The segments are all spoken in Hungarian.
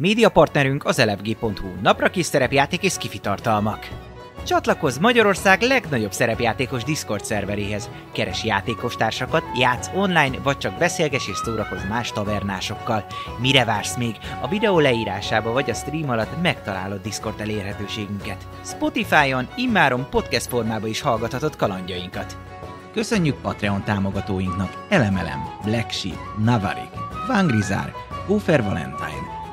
Média partnerünk az elefg.hu, napra kis szerepjáték és skifi tartalmak. Csatlakozz Magyarország legnagyobb szerepjátékos Discord szerveréhez. Keres játékostársakat, játsz online, vagy csak beszélges és szórakozz más tavernásokkal. Mire vársz még? A videó leírásába vagy a stream alatt megtalálod Discord elérhetőségünket. Spotify-on immáron podcast formában is hallgathatod kalandjainkat. Köszönjük Patreon támogatóinknak Elemelem, Black Sheep, Navarik, Vangrizár, Gófer Valentine,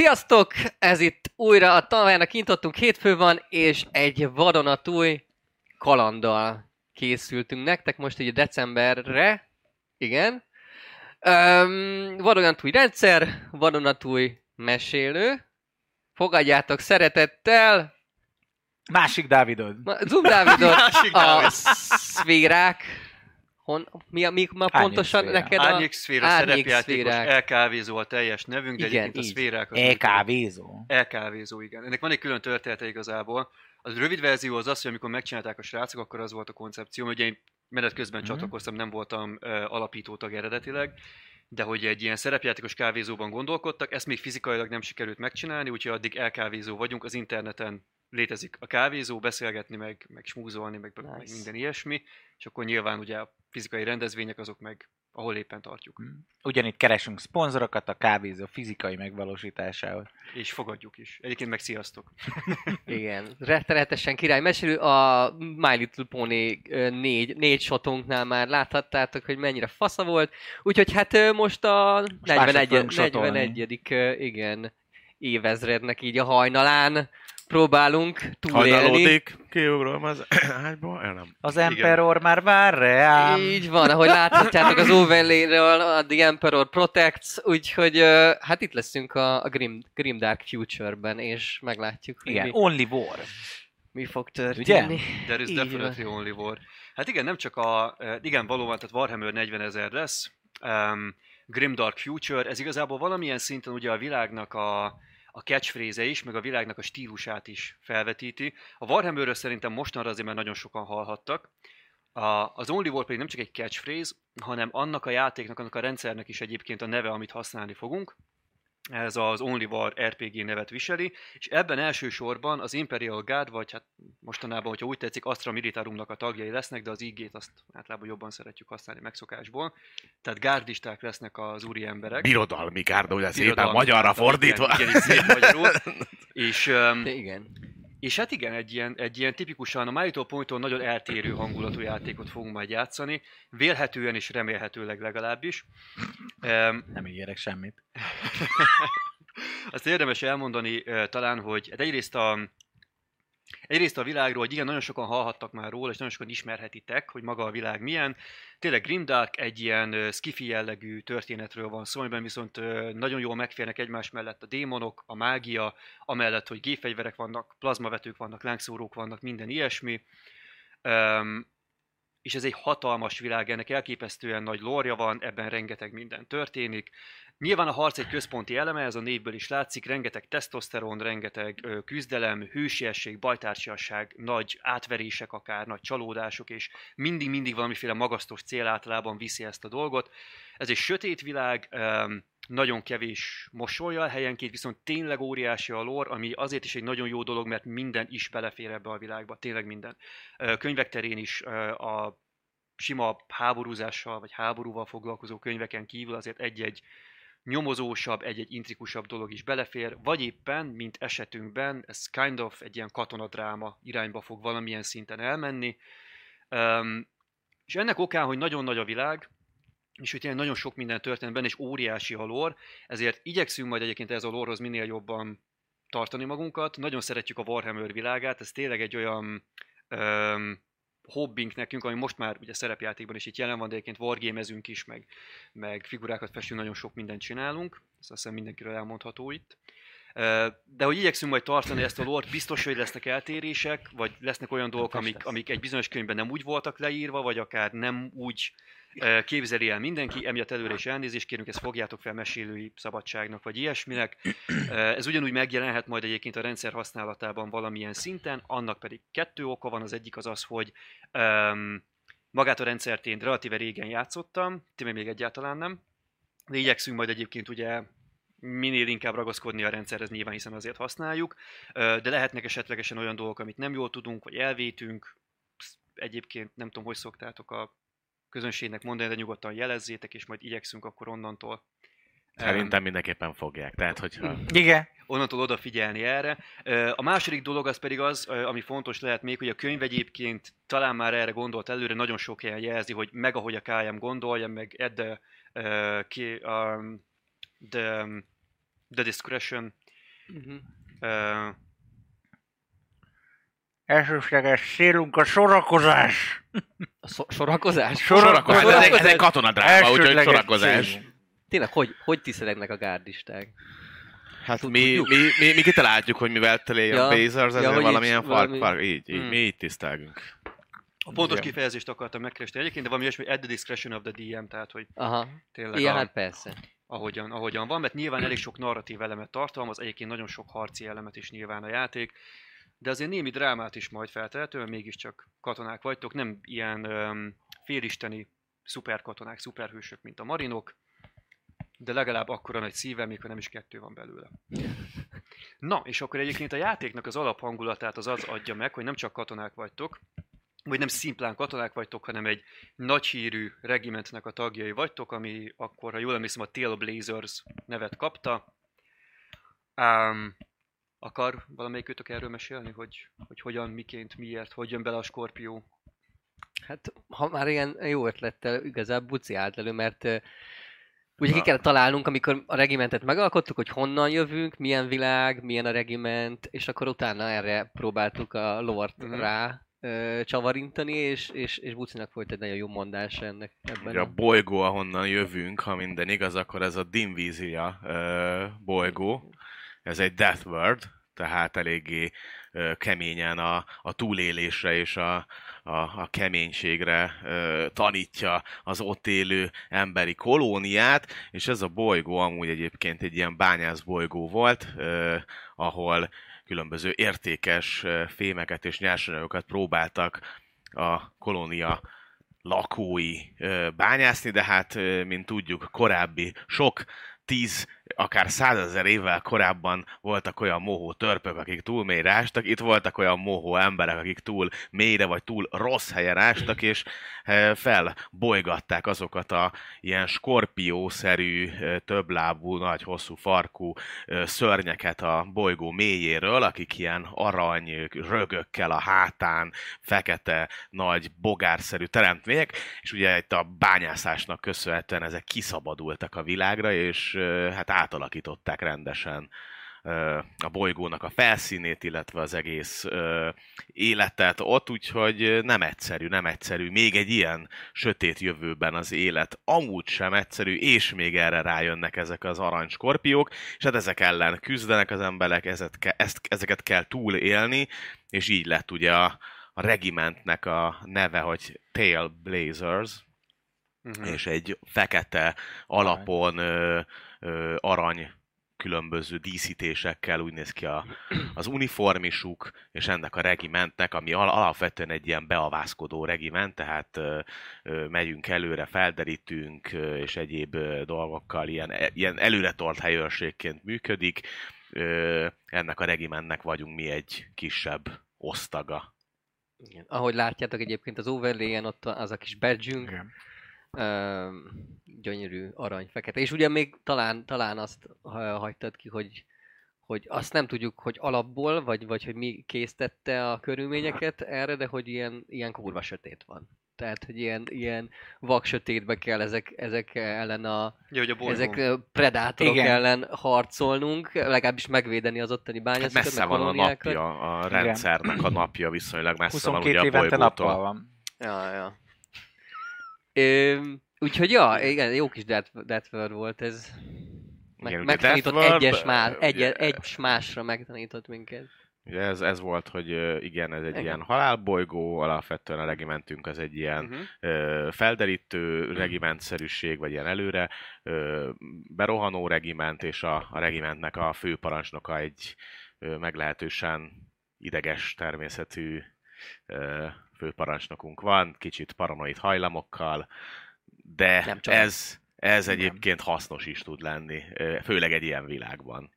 Sziasztok! Ez itt újra a taverna, kintottunk hétfő van, és egy vadonatúj kalanddal készültünk nektek most ugye decemberre. Igen. Um, vadonatúj rendszer, vadonatúj mesélő. Fogadjátok szeretettel Másik Dávidod. Ma- Zoom Dávidot, Másik a Dávid. szférák. Hon, mi, a, mi ma Árnyék pontosan szférák. neked a... Árnyék szféra, árnyék szerepjátékos, szférák. elkávézó a teljes nevünk, de Igen, egyébként a így. szférák... az EKV-zó. Elkávézó, igen. Ennek van egy külön története igazából. Az rövid verzió az az, hogy amikor megcsinálták a srácok, akkor az volt a koncepció. Ugye én menet közben Mhm. csatlakoztam, nem voltam uh, alapító tag eredetileg, de hogy egy ilyen szerepjátékos kávézóban gondolkodtak, ezt még fizikailag nem sikerült megcsinálni, úgyhogy addig elkávézó vagyunk, az interneten létezik a kávézó, beszélgetni, meg, meg smúzolni, meg, nice. meg minden ilyesmi, és akkor nyilván ugye a fizikai rendezvények azok meg, ahol éppen tartjuk. Ugyanitt keresünk szponzorokat a kávézó fizikai megvalósításához. És fogadjuk is. Egyébként meg sziasztok. Igen, rettenetesen király mesélő. A My Little Pony négy, négy shotunknál már láthattátok, hogy mennyire fasza volt. Úgyhogy hát most a mások 41, fogunk shotolni. 41. ö, igen, évezrednek így a hajnalán próbálunk túlélni. Hajnalódik, kiugrom az ágyból, el nem. Az Emperor már vár reám. Így van, ahogy láthatjátok az Overlay-ről, a The Emperor Protects, úgyhogy hát itt leszünk a, a Grim, Grim Dark Future-ben, és meglátjuk, Igen, mi, Only War. mi fog történni. There is Így definitely only war. Hát igen, nem csak a... Igen, valóban, tehát Warhammer 40 ezer lesz. Um, Grimdark Future, ez igazából valamilyen szinten ugye a világnak a, a catchphrase is, meg a világnak a stílusát is felvetíti. A Warhammerről szerintem mostanra azért már nagyon sokan hallhattak. A, az Only War pedig nem csak egy catchphrase, hanem annak a játéknak, annak a rendszernek is egyébként a neve, amit használni fogunk. Ez az Only War RPG nevet viseli, és ebben elsősorban az Imperial Guard, vagy hát mostanában, hogyha úgy tetszik, Astra Militarumnak a tagjai lesznek, de az IG-t azt általában jobban szeretjük használni megszokásból. Tehát gárdisták lesznek az úri emberek. Birodalmi gárda, ugye szépen magyarra gárda, fordítva. Igen, igen, szép magyarul. És, um, De igen. És hát igen, egy ilyen, egy ilyen tipikusan a My Little Pony-tól nagyon eltérő hangulatú játékot fogunk majd játszani, vélhetően és remélhetőleg legalábbis. Um, Nem ígérek semmit. azt érdemes elmondani uh, talán, hogy hát egyrészt a, egyrészt a világról, hogy igen, nagyon sokan hallhattak már róla, és nagyon sokan ismerhetitek, hogy maga a világ milyen. Tényleg Grimdark egy ilyen skifi jellegű történetről van szó, amiben viszont nagyon jól megférnek egymás mellett a démonok, a mágia, amellett, hogy gépfegyverek vannak, plazmavetők vannak, lángszórók vannak, minden ilyesmi. És ez egy hatalmas világ, ennek elképesztően nagy lorja van, ebben rengeteg minden történik. Nyilván a harc egy központi eleme, ez a névből is látszik, rengeteg tesztoszteron, rengeteg küzdelem, hősiesség, bajtársiasság, nagy átverések akár, nagy csalódások, és mindig-mindig valamiféle magasztos cél általában viszi ezt a dolgot. Ez egy sötét világ, nagyon kevés mosolyal, helyenként viszont tényleg óriási a lore, ami azért is egy nagyon jó dolog, mert minden is belefér ebbe a világba, tényleg minden. Könyvek terén is a sima háborúzással vagy háborúval foglalkozó könyveken kívül azért egy-egy nyomozósabb, egy-egy intrikusabb dolog is belefér, vagy éppen, mint esetünkben, ez kind of egy ilyen katonadráma irányba fog valamilyen szinten elmenni. Um, és ennek okán, hogy nagyon nagy a világ, és hogy tényleg nagyon sok minden történt benne, és óriási a lore, ezért igyekszünk majd egyébként ez a lore minél jobban tartani magunkat. Nagyon szeretjük a Warhammer világát, ez tényleg egy olyan um, hobbink nekünk, ami most már ugye szerepjátékban is itt jelen van, de egyébként wargamezünk is, meg, meg figurákat festünk, nagyon sok mindent csinálunk. Ez azt hiszem mindenkiről elmondható itt. De hogy igyekszünk majd tartani ezt a lore biztos, hogy lesznek eltérések, vagy lesznek olyan dolgok, Biztos amik, amik egy bizonyos könyvben nem úgy voltak leírva, vagy akár nem úgy képzeli el mindenki, emiatt előre is elnézést kérünk, ezt fogjátok fel mesélői szabadságnak, vagy ilyesminek. Ez ugyanúgy megjelenhet majd egyébként a rendszer használatában valamilyen szinten, annak pedig kettő oka van, az egyik az az, hogy um, magát a rendszert én relatíve régen játszottam, ti még egyáltalán nem, de igyekszünk majd egyébként ugye minél inkább ragaszkodni a rendszerhez, nyilván hiszen azért használjuk, de lehetnek esetlegesen olyan dolgok, amit nem jól tudunk, vagy elvétünk, egyébként nem tudom, hogy szoktátok a közönségnek mondani, de nyugodtan jelezzétek, és majd igyekszünk akkor onnantól Szerintem mindenképpen fogják. Tehát, hogyha... Igen. onnantól odafigyelni erre. A második dolog az pedig az, ami fontos lehet még, hogy a könyv egyébként talán már erre gondolt előre, nagyon sok helyen jelzi, hogy meg ahogy a KM gondolja, meg at the, uh, ki, um, the, the discretion Uh-huh. uh, Elsősleges célunk a sorakozás. A szor- sorakozás? Sorakozás. Ez egy, ez egy katonadráma, úgyhogy sorakozás. célunk. Tényleg, hogy, hogy tiszelegnek a gárdisták? Hát Tud- mi, mi, mi, mi kitaláljuk, hogy mivel tele Ja, ja, a Blazers, ja, ezért így valamilyen valami- fark, így, így, Hmm. mi így tisztelgünk. a pontos Igen. kifejezést akartam megkeresni egyébként, de valami olyasmi, at the discretion of the DM, tehát hogy Aha. tényleg Igen, a, hát persze. ahogyan, ahogyan van, mert nyilván elég sok narratív elemet tartalmaz, egyébként nagyon sok harci elemet is nyilván a játék, de azért némi drámát is majd feltehetően, mégiscsak katonák vagytok, nem ilyen um, félisteni szuperkatonák, szuperhősök, mint a marinok, de legalább akkora nagy szívvel, még ha nem is kettő van belőle. Na, és akkor egyébként a játéknak az alaphangulatát az az adja meg, hogy nem csak katonák vagytok, vagy nem szimplán katonák vagytok, hanem egy nagyhírű regimentnek a tagjai vagytok, ami akkor, ha jól emlékszem, a Tailblazers nevet kapta. Um, akar valamelyikőtök erről mesélni, hogy, hogy hogyan, miként, miért, hogy jön bele a Skorpió? Hát, ha már ilyen jó ötlettel igazából buci állt elő, mert ugye ki kellett találnunk, amikor a regimentet megalkottuk, hogy honnan jövünk, milyen világ, milyen a regiment, és akkor utána erre próbáltuk a lort Mhm. uh-huh. rá ö, csavarintani, és, és, és Bucinak volt egy nagyon jó mondás ennek ebben. Ugye a bolygó, ahonnan jövünk, ha minden igaz, akkor ez a Dimvizia ö, bolygó. Ez egy Death World, tehát eléggé keményen a, a túlélésre és a, a, a keménységre ö, tanítja az ott élő emberi kolóniát, és ez a bolygó amúgy egyébként egy ilyen bányász bolygó volt, ö, ahol különböző értékes fémeket és nyersanyagokat próbáltak a kolónia lakói bányászni, de hát, mint tudjuk, korábbi sok tíz, akár százezer évvel korábban voltak olyan mohó törpök, akik túl mélyre ástak, itt voltak olyan mohó emberek, akik túl mélyre vagy túl rossz helyen ástak, és ö, felbolygatták azokat a ilyen skorpiószerű, ö, többlábú, nagy hosszú farkú ö, szörnyeket a bolygó mélyéről, akik ilyen arany rögökkel a hátán, fekete, nagy, bogárszerű teremtmények, és ugye itt a bányászásnak köszönhetően ezek kiszabadultak a világra, és hát átalakították rendesen a bolygónak a felszínét, illetve az egész életet ott, úgyhogy nem egyszerű, nem egyszerű. Még egy ilyen sötét jövőben az élet amúgy sem egyszerű, és még erre rájönnek ezek az aranyskorpiók, és hát ezek ellen küzdenek az emberek, ezet ezt, ezeket kell túlélni, és így lett ugye a, a regimentnek a neve, hogy Tailblazers, Uh-huh. és egy fekete alapon ö, ö, arany különböző díszítésekkel úgy néz ki a, az uniformisuk, és ennek a regimentnek, ami al- alapvetően egy ilyen beavászkodó regiment, tehát ö, ö, megyünk előre, felderítünk, ö, és egyéb ö, dolgokkal ilyen, e- ilyen előretolt helyőrségként működik. Ö, ennek a regimentnek vagyunk mi egy kisebb osztaga. Igen. Ahogy látjátok egyébként az overlay-en ott az a kis badge Igen. Gyönyörű arany, fekete. És ugye még talán, talán azt ha- hagytad ki, hogy, hogy azt nem tudjuk, hogy alapból, vagy, vagy hogy mi késztette a körülményeket erre, de hogy ilyen, ilyen kurva sötét van. Tehát, hogy ilyen, ilyen vak sötétbe kell ezek, ezek ellen a, Ja, hogy a ezek predátorok Igen. ellen harcolnunk, legalábbis megvédeni az ottani Hát bányászokat, messze meg van a napja, a rendszernek a napja viszonylag messze van 22 ugye a évente nappal van. Ja, ja. Ö, úgyhogy ja, igen, jó kis Death, Death World volt ez. Meg, Igen, megtanított Death World, egyes más, egy, ugye- egy másra megtanított minket. Ugye ez, ez volt, hogy igen, ez egy Igen. ilyen halálbolygó, alapvetően a regimentünk az egy ilyen Uh-huh. ö, felderítő regimentszerűség, vagy ilyen előre ö, berohanó regiment, és a, a regimentnek a főparancsnoka egy ö, meglehetősen ideges természetű ö, főparancsnokunk van, kicsit paranoid hajlamokkal, de Nem csak ez, ez egyébként hasznos is tud lenni, főleg egy ilyen világban.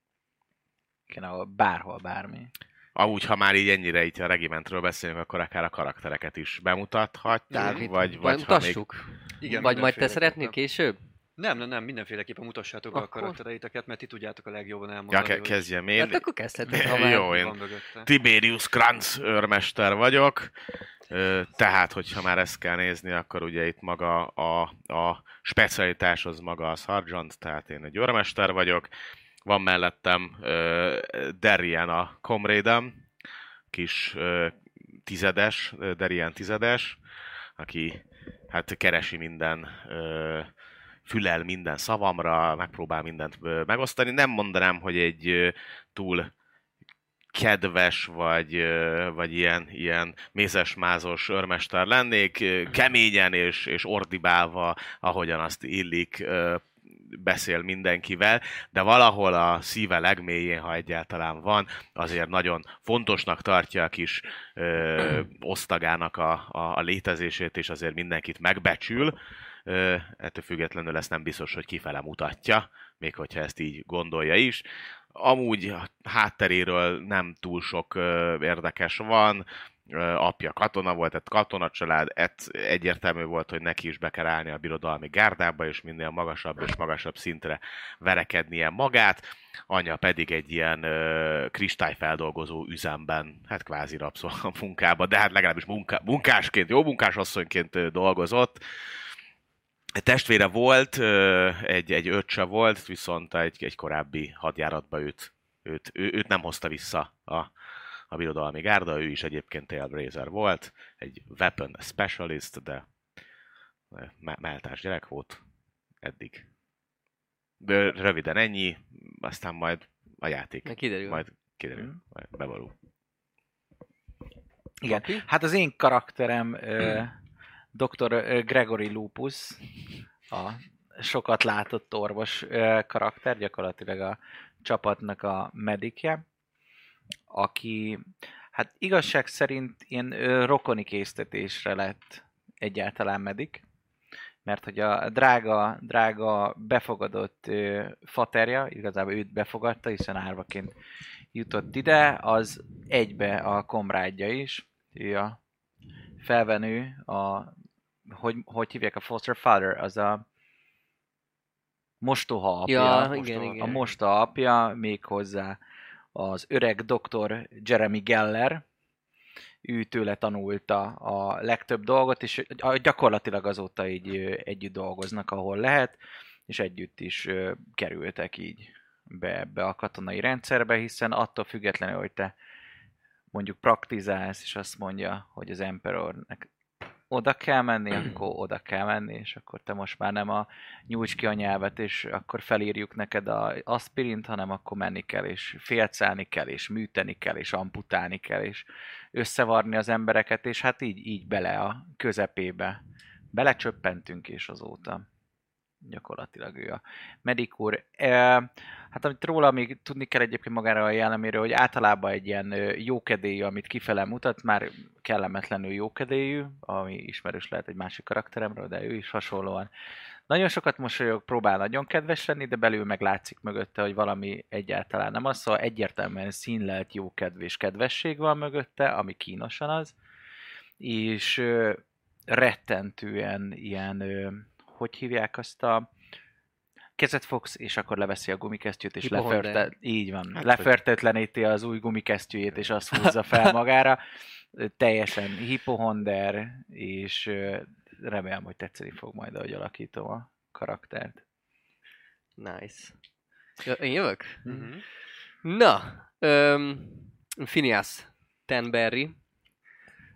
Igen, ahol bárhol bármi. Amúgy, ha már így ennyire így a regimentről beszélünk, akkor akár a karaktereket is bemutathatjuk, Dávid, vagy, vagy ha még mutassuk. Igen, vagy majd te szeretnél később? Nem, nem, nem, mindenféleképpen mutassátok Akkor- a karaktereiteket, mert ti tudjátok a legjobban Ja, elmondani, ke- hogy kezdjem Én... Hát akkor kezdhetek, ha már... Jó, én. Tiberius Kranz őrmester vagyok, tehát, hogyha már ezt kell nézni, akkor ugye itt maga a, a specialitás az maga a Sargent, tehát én egy őrmester vagyok. Van mellettem ö, Derian a komrédem, kis tizedes, ö, Derian tizedes, aki hát keresi minden, fülel minden szavamra, megpróbál mindent megosztani. Nem mondanám, hogy egy túl kedves, vagy, vagy ilyen, ilyen mézesmázos örmester lennék, keményen és, és ordibálva, ahogyan azt illik, beszél mindenkivel, de valahol a szíve legmélyén, ha egyáltalán van, azért nagyon fontosnak tartja a kis ö, osztagának a, a, a létezését, és azért mindenkit megbecsül. Ö, ettől függetlenül ezt nem biztos, hogy kifele mutatja, még hogyha ezt így gondolja is. Amúgy hátteréről nem túl sok érdekes van, apja katona volt, tehát katonacsalád, et, egyértelmű volt, hogy neki is be kell állni a birodalmi gárdába, és minél magasabb és magasabb szintre verekednie magát. Anya pedig egy ilyen ö, kristályfeldolgozó üzemben, hát kvázi rabszolgamunkába, de hát legalábbis munká, munkásként, jó munkásasszonyként dolgozott. Testvére volt, egy, egy öccse volt, viszont egy, egy korábbi hadjáratba őt, őt, ő, őt nem hozta vissza a, a birodalmi gárda, ő is egyébként Tailblazer volt, egy weapon specialist, de me- gyerek volt eddig. De röviden ennyi, aztán majd a játék. Na, kiderül. Majd kiderül, Mhm. majd bevaló. Igen. Hát az én karakterem ö, dr. Gregory Lupus, a sokat látott orvos karakter, gyakorlatilag a csapatnak a medikje, aki hát igazság szerint ilyen rokoni késztetésre lett egyáltalán medik, mert hogy a drága, drága befogadott faterja, igazából őt befogadta, hiszen árvaként jutott ide, az egybe a komrádja is, ő a felvenő, a, hogy, hogy hívják a foster father, az a mostoha apja, Ja, mostoha, igen, igen. a mostoha apja, még hozzá az öreg doktor Jeremy Geller, ő tőle tanulta a legtöbb dolgot, és gyakorlatilag azóta így együtt dolgoznak, ahol lehet, és együtt is kerültek így be ebbe a katonai rendszerbe, hiszen attól függetlenül, hogy te mondjuk praktizálsz, és azt mondja, hogy az Emperornek oda kell menni, akkor oda kell menni, és akkor te most már nem a nyújts ki a nyelvet, és akkor felírjuk neked a aspirint, hanem akkor menni kell, és félcelni kell, és műteni kell, és amputálni kell, és összevarni az embereket, és hát így, így bele a közepébe. Belecsöppentünk, és azóta gyakorlatilag ő a medikur. E, hát amit róla még tudni kell egyébként magára a jelleméről, hogy általában egy ilyen jókedélyű, amit kifele mutat, már kellemetlenül jókedélyű, ami ismerős lehet egy másik karakteremről, de ő is hasonlóan. Nagyon sokat mosolyog, próbál nagyon kedves lenni, de belül meg látszik mögötte, hogy valami egyáltalán nem az, szóval egyértelműen színlelt jókedv és kedvesség van mögötte, ami kínosan az, és rettentően ilyen, hogy hívják azt a kezet fogsz, és akkor leveszi a gumikesztyűt, és leförte, így van, Hát, lefertetleníti az új gumikesztyűjét, és azt húzza fel magára. Teljesen hipohonder, és remélem, hogy tetszeni fog majd, ahogy alakítom a karaktert. Nice. Én jövök? Uh-huh. Na, um, Phineas Tenberry.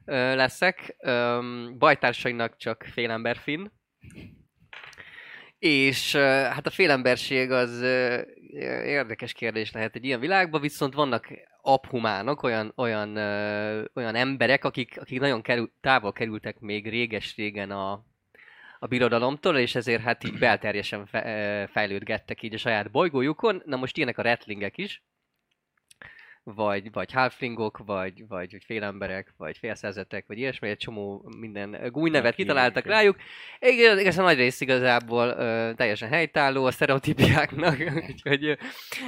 leszek. Ö, bajtársainak csak félember finn. És hát a félemberség az érdekes kérdés lehet egy ilyen világban, viszont vannak abhumánok, olyan, olyan, olyan emberek, akik, akik nagyon kerül, távol kerültek még réges-régen a, a birodalomtól, és ezért hát így belterjesen fejlődgettek így a saját bolygójukon. Na most ilyenek a retlingek is, vagy, vagy halflingok, vagy, vagy, vagy félemberek, vagy félszerzetek, vagy ilyesmi, egy csomó minden gúj nevet kitaláltak rájuk. Igen, igazán nagy rész igazából ö, teljesen helytálló a sztereotípiáknak, úgyhogy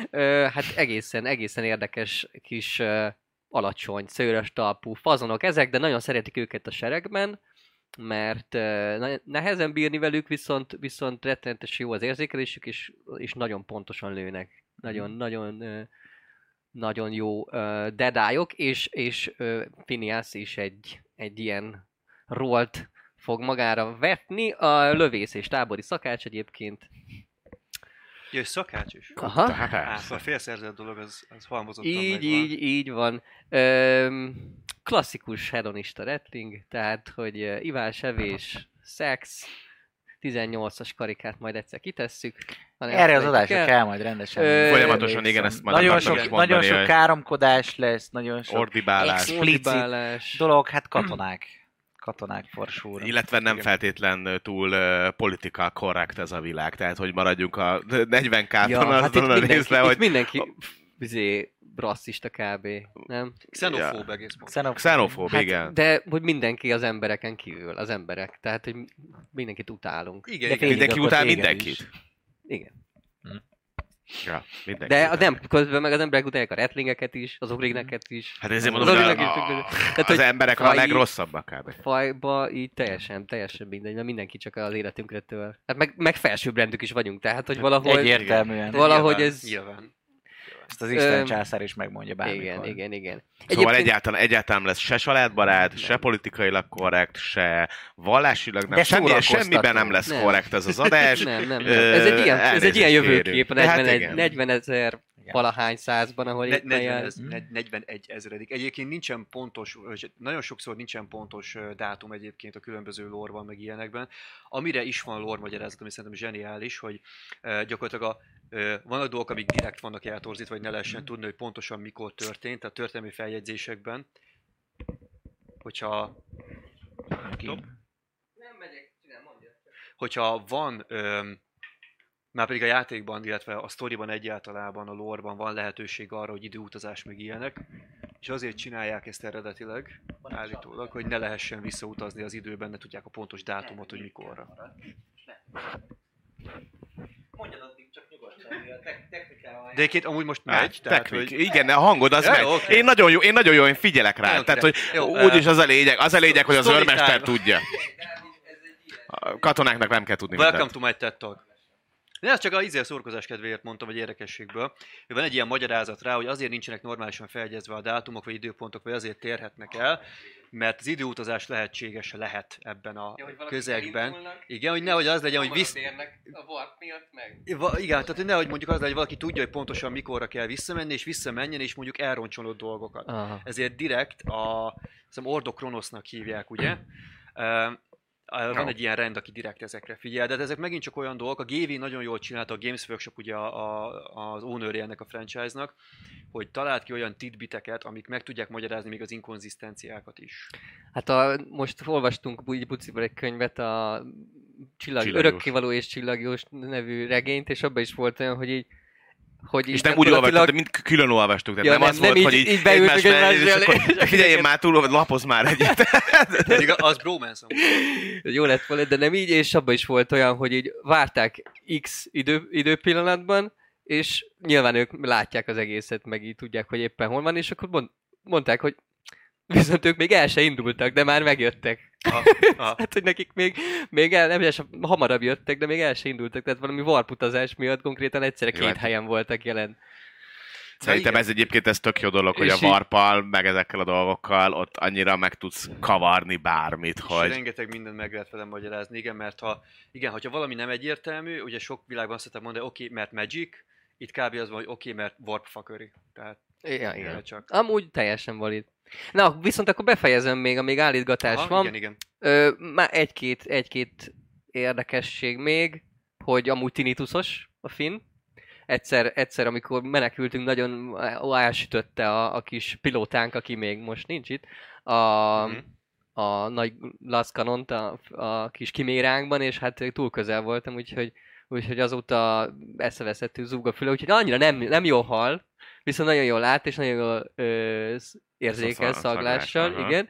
ö, hát egészen, egészen érdekes kis ö, alacsony, szőrös talpú fazonok ezek, de nagyon szeretik őket a seregben, mert na- nehezen bírni velük, viszont, viszont rettenetes jó az érzékelésük, és, és nagyon pontosan lőnek. Nagyon, nagyon ö, nagyon jó uh, dedályok, és, és uh, Phineas is egy, egy ilyen rolt fog magára vetni. A lövész és tábori szakács egyébként. Ja, és szakács is. Aha. Tehát Á, persze. a félszerzett dolog, az, az halmozottan Így, megvan. így, így van. Öm, klasszikus hedonista retling, tehát, hogy ivás, evés, szex, 18-as karikát majd egyszer kitesszük. Erre az adásra el. kell majd rendesen. Ö, Folyamatosan, igen, ezt majd nagyon sok, mondani, nagyon sok káromkodás lesz, nagyon sok Ordibálás. Ordibálás. dolog, hát katonák. Katonák for sure. Illetve nem Igen. feltétlen túl uh, political correct ez a világ, tehát hogy maradjunk a 40 kárton Ja, hát itt mindenki, részre, itt hogy mindenki izé, rasszista kb. Nem? Xenofób Ja. egész. Xenofób. xenofób, Hát, igen. de hogy mindenki az embereken kívül, az emberek. Tehát, hogy mindenkit utálunk. Igen, De igen. Mindenki utál mindenkit. is. Igen. Ja, mindenki De utál. nem, közben meg az emberek utálják a retlingeket is, az ogrineket is. Hát ezért Az mondom, hogy a, a, tehát, az emberek a fai- legrosszabbak kb. Fajba így teljesen, teljesen mindegy, mert mindenki csak az életünkre től. Hát meg, meg felsőbbrendük is vagyunk, tehát hogy valahogy... Egyértelműen. Valahogy ez- Nyilván. Ezt az Isten Öm, császár is megmondja bármikor. Igen, igen, igen. Szóval egyáltalán, egyáltalán lesz se családbarát, se politikailag korrekt, se vallásilag nem. De Semmi, semmiben nem lesz Nem. korrekt ez az adás. Nem, nem, nem. Ez egy ilyen, ez egy ilyen jövőkép, kérünk. a De hát 40, igen. 40 ezer Igen. valahány százban, ahol Ne, éppen 40, jár. ez, ne- 41 ezredik. Egyébként nincsen pontos, nagyon sokszor nincsen pontos dátum egyébként a különböző lórban, meg ilyenekben. Amire is van lore magyarázat, ami szerintem zseniális, hogy gyakorlatilag a, vannak dolgok, amik direkt vannak eltorzítva, vagy ne lehessen tudni, hogy pontosan mikor történt, a történelmi feljegyzésekben. Hogyha Ki- Nem megyek, csinál, mondja. hogyha van, öm, már pedig a játékban, illetve a sztoriban egyáltalában, a lore-ban van lehetőség arra, hogy időutazás meg ilyenek, és azért csinálják ezt eredetileg, állítólag, hogy ne lehessen visszautazni az időben, ne tudják a pontos dátumot, hogy mikorra. Mondjad addig csak nyugodtan, a technikával. De egyébként amúgy most Hát, megy, tehát, technik. hogy... Igen, a hangod az Ja, megy. oké. Én nagyon jó, én nagyon jó, én figyelek rá. Nagyon Tehát, hogy. Jó, úgyis az a lényeg, az a lényeg, hogy az time. tudja. A katonáknak nem kell tudni Welcome mindent. to my TED Talk. De ezt csak a izé szórakozás kedvéért mondtam, vagy érdekességből. Van egy ilyen magyarázat rá, hogy azért nincsenek normálisan feljegyezve a dátumok, vagy időpontok, vagy azért térhetnek el, mert az időutazás lehetséges lehet ebben a közegben. Igen, hogy nehogy az legyen, hogy visz... A warp miatt meg. Va, igen, tehát hogy nehogy mondjuk az legyen, hogy valaki tudja, hogy pontosan mikorra kell visszamenni, és visszamenjen, és mondjuk elroncsolod dolgokat. Aha. Ezért direkt a hiszem Ordo Kronosznak hívják, ugye? Van egy ilyen rend, aki direkt ezekre figyel, de ezek megint csak olyan dolgok. A GV nagyon jól csinálta, a Games Workshop ugye a, a, az owner ennek a franchise-nak, hogy talált ki olyan titbiteket, amik meg tudják magyarázni még az inkonzisztenciákat is. Hát a, most olvastunk úgy Buciból egy könyvet, a Csillag, Csillagjós. Örökkévaló és Csillagjós nevű regényt, és abban is volt olyan, hogy így hogy És nem úgy olvastuk, mint külön olvastuk. Tehát Ja, nem, nem, az nem volt, így- hogy így, így beültünk egymás és akkor figyelj, én már túl, lapozz már egyet. Pedig az bromance jó lett volna, de nem így, és abban is volt olyan, hogy így várták X idő, időpillanatban, és nyilván ők látják az egészet, meg így tudják, hogy éppen hol van, és akkor mond, mondták, hogy viszont ők még el se indultak, de már megjöttek. Aha, aha. Hát, hogy nekik még, még el, nem is hamarabb jöttek, de még el se indultak, tehát valami warputazás miatt konkrétan egyszerre Jó, két hát- helyen voltak jelen. Szerintem ez egyébként ez tök jó dolog, hogy a varpal, meg ezekkel a dolgokkal ott annyira meg tudsz kavarni bármit, És hogy rengeteg mindent meg lehet velem magyarázni, igen, mert ha, igen, hogyha valami nem egyértelmű, ugye sok világban azt szokták mondani, oké, okay, mert magic, itt kb. az van, hogy oké, okay, mert warp fuckery. Tehát Ja, igen. igen. csak. Amúgy teljesen valid. Na, viszont akkor befejezem még, amíg állítgatás Aha, van. Igen, igen. Ö, már egy-két, egy-két érdekesség még, hogy amúgy tinituszos a Finn. Egyszer, egyszer, amikor menekültünk, nagyon elsütötte a, a kis pilótánk, aki még most nincs itt, a, Mhm. a nagy laszkanont a, a kis kiméránkban, és hát túl közel voltam, úgyhogy, úgyhogy azóta eszeveszettük zúg a füle, úgyhogy annyira nem, nem jól hal, viszont nagyon jól lát, és nagyon jól ö, érzékel Szag- szaglással, aha. igen.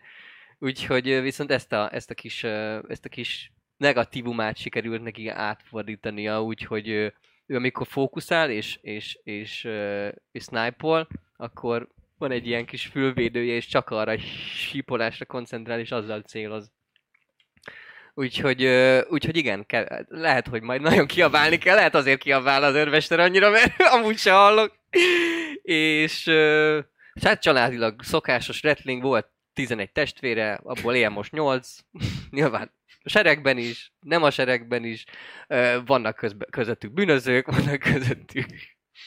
Úgyhogy viszont ezt a, ezt a kis, ezt a kis negatívumát sikerült neki átfordítania, úgyhogy ő amikor fókuszál és, és, és, ö, és snipe akkor van egy ilyen kis fülvédője, és csak arra sípolásra koncentrál, és azzal céloz. Úgyhogy, úgyhogy igen, ke- lehet, hogy majd nagyon kiabálni kell, lehet azért kiabál az örmester annyira, mert amúgy se hallok. És és hát családilag szokásos wrestling volt 11 testvére, abból él most 8. Nyilván a seregben is, nem a seregben is, vannak közbe, közöttük bűnözők, vannak közöttük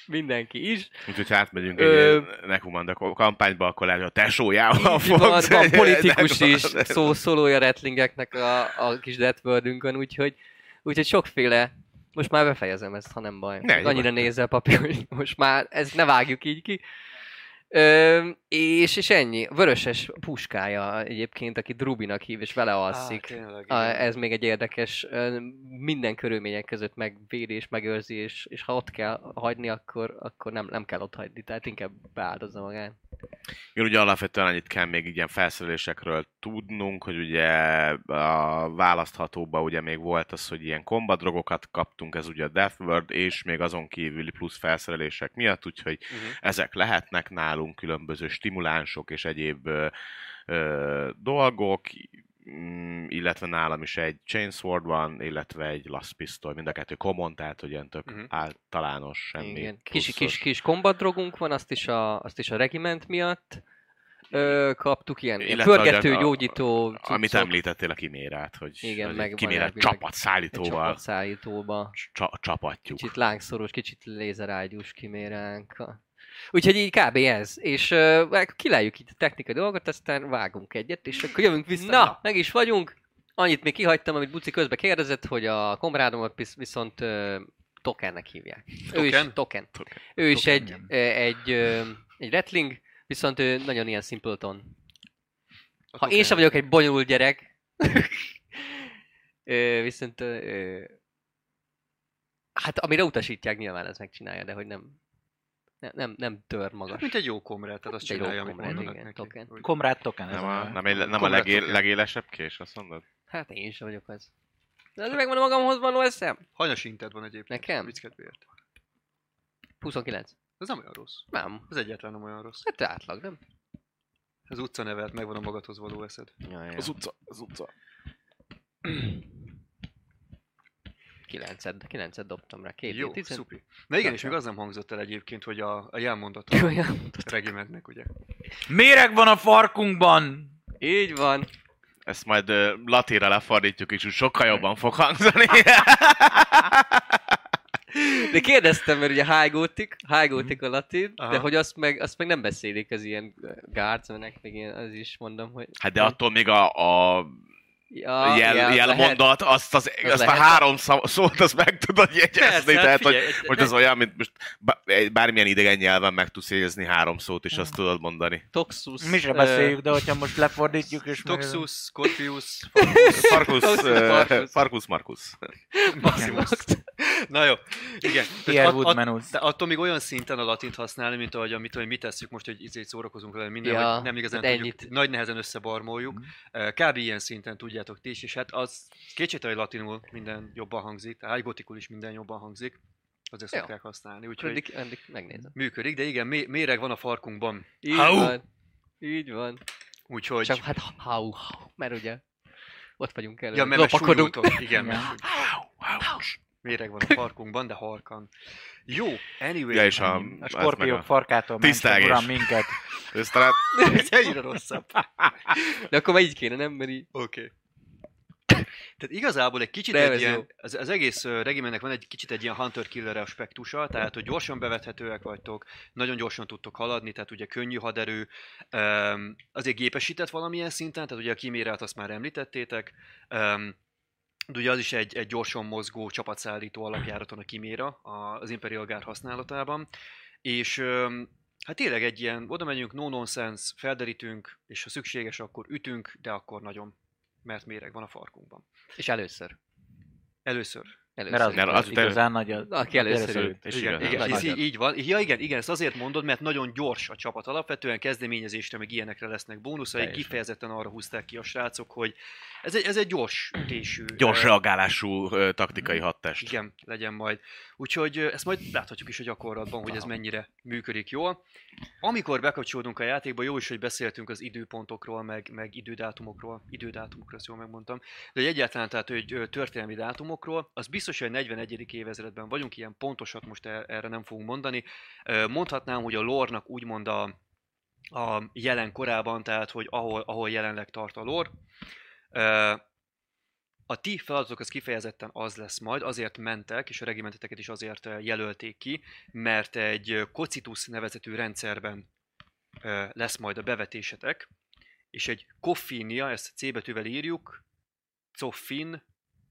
mindenki is. Úgyhogy átmegyünk Ö, egy Nekumanda kampányba, akkor lehet, a tesójával van, fogsz. van egy- politikus is, szó, szólója wrestlingeknek a, a kis Deathworldünkön, úgyhogy, úgyhogy sokféle, most már befejezem ezt, ha nem baj. Ne, Annyira nézel papi, hogy most már ezt ne vágjuk így ki. Ö, és, és ennyi. Vöröses puskája egyébként, aki Drubinak hív, és vele alszik. tényleg, A, igen. ez még egy érdekes, minden körülmények között megvédés, megőrzi, és, és ha ott kell hagyni, akkor, akkor nem, nem kell ott hagyni, tehát inkább beáldozza magát. Igen, ugye alapvetően annyit kell még ilyen felszerelésekről tudnunk, hogy ugye a választhatóba ugye még volt az, hogy ilyen kombadrogokat kaptunk, ez ugye a Deathword, és még azon kívüli plusz felszerelések miatt, úgyhogy Mhm. ezek lehetnek nálunk különböző stimulánsok és egyéb ö, ö, dolgok, illetve nálam is egy Chainsword van, illetve egy Last Pistol, mind a kettő common, tehát hogy ilyen tök Mhm. általános, semmi Igen. Kis, pluszos. kis, kis combat drogunk van, azt is a, azt is a regiment miatt ö, kaptuk, ilyen, Illetve pörgető, a- gyógyító Amit cuccok. említettél a kimérát, hogy, Igen, hogy meg kimérát csapatszállítóval csapatszállítóba. csa- csapatjuk. Kicsit lángszoros, kicsit lézerágyús kiméránk. Úgyhogy így kb. ez. És uh, kilálljuk itt a technikai dolgot, aztán vágunk egyet, és akkor jövünk vissza. Na, meg is vagyunk. Annyit még kihagytam, amit Buci közben kérdezett, hogy a komrádomat visz- viszont uh, tokennek hívják. Ő is Token? token. Token. Ő is Token, egy, igen. egy, ö, egy retling, viszont ő nagyon ilyen simpleton. A Ha én sem vagyok egy bonyolult gyerek, viszont hát amire utasítják, nyilván ez megcsinálja, de hogy nem nem, nem, nem tör magas. Mint egy jó komrát, tehát azt Egy jó csinálja, amit komrát, mondanak igen, neki. token. Hogy- Komrát token Nem a, a... nem, egy, nem a Komrát legé, token. legélesebb kés, azt mondod? Hát én sem vagyok az. De az megvan a magamhoz való eszem. Hanyas inted van egyébként? Nekem? Vicc kedvéért. 29. Ez nem olyan rossz. Nem. Ez egyáltalán nem olyan rossz. Hát átlag, nem? Ez utca nevelt, megvan a magadhoz való eszed. Ja, ja. Az utca, az utca. 9 9 dobtam rá. Két Jó, tizen- szupi. Na igen, és még az nem hangzott el egyébként, hogy a, a jelmondat a Olyan. regimentnek, ugye? Méreg van a farkunkban! Így van. Ezt majd uh, latinra lefordítjuk, és úgy sokkal jobban fog hangzani. De kérdeztem, mert ugye high gothic, high gothic a latin, Aha. de hogy azt meg, azt meg nem beszélik az ilyen guardsmenek, meg ilyen, az is mondom, hogy... hát de attól még a, a ja, jel, ja, jelmondat, azt, az, Az azt a lehet. három szó, szót azt meg tudod jegyezni, Persze, hát tehát hogy figyelj, most az olyan, mint most bármilyen idegen nyelven meg tudsz jegyezni három szót, és azt tudod mondani. Toxus... Mi sem beszéljük, de hogyha most lefordítjuk és Toxus, Scorpius, uh, Farkus. Farkus Markus. Maximus. Na jó, igen. Pierre at- at- Woodmanus. de attól még olyan szinten a latint használni, mint ahogy amit, hogy mit tesszük most, hogy izét szórakozunk vele minden, Ja, hogy nem igazán tudjuk, ennyit. nagy nehezen összebarmoljuk. Mhm. Kb. ilyen szinten tudjátok ti is, és hát az kétségtelen, hogy latinul minden jobban hangzik, tehát gotikul is minden jobban hangzik, azért Jó. szokták használni, úgyhogy Addig, addig megnézem. működik, de igen, mé- méreg van a farkunkban, Így Hau! van. Így van. úgyhogy... Csak hát hau, hau, mert ugye ott vagyunk elő. Ja, mert, lopakodunk. Igen, mert. Méreg van a farkunkban, de halkan. Jó, anyway. Ja, és a, A meg skorpiók a farkától Tisztelgés. uram minket. Ez talán Ez ennyire rosszabb. De akkor már így kéne, nem? Mert így... Oké. Tehát igazából egy kicsit De egy ilyen, az, az egész regimennek van egy kicsit egy ilyen hunter-killer aspektusa, tehát hogy gyorsan bevethetőek vagytok, nagyon gyorsan tudtok haladni, tehát ugye könnyű haderő, öm, azért gépesített valamilyen szinten, tehát ugye a kimérát azt már említettétek, de ugye az is egy, egy gyorsan mozgó csapatszállító alapjáraton a kiméra az Imperial Guard használatában, és hát tényleg egy ilyen, oda megyünk, no nonsense, felderítünk, és ha szükséges, akkor ütünk, de akkor nagyon, mert méreg van a farkunkban. És először. Először. Először. Mert az, Mert az, az- igazán nagy az, Aki először először. És igen, igen, nagy. ez így, így van. Ja, igen, igen, ezt azért mondod, mert nagyon gyors a csapat. Alapvetően kezdeményezésre, meg ilyenekre lesznek bónuszai. Teljesen. Kifejezetten arra húzták ki a srácok, hogy ez egy, ez egy gyors ütésű. Gyors reagálású taktikai hadtest. Igen, legyen majd. Úgyhogy ezt majd láthatjuk is a gyakorlatban, hogy ez mennyire működik jól. Amikor bekapcsolódunk a játékba, jó is, hogy beszéltünk az időpontokról, meg, meg idődátumokról. Idődátumokról, ezt jól megmondtam. De hogy egyáltalán tehát, hogy történelmi dátumokról, az biztos, hogy a 41. évezredben vagyunk, ilyen pontosat most er- erre nem fogunk mondani. Mondhatnám, hogy a lore-nak úgymond a, a jelen korában, tehát hogy ahol, ahol jelenleg tart a lore. Ö, a ti feladatok az kifejezetten az lesz majd, azért mentek, és a regimenteteket is azért jelölték ki, mert egy Kocitus nevezetű rendszerben lesz majd a bevetésetek, és egy Koffinia, ezt C betűvel írjuk, Coffin,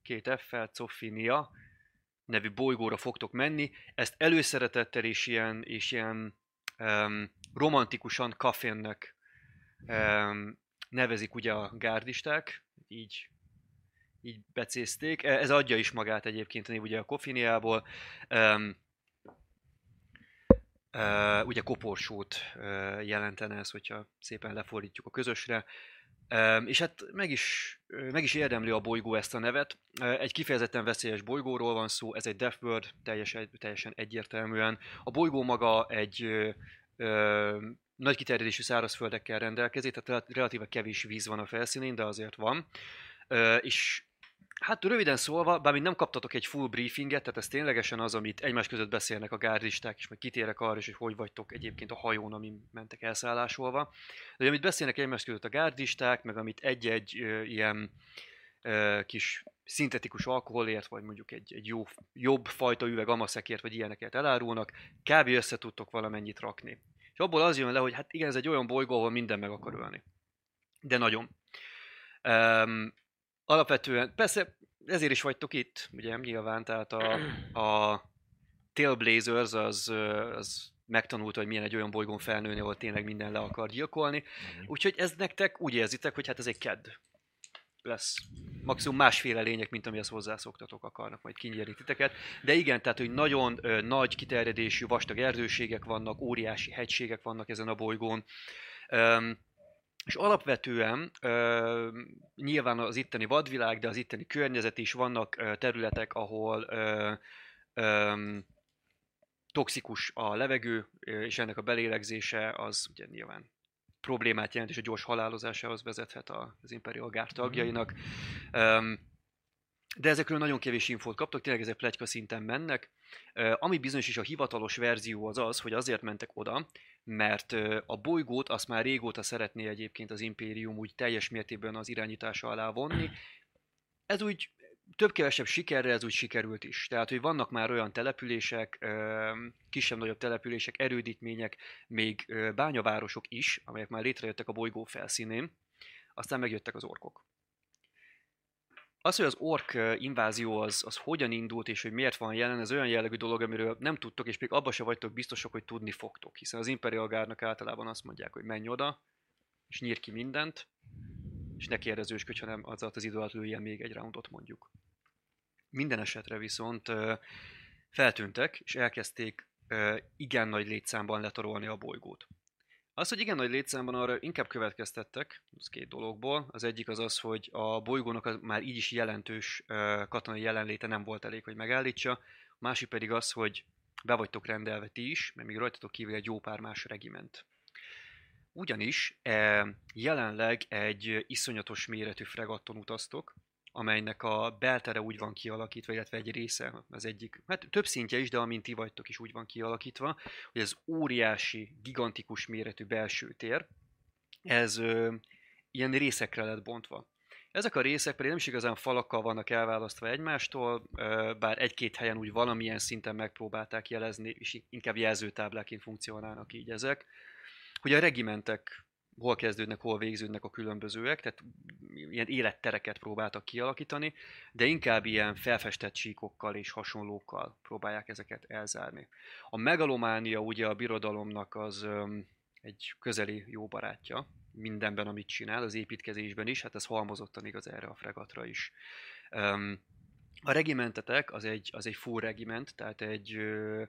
két F-fel, Coffinia nevű bolygóra fogtok menni. Ezt előszeretettel és ilyen, és ilyen um, romantikusan Kaffinnek um, nevezik ugye a gárdisták, így így becézték. E- Ez adja is magát egyébként a név ugye a Koffiniából. Um, uh, ugye koporsót uh, jelentene ez, hogyha szépen lefordítjuk a közösre. És hát meg is, meg is érdemli a bolygó ezt a nevet. Egy kifejezetten veszélyes bolygóról van szó, ez egy Death World, teljesen, teljesen egyértelműen. A bolygó maga egy ö, nagy kiterjedésű szárazföldekkel rendelkezik, tehát rel- relatíve kevés víz van a felszínén, de azért van. Ö, és hát röviden szólva, bár nem kaptatok egy full briefinget, tehát ez ténylegesen az, amit egymás között beszélnek a gárdisták, és majd kitérek arra is, hogy hogy vagytok egyébként a hajón, amin mentek elszállásolva. De amit beszélnek egymás között a gárdisták, meg amit egy-egy ö, ilyen ö, kis szintetikus alkoholért, vagy mondjuk egy, egy jó, jobb fajta üveg amaszekért, vagy ilyeneket elárulnak, kb. össze tudtok valamennyit rakni. És abból az jön le, hogy hát igen, ez egy olyan bolygó, ahol minden meg akar ölni. De nagyon. Alapvetően, persze ezért is vagytok itt, ugye nyilván, tehát a, a Tailblazers az, az megtanulta, hogy milyen egy olyan bolygón felnőni, ahol tényleg minden le akar gyilkolni. Úgyhogy ez nektek úgy érzitek, hogy hát ez egy kedd lesz. Maximum másféle lények, mint amihez hozzászoktatok, akarnak majd kinyírni titeket. De igen, tehát, hogy nagyon ö, nagy kiterjedésű, vastag erdőségek vannak, óriási hegységek vannak ezen a bolygón. Öm, és alapvetően ö, nyilván az itteni vadvilág, de az itteni környezet is vannak ö, területek, ahol ö, ö, toxikus a levegő, és ennek a belélegzése az ugye nyilván problémát jelent, és a gyors halálozásához vezethet az Imperial Guard tagjainak. Öm, de ezekről nagyon kevés infót kaptok, tényleg ezek plegyka szinten mennek. Ami bizonyos is a hivatalos verzió az az, hogy azért mentek oda, mert a bolygót azt már régóta szeretné egyébként az Impérium úgy teljes mértékben az irányítása alá vonni. Ez úgy több-kevesebb sikerre ez úgy sikerült is. Tehát, hogy vannak már olyan települések, kisebb-nagyobb települések, erődítmények, még bányavárosok is, amelyek már létrejöttek a bolygó felszínén, aztán megjöttek az orkok. Az, hogy az ork invázió az, az hogyan indult és hogy miért van jelen, ez olyan jellegű dolog, amiről nem tudtok, és még abban se vagytok biztosak, hogy tudni fogtok. Hiszen az Imperial Guardnak általában azt mondják, hogy menj oda, és nyír ki mindent, és ne kérdezősködj, hanem az az idő alatt lőjen még egy roundot mondjuk. Minden esetre viszont feltűntek, és elkezdték igen nagy létszámban letarolni a bolygót. Az, hogy igen nagy létszámban arra inkább következtettek, az két dologból. Az egyik az az, hogy a bolygónak az már így is jelentős katonai jelenléte nem volt elég, hogy megállítsa. A másik pedig az, hogy be vagytok rendelve ti is, mert még rajtatok kívül egy jó pár más regiment. Ugyanis jelenleg egy iszonyatos méretű fregatton utaztok, amelynek a beltere úgy van kialakítva, illetve egy része, az egyik, hát több szintje is, de amint ti vagytok is úgy van kialakítva, hogy ez óriási, gigantikus méretű belső tér, ez ö, ilyen részekre lett bontva. Ezek a részek pedig nem is igazán falakkal vannak elválasztva egymástól, bár egy-két helyen úgy valamilyen szinten megpróbálták jelezni, és inkább jelzőtábláként funkcionálnak így ezek, hogy a regimentek hol kezdődnek, hol végződnek a különbözőek, tehát ilyen élettereket próbáltak kialakítani, de inkább ilyen felfestett síkokkal és hasonlókkal próbálják ezeket elzárni. A megalománia ugye a birodalomnak az öm, egy közeli jó barátja, mindenben, amit csinál, az építkezésben is, hát ez halmozottan igaz erre a fregatra is. Öm, a regimentetek az egy, az egy full regiment, tehát egy ö,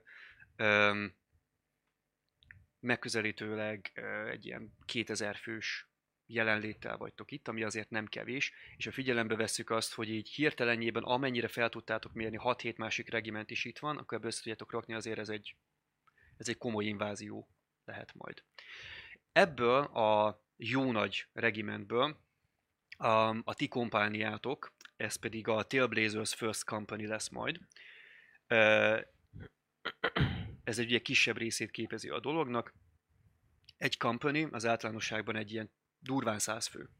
megközelítőleg egy ilyen 2000 fős jelenléttel vagytok itt, ami azért nem kevés, és a figyelembe vesszük azt, hogy így hirtelenjében amennyire fel tudtátok mérni, 6-7 másik regiment is itt van, akkor ebből össze tudjátok rakni, azért ez egy, ez egy komoly invázió lehet majd. Ebből a jó nagy regimentből a, a ti kompániátok, ez pedig a Tailblazers First Company lesz majd. Ez egy ugye kisebb részét képezi a dolognak. Egy company az általánosságban egy ilyen durván száz fő.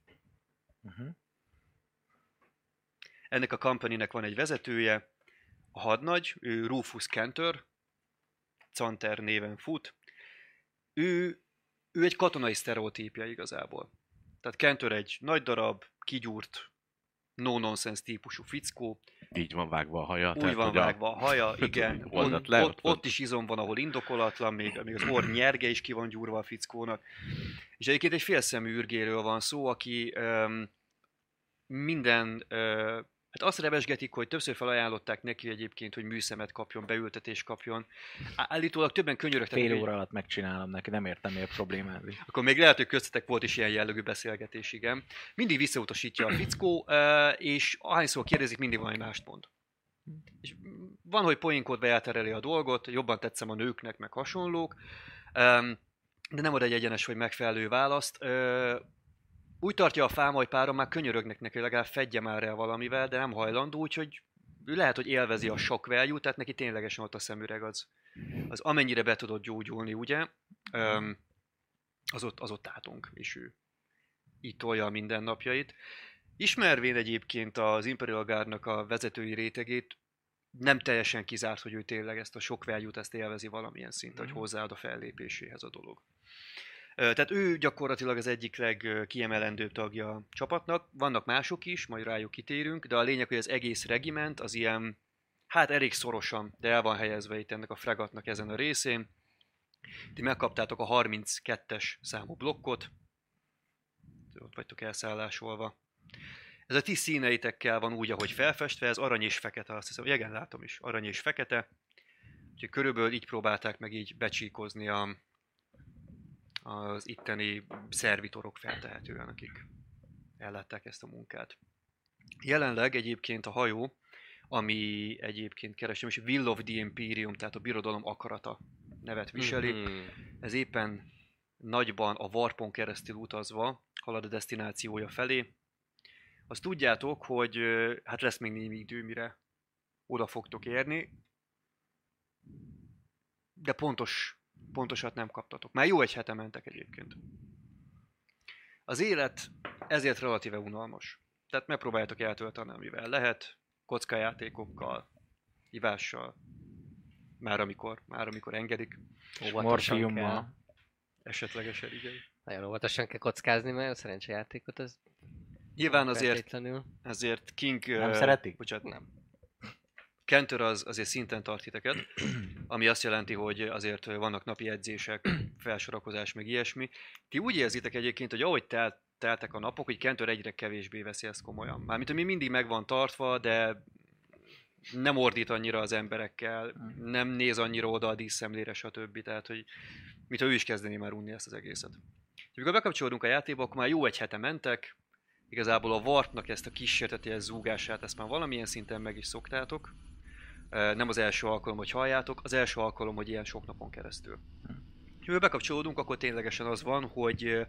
Uh-huh. Ennek a companynek van egy vezetője, a hadnagy, ő Rufus Cantor, Canter néven fut. Ő, ő egy katonai sztereotípia igazából. Tehát Cantor egy nagy darab, kigyúrt, no-nonsense típusú fickó, Így van vágva a haja. úgy van a- vágva a haja, igen. Le, ott, ott- ott is izom van, ahol indokolatlan, még, még az orr nyerge is ki van gyúrva a fickónak. És egyébként egy félszemű ürgéről van szó, aki um, minden, uh, hát azt rebesgetik, hogy többször felajánlották neki egyébként, hogy műszemet kapjon, beültetést kapjon. Állítólag többen könyörögtek, Fél óra alatt megcsinálom neki, nem értem, mi a problémázik. akkor még lehet, hogy köztetek volt is ilyen jellegű beszélgetés, igen. Mindig visszautasítja a fickó, és ahányszor kérdezik, mindig valami mást mond. És van, hogy poénkodva eltereli a dolgot, jobban tetszem a nőknek, meg hasonlók, de nem ad egy egyenes vagy megfelelő választ. Úgy tartja a fáma, hogy párom már könyörögnek neki, legalább fedje már el valamivel, de nem hajlandó, úgyhogy ő lehet, hogy élvezi a sok value, tehát neki ténylegesen ott a szemüreg az, az amennyire be tudod gyógyulni, ugye? Az ott, az ott átunk, és ő így tolja a mindennapjait. Ismervén egyébként az Imperial Guardnak a vezetői rétegét, nem teljesen kizárt, hogy ő tényleg ezt a sok value ezt élvezi valamilyen szinten, hogy hozzáad a fellépéséhez a dolog. Tehát ő gyakorlatilag az egyik legkiemelendőbb tagja a csapatnak. Vannak mások is, majd rájuk kitérünk, de a lényeg, hogy az egész regiment az ilyen, hát elég szorosan, de el van helyezve itt ennek a fregatnak ezen a részén. Ti megkaptátok a 32-es számú blokkot, ott vagytok elszállásolva. Ez a ti színeitekkel van úgy, ahogy felfestve, ez arany és fekete, azt hiszem, igen, látom is, arany és fekete. Úgyhogy körülbelül így próbálták meg így becsíkozni a, az itteni szervitorok feltehetően, akik ellátták ezt a munkát. Jelenleg egyébként a hajó, ami egyébként keresem, és Will of the Imperium, tehát a birodalom akarata nevet viseli. Mhm. Ez éppen nagyban a Warpon keresztül utazva halad a destinációja felé. Azt tudjátok, hogy hát lesz még némi idő, mire oda fogtok érni, de pontos, pontosat nem kaptatok. Már jó egy hete mentek egyébként. Az élet ezért relatíve unalmas. Tehát megpróbáljátok eltölteni, amivel lehet, kockajátékokkal, ivással, már amikor, már amikor engedik, Óvatosan kell. esetlegesen igen. Nagyon óvatosan kell kockázni, mert a szerencsejátékot az Nyilván azért, azért King... Nem ö, szeretik? Bocsánat, Nem. Kentor az azért szinten tart titeket, ami azt jelenti, hogy azért vannak napi edzések, felsorakozás, meg ilyesmi. Ti úgy érzitek egyébként, hogy ahogy telt, teltek a napok, hogy Kentor egyre kevésbé veszi ezt komolyan. Mármint, ami mindig meg van tartva, de nem ordít annyira az emberekkel, nem néz annyira oda a díszszemlére, stb. Tehát, hogy mintha ő is kezdené már unni ezt az egészet. És amikor bekapcsolódunk a játékba, akkor már jó egy hete mentek, igazából a Warpnak ezt a kísérteties zúgását, ezt már valamilyen szinten meg is szoktátok. Nem az első alkalom, hogy halljátok, az első alkalom, hogy ilyen sok napon keresztül. És mivel bekapcsolódunk, akkor ténylegesen az van, hogy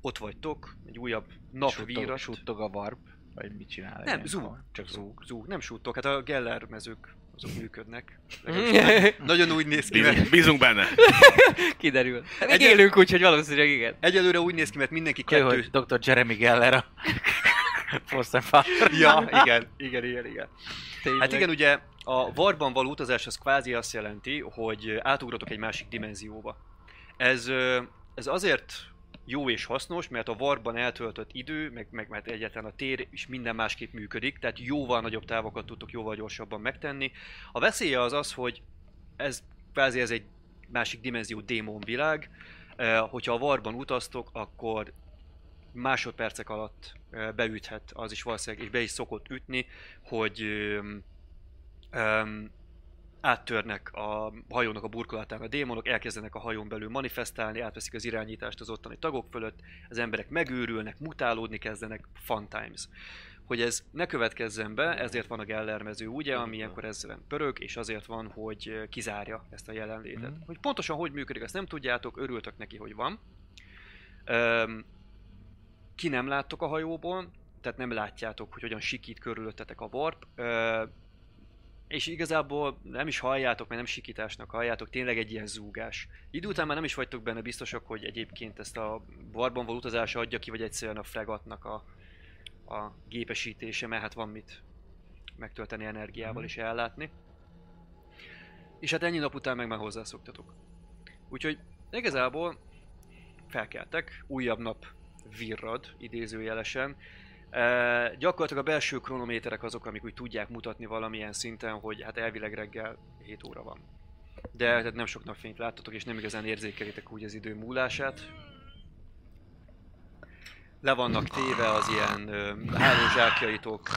ott vagytok, egy újabb Suttog, napvírat. suttog a warp, vagy mit csinál? Nem, zúg. Csak zúg. Zúg. Nem súgtok, hát a Geller mezők azok működnek. Nagyon úgy néz ki, mert Bízunk, benne. Kiderül. Hát Egyel- élünk úgy, hogy valószínűleg igen. egyelőre úgy néz ki, mert mindenki kettő, hogy Dr. Jeremy Geller a Force. Ja, igen, igen, igen, igen. Tényleg. Hát igen, ugye a warban való utazás az kvázi azt jelenti, hogy átugratok egy másik dimenzióba. Ez, ez azért jó és hasznos, mert a warban eltöltött idő, meg, meg mert egyáltalán a tér is minden másképp működik, tehát jóval nagyobb távokat tudtok jóval gyorsabban megtenni. A veszélye az az, hogy ez kvázi ez egy másik dimenzió démon világ, hogyha a warban utaztok, akkor másodpercek alatt beüthet az is valószínűleg, és be is szokott ütni, hogy öm, áttörnek a hajónak a burkolatán a démonok, elkezdenek a hajón belül manifestálni, átveszik az irányítást az ottani tagok fölött, az emberek megőrülnek, mutálódni kezdenek, fun times. Hogy ez ne következzen be, ezért van a gellermező, ugye, ami ilyenkor ezzel pörög, és azért van, hogy kizárja ezt a jelenlétet. Mhm. Hogy pontosan hogy működik, azt nem tudjátok, örültök neki, hogy van. Ki nem láttok a hajóból, tehát nem látjátok, hogy hogyan sikít körülöttetek a warp, és igazából nem is halljátok, mert nem sikításnak halljátok, tényleg egy ilyen zúgás. Idő után már nem is vagytok benne biztosak, hogy egyébként ezt a warban való utazás adja ki, vagy egyszerűen a fregatnak a, a gépesítése, mert hát van mit megtölteni energiával és ellátni. És hát ennyi nap után meg már hozzászoktatok. Úgyhogy igazából felkeltek, újabb nap virrad, idézőjelesen. E, gyakorlatilag a belső kronométerek azok, amik úgy tudják mutatni valamilyen szinten, hogy hát elvileg reggel 7 óra van. De tehát nem sok napfényt láttatok, és nem igazán érzékelitek úgy az idő múlását. Le vannak téve az ilyen hálózsákjaitok.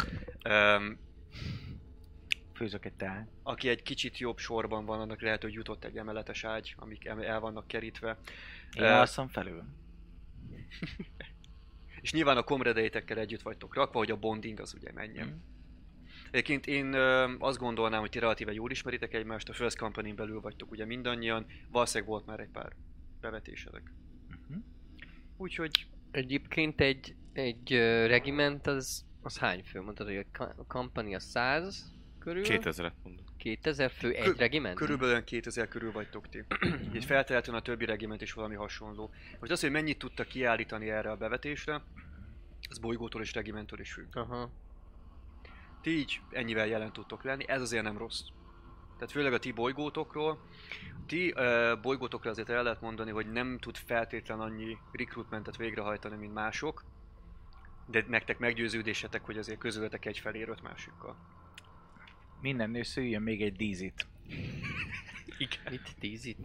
Főzök egy teát. aki egy kicsit jobb sorban van, annak lehet, hogy jutott egy emeletes ágy, amik el vannak kerítve. Én alszom felül. És nyilván a komredeitekkel együtt vagytok rakva, hogy a bonding az ugye menjen. Mm. Egyébként én ö, azt gondolnám, hogy ti relatíve jól ismeritek egymást, a First company belül vagytok ugye mindannyian, valószínűleg volt már egy pár bevetésedek. Mhm. Úgyhogy Egyébként egy, egy uh, regiment az, az hány fő? Mondtad, hogy a company a 100 körül? 2000-et mondok. 2000 fő egy Kö- regiment? körülbelül olyan 2000 körül vagytok ti. Így feltehetően a többi regiment is valami hasonló. Most az, hogy mennyit tudtak kiállítani erre a bevetésre, az bolygótól és regimenttől is függ. Aha. Ti így ennyivel jelen tudtok lenni, ez azért nem rossz. Tehát főleg a ti bolygótokról. Ti uh, bolygótokra azért el lehet mondani, hogy nem tud feltétlen annyi recruitmentet végrehajtani, mint mások. De nektek meggyőződésetek, hogy azért közöletek egy felér öt másikkal. Minden nő szüljön még egy dízit. Mit tízit?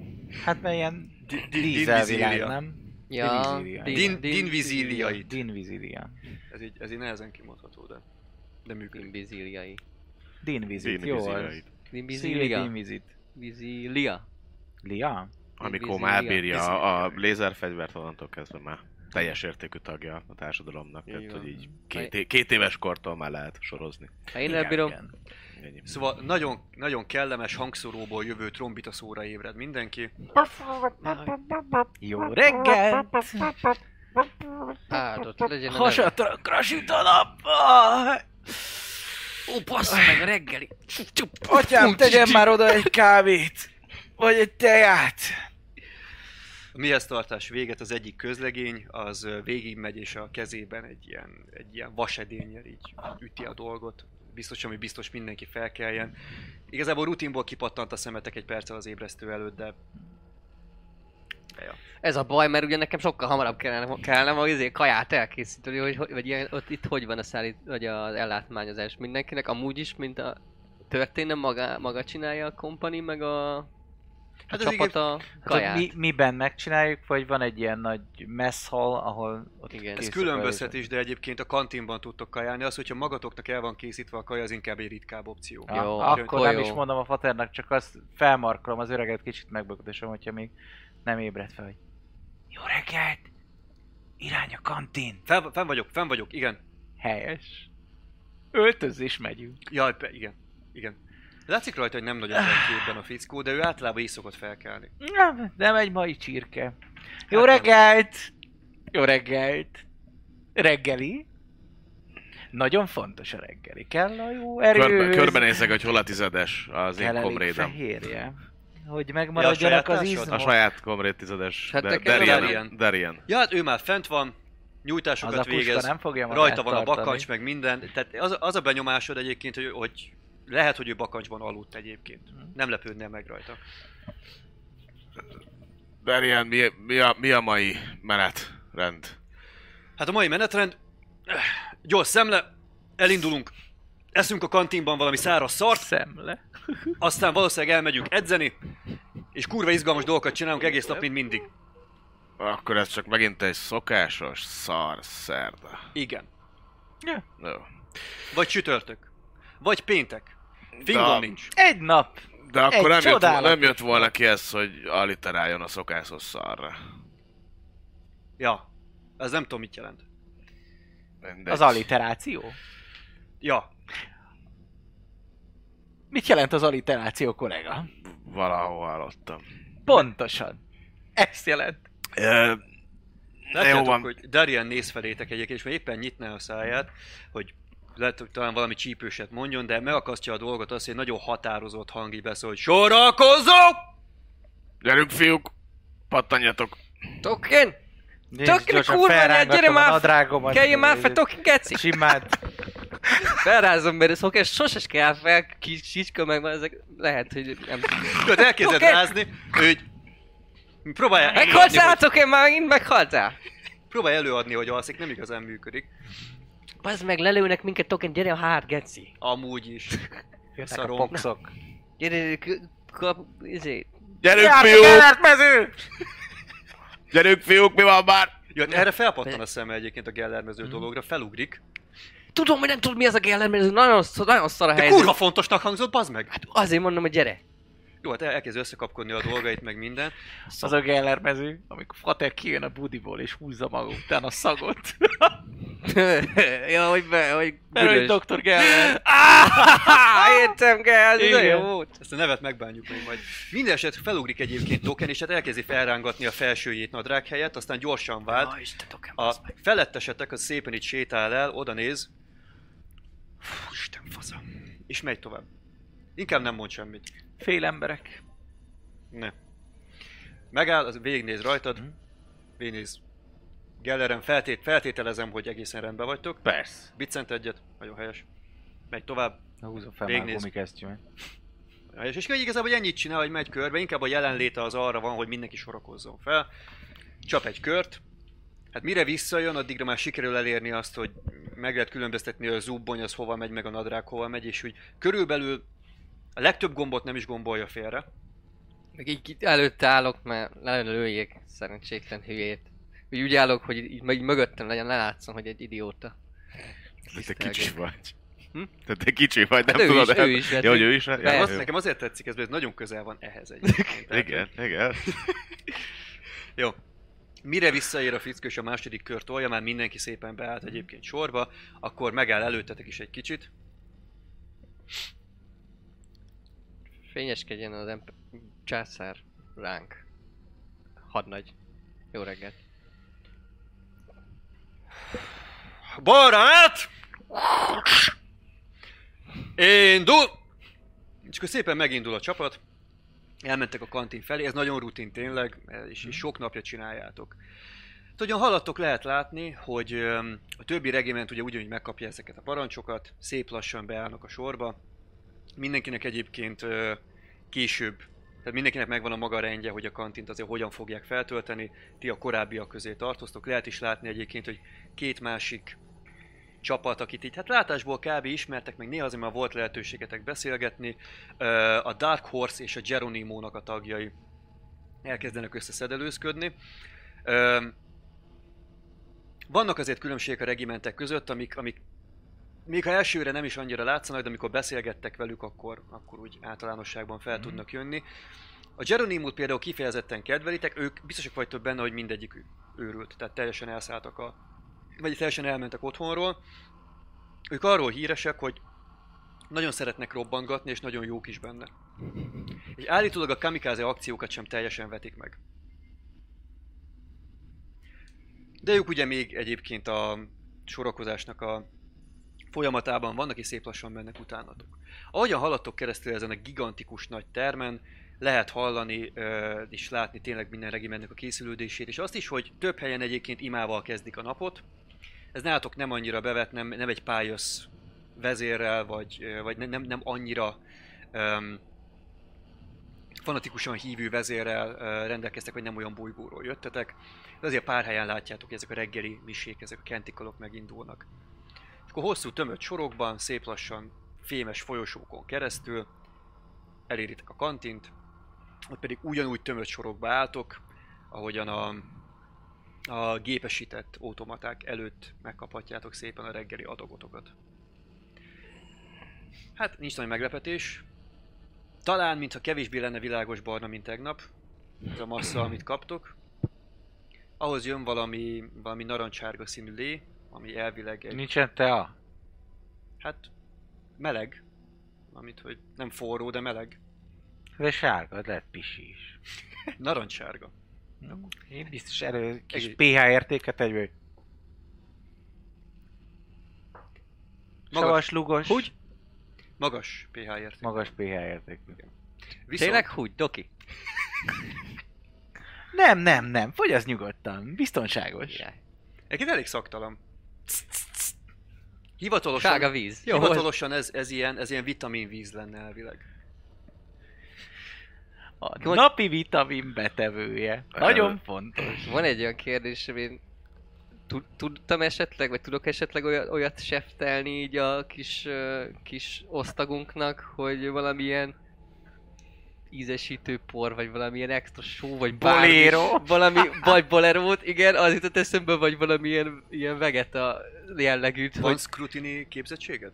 Hát mert ilyen dízelvilág, dinvizília. nem? Ja, Dinvizília. Din, dinvizíliait. Dinvizilia. Ez így, ez így nehezen kimondható, de, de működik. Dimbiziliai. Dinvizit, jó az. Dimbizília. Dinvizit. Vizilia. Lia? Amikor Dinvizília. már elbírja a lézerfegyvert, onnantól kezdve már teljes értékű tagja a társadalomnak. Tehát, hogy így két, két éves kortól már lehet sorozni. Ha én Igen, elbírom, igen. Ennyi. Szóval nagyon, nagyon kellemes hangszoróból jövő trombita szóra ébred mindenki. Jó reggel! áldott legyen a. Hasatra krasít a nap! Ó, bassz meg a reggeli. Atyám, tegyen már oda egy kávét! Vagy egy teját! A mihez tartás véget az egyik közlegény, az végigmegy és a kezében egy ilyen, egy ilyen vasedénnyel így üti a dolgot. Biztos, ami biztos mindenki felkeljen. Igazából rutinból kipattant a szemetek egy perccel az ébresztő előtt, de... ja. Ez a baj, mert ugye nekem sokkal hamarabb kellene, kellene ma izé kaját elkészíteni, hogy, hogy vagy ilyen, ott itt hogy van a szállít, vagy az ellátmányozás mindenkinek, amúgy is, mint a történne, maga, maga csinálja a company, meg a Hát ez csapat a Hát kaját. mi, miben megcsináljuk, vagy van egy ilyen nagy mess hall, ahol ott Igen. Ez a különbözhet is, de egyébként a kantinban tudtok kajálni. Az, hogyha magatoknak el van készítve a kaja, az inkább egy ritkább opció. Ah, Jó, akkor akkor nem jó. is mondom a faternak, csak azt felmarkolom az öreget, kicsit megböködösöm, hogyha még nem ébredt fel, hogy jó reggelt! Irány a kantin! Fenn, fenn vagyok, fenn vagyok, igen. Helyes. Öltözés megyünk. Jaj, igen, igen. Látszik rajta, hogy nem nagyon van képben a fickó, de ő általában így szokott felkelni. Nem, nem egy mai csirke. Jó Hát nem. reggelt! Jó reggelt! Reggeli? Nagyon fontos a reggeli. Kell a jó erő. Körbe, körbenézek, hogy hol a tizedes az én Kell elég komrédem. fehérje. Hogy Ja, megmaradjanak a az izmok. A saját komréd tizedes. Hát De-. Darian. Darian. Ja, hát ő már fent van, nyújtásokat a végez, nem fogja rajta van a tartani. bakancs, meg minden. Tehát az, az a benyomásod egyébként, hogy, hogy lehet, hogy ő bakancsban aludt egyébként. Mhm. Nem lepődnél meg rajta. Darian, mi, mi, a, mi a mai menetrend? Hát a mai menetrend, eh, gyors szemle, elindulunk, eszünk a kantinban valami száraz szart, Szemle. aztán valószínűleg elmegyünk edzeni, és kurva izgalmas dolgokat csinálunk egész nap, mint mindig. Akkor ez csak megint egy szokásos szar szerda. Igen. Jó. Vagy csütörtök. Vagy péntek. De- Fingom nincs. Egy nap. De akkor Egy nem jött, csodálatos nem jött volna ki ez, hogy alliteráljon a szokásos szarra. Ja. Ez nem tudom, mit jelent. Mindegy. Az alliteráció. Ja. Mit jelent az alliteráció, kollega? Valahol hallottam. Pontosan. Ezt jelent. Ö, Látjátok, hogy Darian néz felétek egyébként, és éppen nyitná a száját, hogy lehet, hogy talán valami csípőset mondjon, de megakasztja a dolgot azt, hogy egy nagyon határozott hang így beszól, hogy sorakozó! gyerünk fiúk, pattanjatok. Token! Gyorsan kurva gyere a már! Keljen már fel, Token, geci! Simát. Felrázom, mert ez szokás, soses kell fel, kis csicska meg van, ezek lehet, hogy nem Tudod, elkezded Oké. rázni, hogy próbálja előadni, Meghaltál, hogy, Token, már megint meghaltál? próbálja előadni, hogy alszik, nem igazán működik. Bazd meg, lelőnek minket, Token, gyere a hát, geci! Amúgy is. Jönnek a boxok. Gyere, k- kap, izé, Gyerünk fiúk, Ellert mező! gyerünk fiúk, mi van már? Ja, erre felpattan a szeme egyébként a gellermező dologra, felugrik. Tudom, hogy nem tudod mi az a Geller, mert ez nagyon, nagyon szar a De helyzet. kurva fontosnak hangzott, bazd meg! Hát azért mondom, hogy gyere. Jó, hát el- elkezd összekapkodni a dolgait, meg minden. Az a Geller mező, amikor Fater kijön a budiból és húzza maga után a szagot. ja, hogy be, hogy Mert hogy. Dr. Geller. Ah, értem, Geller, ez jó volt. Ezt a nevet megbánjuk még majd. Minden eset felugrik egyébként Token, és hát elkezdi felrángatni a felsőjét nadrág helyett, aztán gyorsan vált. Isten, Token, A felettesetek az szépen itt sétál el, oda néz. Fú, Isten fasza. És megy tovább. Inkább nem mond semmit. Fél emberek. Ne. Megáll, az végignéz rajtad. Végignéz Gelleren feltét, feltételezem, hogy egészen rendben vagytok. Persze. Biccent egyet, nagyon helyes. Megy tovább, Húzom fel már a Végignéz. gumikesztyűmet. nagyon helyes. És igazából hogy ennyit csinál, hogy megy körbe, inkább a jelenléte az arra van, hogy mindenki sorakozzon fel. Csap egy kört, Hát mire visszajön, addigra már sikerül elérni azt, hogy meg lehet különböztetni, hogy a zubbony az hova megy, meg a nadrág hova megy, és úgy körülbelül a legtöbb gombot nem is gombolja félre. Meg így előtte állok, mert lelőjék szerencsétlen hülyét. Úgy, úgy állok, hogy így, így mögöttem legyen, lelátszom, hogy egy idióta. Te kicsi vagy. Hm? Te, te kicsi vagy, nem Hát ő tudod. is, el- ő is, hát Ja, hogy ő- is? Ja, Persze. Az, jó. nekem azért tetszik ez, mert ez nagyon közel van ehhez egyébként. Tehát, Igen, igen. Jó. Mire visszaér a fickó és a második kör tolja, már mindenki szépen beállt egyébként sorba, akkor megáll előttetek is egy kicsit. Fényeskedjen az emp- császár ránk. Hadnagy. Jó reggelt. Balra át! Indul! És akkor szépen megindul a csapat. Elmentek a kantin felé, ez nagyon rutin tényleg, és, és sok napja csináljátok. Hát, Hogyan haladtok, lehet látni, hogy a többi regiment ugye ugyanúgy megkapja ezeket a parancsokat, szép lassan beállnak a sorba. Mindenkinek egyébként később, tehát mindenkinek megvan a maga rendje, hogy a kantint azért hogyan fogják feltölteni. Ti a korábbiak közé tartoztok. Lehet is látni egyébként, hogy két másik csapat, akit így hát látásból kb. ismertek, meg néha azért már volt lehetőségetek beszélgetni. A Dark Horse és a Geronimo-nak a tagjai elkezdenek összeszedelőzködni. Vannak azért különbségek a regimentek között, amik, amik még ha elsőre nem is annyira látszanak, de amikor beszélgettek velük, akkor, akkor úgy általánosságban fel tudnak jönni. A Geronimot például kifejezetten kedvelitek, ők biztosak vagytok benne, hogy mindegyik őrült, tehát teljesen elszálltak a, vagy teljesen elmentek otthonról. Ők arról híresek, hogy nagyon szeretnek robbangatni, és nagyon jók is benne. És állítólag a kamikaze akciókat sem teljesen vetik meg. De ők ugye még egyébként a sorakozásnak a folyamatában vannak, és szép lassan mennek utánatok. Ahogyan haladtok keresztül ezen a gigantikus nagy termen, lehet hallani és látni tényleg minden regimentnek a készülődését, és azt is, hogy több helyen egyébként imával kezdik a napot. Ez nálatok nem annyira bevet, nem, nem egy pályos vezérrel, vagy, vagy nem, nem, annyira öm, fanatikusan hívő vezérrel ö, rendelkeztek, vagy nem olyan bolygóról jöttetek. De azért pár helyen látjátok, hogy ezek a reggeli misék, ezek a kentikolok megindulnak. Akkor hosszú tömött sorokban, szép lassan fémes folyosókon keresztül eléritek a kantint, ott pedig ugyanúgy tömött sorokba álltok, ahogyan a, a gépesített automaták előtt megkaphatjátok szépen a reggeli adagotokat. Hát nincs nagy meglepetés. Talán, mintha kevésbé lenne világos barna, mint tegnap, ez a massza, amit kaptok. Ahhoz jön valami, valami narancsárga színű lé, ami elvileg egy, Nincsen tea? hát meleg, amit hogy nem forró, de meleg. De sárga, lehet pisi is. Narancsárga. Én biztos elő kis Egész- pH értéket egyből. Magas, Savas, lugos. Úgy? magas pH érték. Magas pH értékű. Viszont, Tényleg úgy, Doki? Nem, nem, nem. Fogyassz nyugodtan. Biztonságos. Király. Egyébként elég szaktalan. Hivatalosan, Sárga víz. Jó, hivatalosan ez, ez, ilyen, ez ilyen vitaminvíz lenne elvileg. A Jó, napi vitamin betevője. Nagyon fontos. Van egy olyan kérdésem, én tud- tudtam esetleg, vagy tudok esetleg olyat, olyat seftelni így a kis, kis osztagunknak, hogy valamilyen ízesítő por, vagy valamilyen extra só, vagy bármi, Bolero. valami, vagy bolerót, igen, az jutott eszembe, vagy valamilyen ilyen vegeta jellegűt, Van hogy scrutiny képzettséged?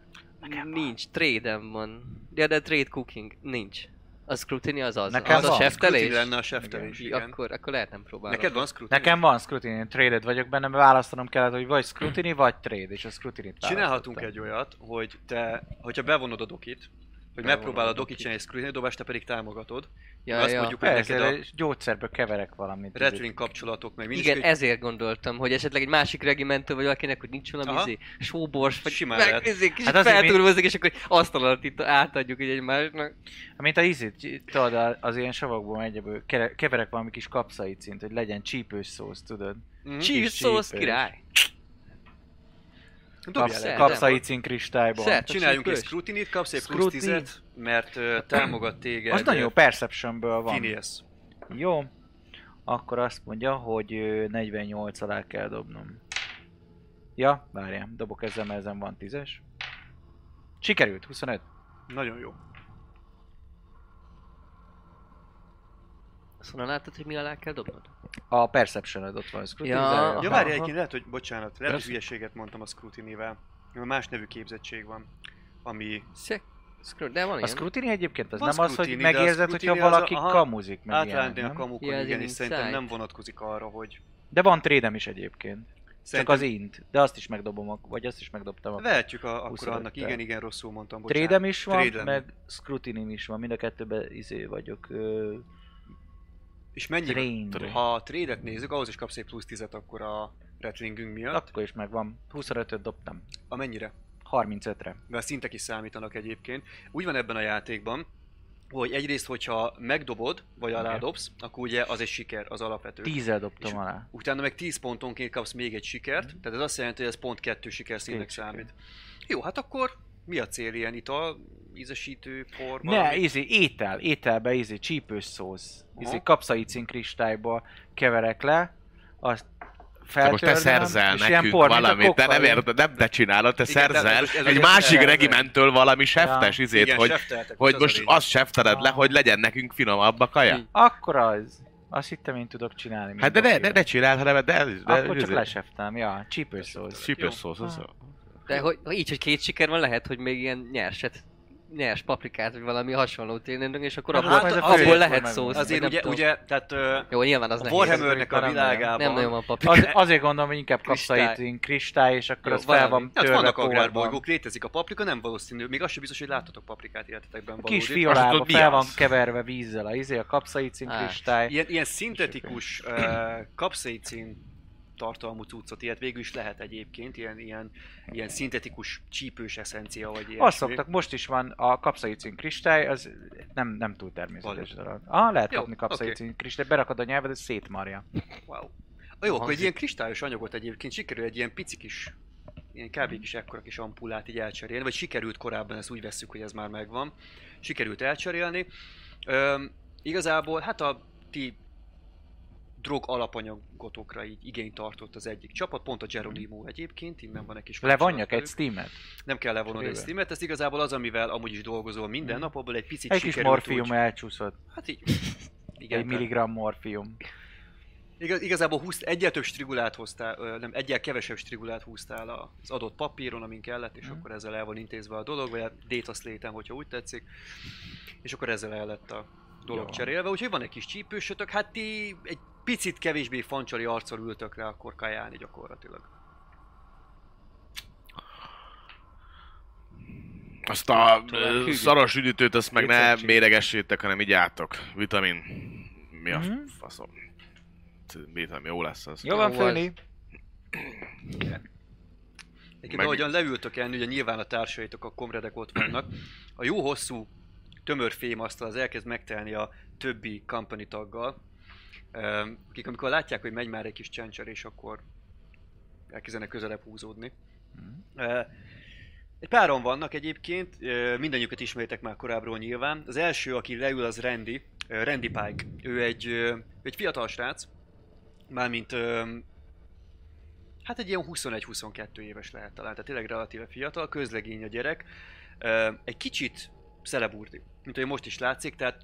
nincs, trade van. Ja, de trade cooking, nincs. A scrutiny az az, Nekem az a van. seftelés? Scrutiny lenne a seftelés, I- igen. Akkor, akkor lehet nem próbálom. Neked van scrutiny? Nekem van scrutiny, én traded vagyok benne, mert választanom kellett, hogy vagy scrutiny, vagy trade, és a scrutiny Csinálhatunk egy olyat, hogy te, hogyha bevonod a dokit, hogy megpróbálod a a dokit csinálni egy scrutiny dobást, te pedig támogatod. Ja, azt ja. mondjuk, hogy Persze, neked a gyógyszerből keverek valamit. retring kapcsolatok, meg mindig, Igen, hogy ezért gondoltam, hogy esetleg egy másik regimentől vagy valakinek, hogy nincs valami izé, sóbors, vagy Simán meg, izé, kicsit Hát azért felturbozik, és akkor asztal alatt itt átadjuk így egymásnak. Mint a izit, tudod, az ilyen savakból egyéből keverek valami kis kapszaicint, hogy legyen csípős szósz, tudod? Cheese Kis szósz csípős. király. Kapsz, le. Szert. kapszaicin kristályból. Szert. Csináljunk egy scrutinit, kapsz egy plusz. 10 mert támogat téged. Az nagyon jó, Perceptionből van. Phineas. Jó. Akkor azt mondja, hogy ö, 48 alá kell dobnom. Ja, várjál, dobok ezzel, mert ezen van 10-es. Sikerült, 25. Nagyon jó. Azt honnan láttad, hogy mi alá kell dobnod? A perception ott van, scrutiny Ja. Ja, várj, egyébként lehet, hogy bocsánat, lehet, hogy hülyeséget mondtam a. Mert Más nevű képzettség van, ami Szek. Screw, de van A ilyen. scrutiny egyébként az Van nem az, hogy scrutiny, de a megérzed, hogyha scrutiny az a- valaki aha. kamuzik, meg ilyen, átlátni a kamukon, Ja, igen, és szerintem nem vonatkozik arra, hogy... De van trédem is egyébként. Csak Szerintem az int. De azt is megdobom, vagy azt is megdobtam. Vehetjük a, akkor 25-tel. annak, igen, igen, rosszul mondtam, bocsánat. Trédem is van, lenne. meg scrutinim is van. Mind a kettőben izé vagyok. Ö, És mennyi? trained. Ha a trédet nézzük, ahhoz is kapsz egy plusz 10 akkor a rettlingünk miatt. Akkor is megvan. 25-öt dobtam. A mennyire? 35-re. Mert szintek is számítanak egyébként. Úgy van ebben a játékban, hogy egyrészt, hogyha megdobod, vagy Oké. aládobsz, akkor ugye az egy siker, az alapvető. 10-el dobtam És- alá. Utána meg 10 pontonként kapsz még egy sikert, tehát ez azt jelenti, hogy ez pont kettő siker. számít. Jó, hát akkor mi a cél ilyen ital? Ízesítő, por, Ne, izé, étel, ételbe izé, csípős szósz. Izé, Aha. kapszaicin kristályba keverek le, azt Te most te szerzel és nekünk por, valamit, te nem érted, nem te csinálod, te Igen, de szerzel ez- ez egy az- másik ez- regimentől valami seftes Ja. izét, Igen, hogy, hogy az most lényeg. azt sefteled le, Ah. hogy legyen nekünk finomabb a kaja. Akkor az. Azt hittem én tudok csinálni. Hát de ne, ne, ne csináld, hanem de, de, Akkor csak izé, leseftem, ja, csípős szósz, az Ah. De hogy, így, hogy két siker van, lehet, hogy még ilyen nyerset, nyers paprikát, vagy valami hasonló tényleg, és akkor Hát abból, a abból lehet szósz. Azért ugye, ugye, tehát ö, Jó, nyilván az a. Warhammernek a világában... Nem nagyon van paprika. Az, azért gondolom, hogy inkább Kristály. kapszaicin kristály, és akkor Jó, az fel van Hát törve vannak agrárbolygók, létezik a paprika, nem valószínű. Még az sem biztos, hogy láttatok paprikát életetekben valódi. Kis fiolába fel van keverve vízzel a izé, a kapszaicin kristály. Ilyen, ilyen szintetikus uh, kapszaicin tartalmú cuccot, ilyet végül is lehet egyébként, ilyen, ilyen, ilyen szintetikus csípős eszencia, vagy ilyesmi. Azt szoktak, most is van a kapszaicin kristály, az nem, nem túl természetes dolog. Ah, lehet Jó, kapni kapszaicin kristály, berakod a nyelved, és szétmarja. Wow. A jó, akkor egy ilyen kristályos anyagot egyébként sikerül egy ilyen pici kis, ilyen kb. kis ekkora kis ampullát így elcserélni, vagy sikerült korábban, ezt úgy veszük, hogy ez már megvan, sikerült elcserélni. Üm, igazából, hát a ti drog alapanyagotokra így igényt tartott az egyik csapat, pont a Geronimo egyébként, innen van egy kis Levonjak egy steamet? Nem kell levonnod egy steamet, ez igazából az, amivel amúgy is dolgozol minden Mhm. nap, abból egy picit Egy kis morfium úgy- elcsúszott. Hát így. Egy Igen, tehát- milligram morfium. Igaz, igazából húzt, egyel több strigulát hoztál, nem, egyel kevesebb strigulát húztál az adott papíron, amin kellett, és Mhm. akkor ezzel el van intézve a dolog, vagy a data slate hogyha úgy tetszik, és akkor ezzel el lett a dolog Jó. cserélve, úgyhogy van egy kis csípősötök, hát ti egy picit kevésbé fancsali arccal ültök rá akkor kajálni gyakorlatilag. Azt a szaros üdítőt, azt meg ne méregessétek, hanem így átok. Vitamin. Mi a Mhm. faszom? Vitamin, jó lesz az. Jó van, Főni? Egyébként Meg- ahogyan leültök enni, ugye nyilván a társaitok, a komredek ott vannak. A jó hosszú, tömör fémasztal az elkezd megtelni a többi company taggal, akik amikor látják, hogy megy már egy kis csencserés, akkor elkezdenek közelebb húzódni. Ö, Egy páron vannak egyébként, mindannyiukat ismertek már korábbról nyilván. Az első, aki leül, az Randy, Randy Pike. Ő egy, egy fiatal srác, mármint hát egy ilyen 21-22 éves lehet talán, tehát tényleg relatíve fiatal, közlegény a gyerek. Egy kicsit szeleburdi, mint hogy most is látszik, tehát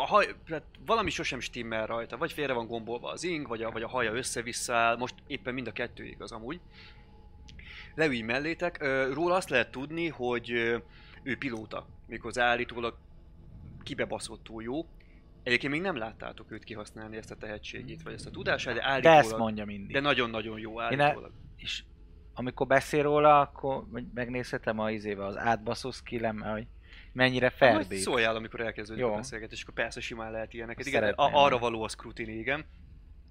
a haj, tehát valami sosem stimmel rajta, vagy félre van gombolva az ing, vagy a, vagy a haja össze-vissza áll, most éppen mind a kettő igaz amúgy. Leülj mellétek, róla azt lehet tudni, hogy ő pilóta, méghozzá állítólag kibebaszottul jó. Egyébként még nem láttátok őt kihasználni ezt a tehetségét, vagy ezt a tudását, de De állítólag... ezt mondja mindig. de nagyon-nagyon jó Én állítólag. És amikor beszél róla, akkor megnézhetem a izével az átbaszó skillem, hogy mennyire ferbít. szóljál, amikor elkezdődik a beszélgetés, akkor persze simán lehet ilyeneket. Azt Igen, a, szeretném. arra való a scrutiny, igen.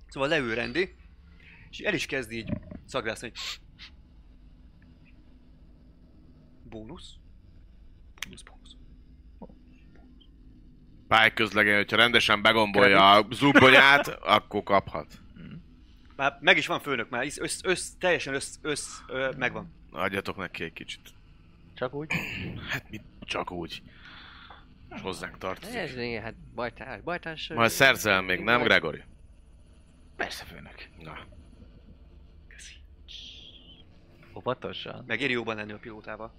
Szóval leül Randy, és el is kezd így szagrászni, hogy bónusz? Bónusz, bónusz. Pályaközlegen, hogyha rendesen begombolja a zubbonyát, akkor kaphat. Már meg is van főnök, már össz, össz, össz teljesen össz, össz ö, megvan. Adjatok neki egy kicsit. Csak úgy? Hát mit csak úgy. És hozzánk Ez tartozik. ilyen, hát bajtás, bajtás... Majd szerzel még, nem, Gregory? Persze, főnök. Na. Óvatosan. Megéri jóban lenni a pilótával.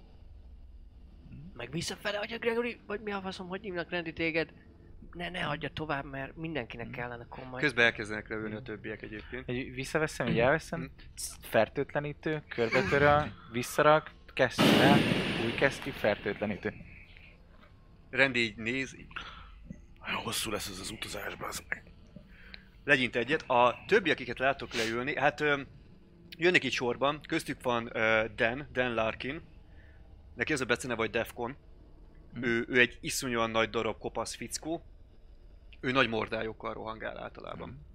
Meg visszafele, hogy a Gregory, vagy mi a faszom, hogy hívnak rendi téged? Ne, ne hagyja tovább, mert mindenkinek kellene akkor majd. Közben elkezdenek leülni a többiek egyébként. Hogy visszaveszem, hogy elveszem, fertőtlenítő, körbetöröl, visszarak, kezd el, új kezd ki, fertőtlenítő. Randy így néz, így hosszú lesz ez az utazásban, az meg. legyint egyet. A többi, akiket látok leülni, hát ö, jönnek itt sorban, köztük van ö, Dan, Dan Larkin, neki az a becene vagy Defcon. Hm. Ő, ő egy iszonyúan nagy darab kopasz fickó, ő nagy mordályokkal rohangál általában.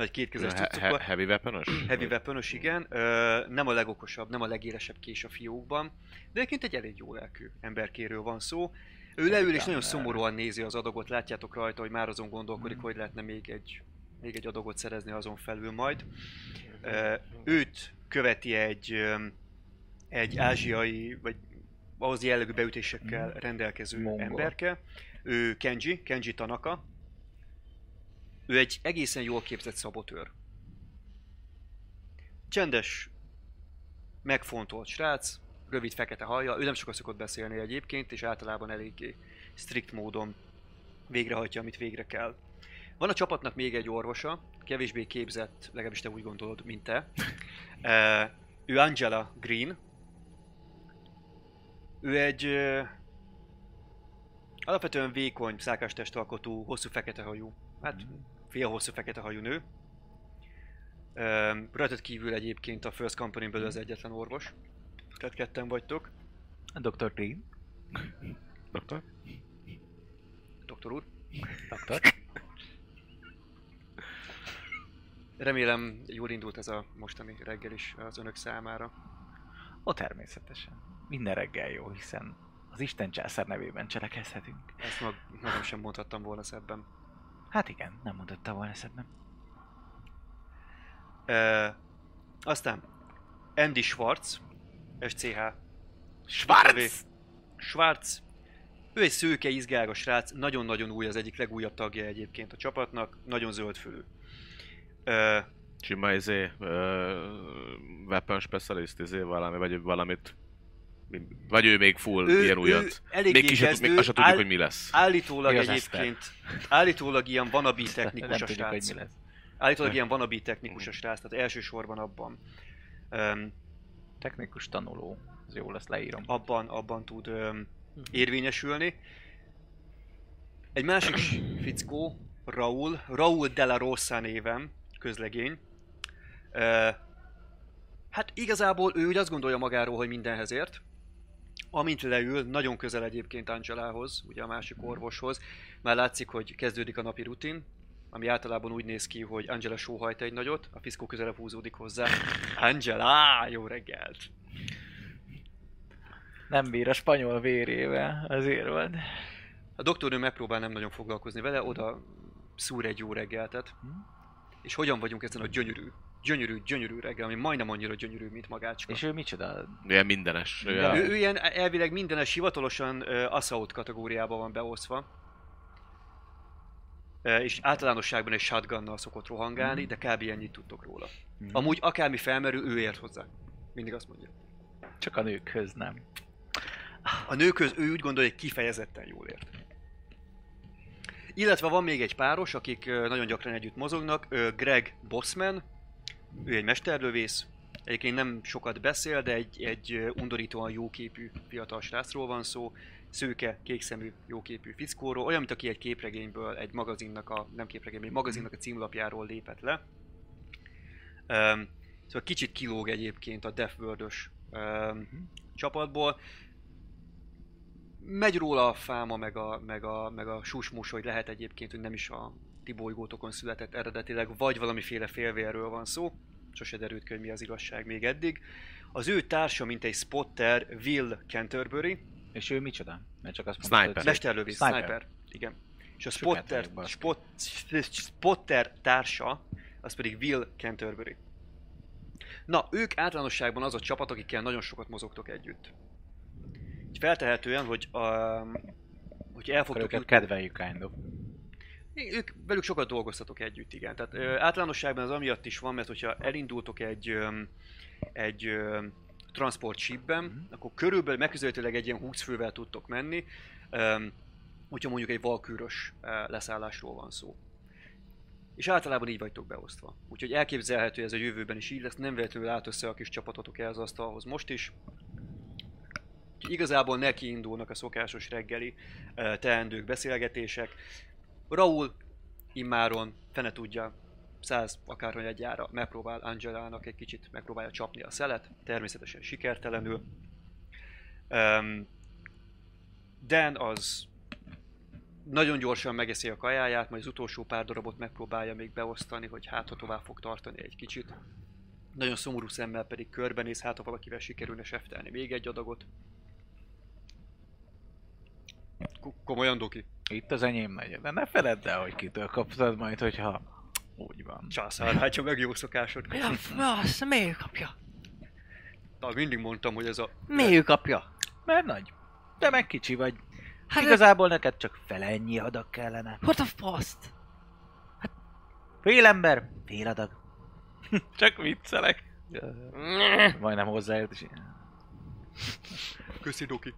Nagy kétkezes cuccokkal. he- heavy weaponos? Heavy weaponos, igen. Ö, nem a legokosabb, nem a legélesebb kés a fiókban, de egyébként egy elég jó lelkű emberkéről van szó. Ő leül és nagyon szomorúan nézi az adagot, látjátok rajta, hogy már azon gondolkodik, hogy lehetne még egy, még egy adagot szerezni azon felül majd. Ö, őt követi egy, egy ázsiai, vagy ahhoz jellegű beütésekkel rendelkező Mongol. emberke. Ő Kenji, Kenji Tanaka. Ő egy egészen jól képzett szabotőr. Csendes, megfontolt srác, rövid fekete hajja, ő nem sokat szokott beszélni egyébként, és általában eléggé strikt módon végrehajtja, amit végre kell. Van a csapatnak még egy orvosa, kevésbé képzett, legalábbis te úgy gondolod, mint te. Ő Angela Green. Ő egy alapvetően vékony, szákás testalkotú, hosszú fekete hajú, hát hosszú fekete hajú nő. Um, rajtad kívül egyébként a First company belül az egyetlen orvos. Tehát ketten vagytok. A Dr. Green. Doktor? Doktor úr. Doktor. Remélem jól indult ez a mostani reggel is az önök számára. Ó, természetesen. Minden reggel jó, hiszen az Isten császár nevében cselekezhetünk. Ezt mag, magam sem mondhattam volna szebben. Hát igen, nem mondotta volna szebben. E, aztán Andy Schwartz, SCH. Schwarz! Schwarz. Ő egy szőke, izgágos srác, nagyon-nagyon új, az egyik legújabb tagja egyébként a csapatnak, nagyon zöldfülű. E, Sima izé, uh, weapon specialist izé valami, vagy valamit vagy ő még full Ő- ilyen újat. Még ki még azt se tudjuk, áll- hogy mi lesz. Állítólag Mi az egyébként, állítólag ilyen Nem technikus a srác. Állítólag ilyen wannabe technikus a srác, tehát elsősorban abban. Um, Technikus tanuló. Ez jó lesz, leírom. abban, abban tud um, érvényesülni. Egy másik fickó, Raul, Raul de la Rosa néven, közlegény. Uh, hát igazából ő úgy azt gondolja magáról, hogy mindenhez ért. Amint leül, nagyon közel egyébként Angelához, ugye a másik orvoshoz, már látszik, hogy kezdődik a napi rutin, ami általában úgy néz ki, hogy Angela sóhajt egy nagyot, a fiszkó közelebb húzódik hozzá. Angela, jó reggelt! Nem bír a spanyol vérével, azért van. A doktornő megpróbál nem nagyon foglalkozni vele, oda szúr egy jó reggeltet. És hogyan vagyunk ezen a gyönyörű, gyönyörű, gyönyörű reggel, ami majdnem annyira gyönyörű, mint magácska. És ő micsoda? Ilyen mindenes. Ja. ő, ő ilyen elvileg mindenes hivatalosan uh, assault kategóriában van beosztva. Uh, és általánosságban egy shotgunnal szokott rohangálni, de kb. ennyit tudtok róla. Mhm. Amúgy akármi felmerül, ő ért hozzá. Mindig azt mondja. Csak a nőkhöz nem. A nőköz ő úgy gondolja, hogy kifejezetten jól ért. Illetve van még egy páros, akik nagyon gyakran együtt mozognak, Greg Bossman, ő egy mesterlövész, egyébként nem sokat beszél, de egy, egy undorítóan jóképű fiatal srácról van szó, szőke, kékszemű, jóképű fickóról, olyan, mint aki egy képregényből, egy magazinnak a, nem képregényből, egy magazinnak a címlapjáról lépett le. Um, szóval kicsit kilóg egyébként a Death World-ös um, csapatból, megy róla a fáma, meg a, meg a, meg a susmus, hogy lehet egyébként, hogy nem is a ti bolygótokon született eredetileg, vagy valamiféle félvérről van szó. Sose derült ki, hogy mi az igazság még eddig. Az ő társa, mint egy spotter, Will Canterbury, És ő micsoda? Mert csak azt Sniper. mondta, hogy... mesterlövész, Sniper. sniper. Igen. És a spotter, spot, spotter társa, az pedig Will Canterbury. Na, ők általánosságban az a csapat, akikkel nagyon sokat mozogtok együtt. Így feltehetően, hogy, um, hogy el fogtok őket jutni, kedveljük, kind of. Ők velük sokat dolgoztatok együtt, igen. Tehát ö, általánosságban az amiatt is van, mert hogyha elindultok egy, ö, egy ö, transport shipben, Mhm. akkor körülbelül megközelítőleg egy ilyen 20 fővel tudtok menni, ö, hogyha mondjuk egy valkűrös leszállásról van szó. És általában így vagytok beosztva. Úgyhogy elképzelhető ez a jövőben is így lesz, nem véletlenül állt össze a kis csapatotok el az asztalhoz most is. Igazából neki indulnak a szokásos reggeli teendők, beszélgetések. Raúl immáron, fene tudja, száz akárhogy egyára megpróbál Angelának egy kicsit megpróbálja csapni a szelet, természetesen sikertelenül. Um, Dan az nagyon gyorsan megeszi a kajáját, majd az utolsó pár darabot megpróbálja még beosztani, hogy hát ha tovább fog tartani egy kicsit. Nagyon szomorú szemmel pedig körbenéz, hát ha valakivel sikerülne seftelni még egy adagot. Ko- Komolyan, Doki? Itt az enyém nagy, de ne feledd el, hogy kitől kaptad majd, hogyha úgy van. Császár, hát meg jó szokásod. Mi a fasz? Miért kapja? Na, mindig mondtam, hogy ez a... Miért kapja? Mert nagy. De meg kicsi vagy. Hát Igazából neked csak fele ennyi adag kellene. What a faszt? Fél ember, fél adag. csak viccelek. Majdnem hozzáért is. Köszi, Doki.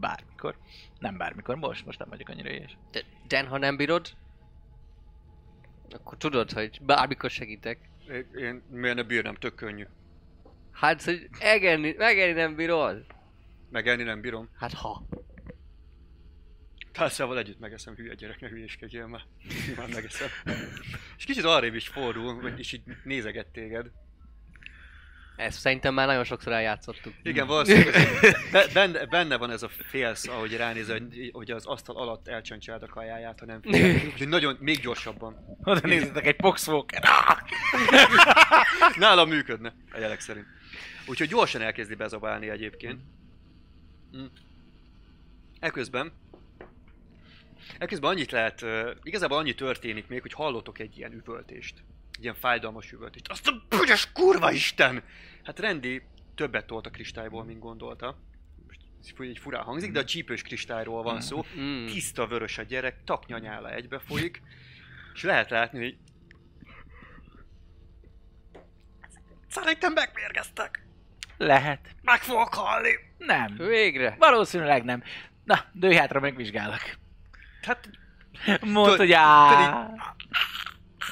Bármikor. Nem bármikor, most, most nem vagyok annyira éhes. De, Dan, ha nem bírod, akkor tudod, hogy bármikor segítek. Én, én miért ne bírnám, tök könnyű. Hát, hogy egenni, megenni nem bírod? Megenni nem bírom. Hát ha. Társzával együtt megeszem, hülye gyerek, ne hülyéskedjél már. Már megeszem. És kicsit arrébb is fordul, és így nézeget téged. Ezt szerintem már nagyon sokszor eljátszottuk. Igen, valószínűleg ez- be, benne, benne van ez a félsz, ahogy ránéz, hogy, hogy az asztal alatt elcsöntsáld a kajáját, ha nem figyel. Úgyhogy nagyon, még gyorsabban. Oda nézzetek egy Poxwalker. Nálam működne, a jelek szerint. Úgyhogy gyorsan elkezdi bezabálni egyébként. Mm. Eközben Eközben annyit lehet, uh, igazából annyi történik még, hogy hallotok egy ilyen üvöltést. Egy ilyen fájdalmas üvöltést. Azt a büdös kurva isten! Hát Rendi többet tolt a kristályból, mint gondolta. Most így furán hangzik, de a csípős kristályról van szó. Mm. Tiszta vörös a gyerek, taknyanyála egybe folyik. És lehet látni, hogy Szerintem megmérgeztek. Lehet. Meg fogok halni. Nem. Végre! Valószínűleg nem. Na, dőj hátra, megvizsgálok. Hát Mondd, hogy á.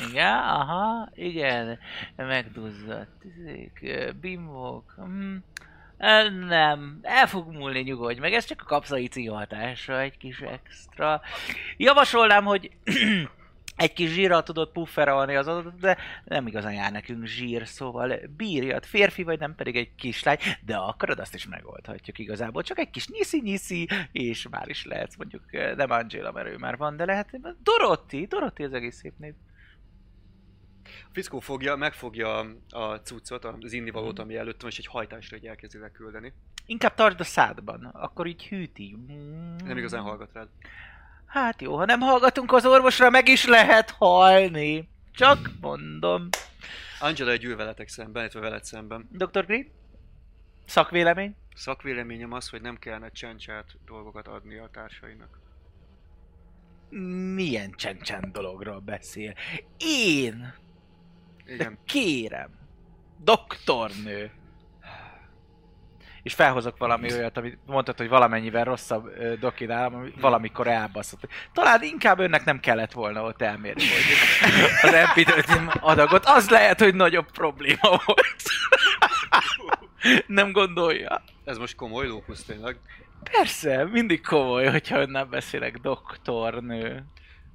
Igen, aha, igen. Megduzzadt. Hm. Ö, Nem, el fog múlni, nyugodj meg, ez csak a kapszaici hatása, egy kis extra. Javasolnám, hogy egy kis zsírral tudod pufferolni az adatot, de nem igazán jár nekünk zsír, szóval bírjad, férfi vagy nem pedig egy kislány, de akarod, azt is megoldhatjuk igazából. Csak egy kis nyiszi-nyiszi, és már is lehetsz mondjuk, nem Angela, mert ő már van, de lehet Dorotti, Dorotti az egész szép név. A fickó fogja, megfogja a cuccot, az innivalót, ami előtt van, és egy hajtásra egy elkezdi leküldeni. Inkább tartsd a szádban, akkor így hűti. Nem igazán hallgat rád. Hát jó, ha nem hallgatunk az orvosra, meg is lehet halni. Csak mondom. Angela egy ül veletek szemben, illetve veled szemben. Dr. Green? Szakvélemény? Szakvéleményem az, hogy nem kellene csencsát dolgokat adni a társainak. Milyen csend dologról beszél? Én De Igen. kérem, doktornő. És felhozok valami olyat, amit mondtad, hogy valamennyivel rosszabb ö, doki nálam, ami valamikor elbaszott. Talán inkább önnek nem kellett volna ott elmérni az epidetim adagot. Az lehet, hogy nagyobb probléma volt. nem gondolja? Ez most komoly lókusz tényleg. Persze, mindig komoly, hogyha önnel beszélek, doktornő.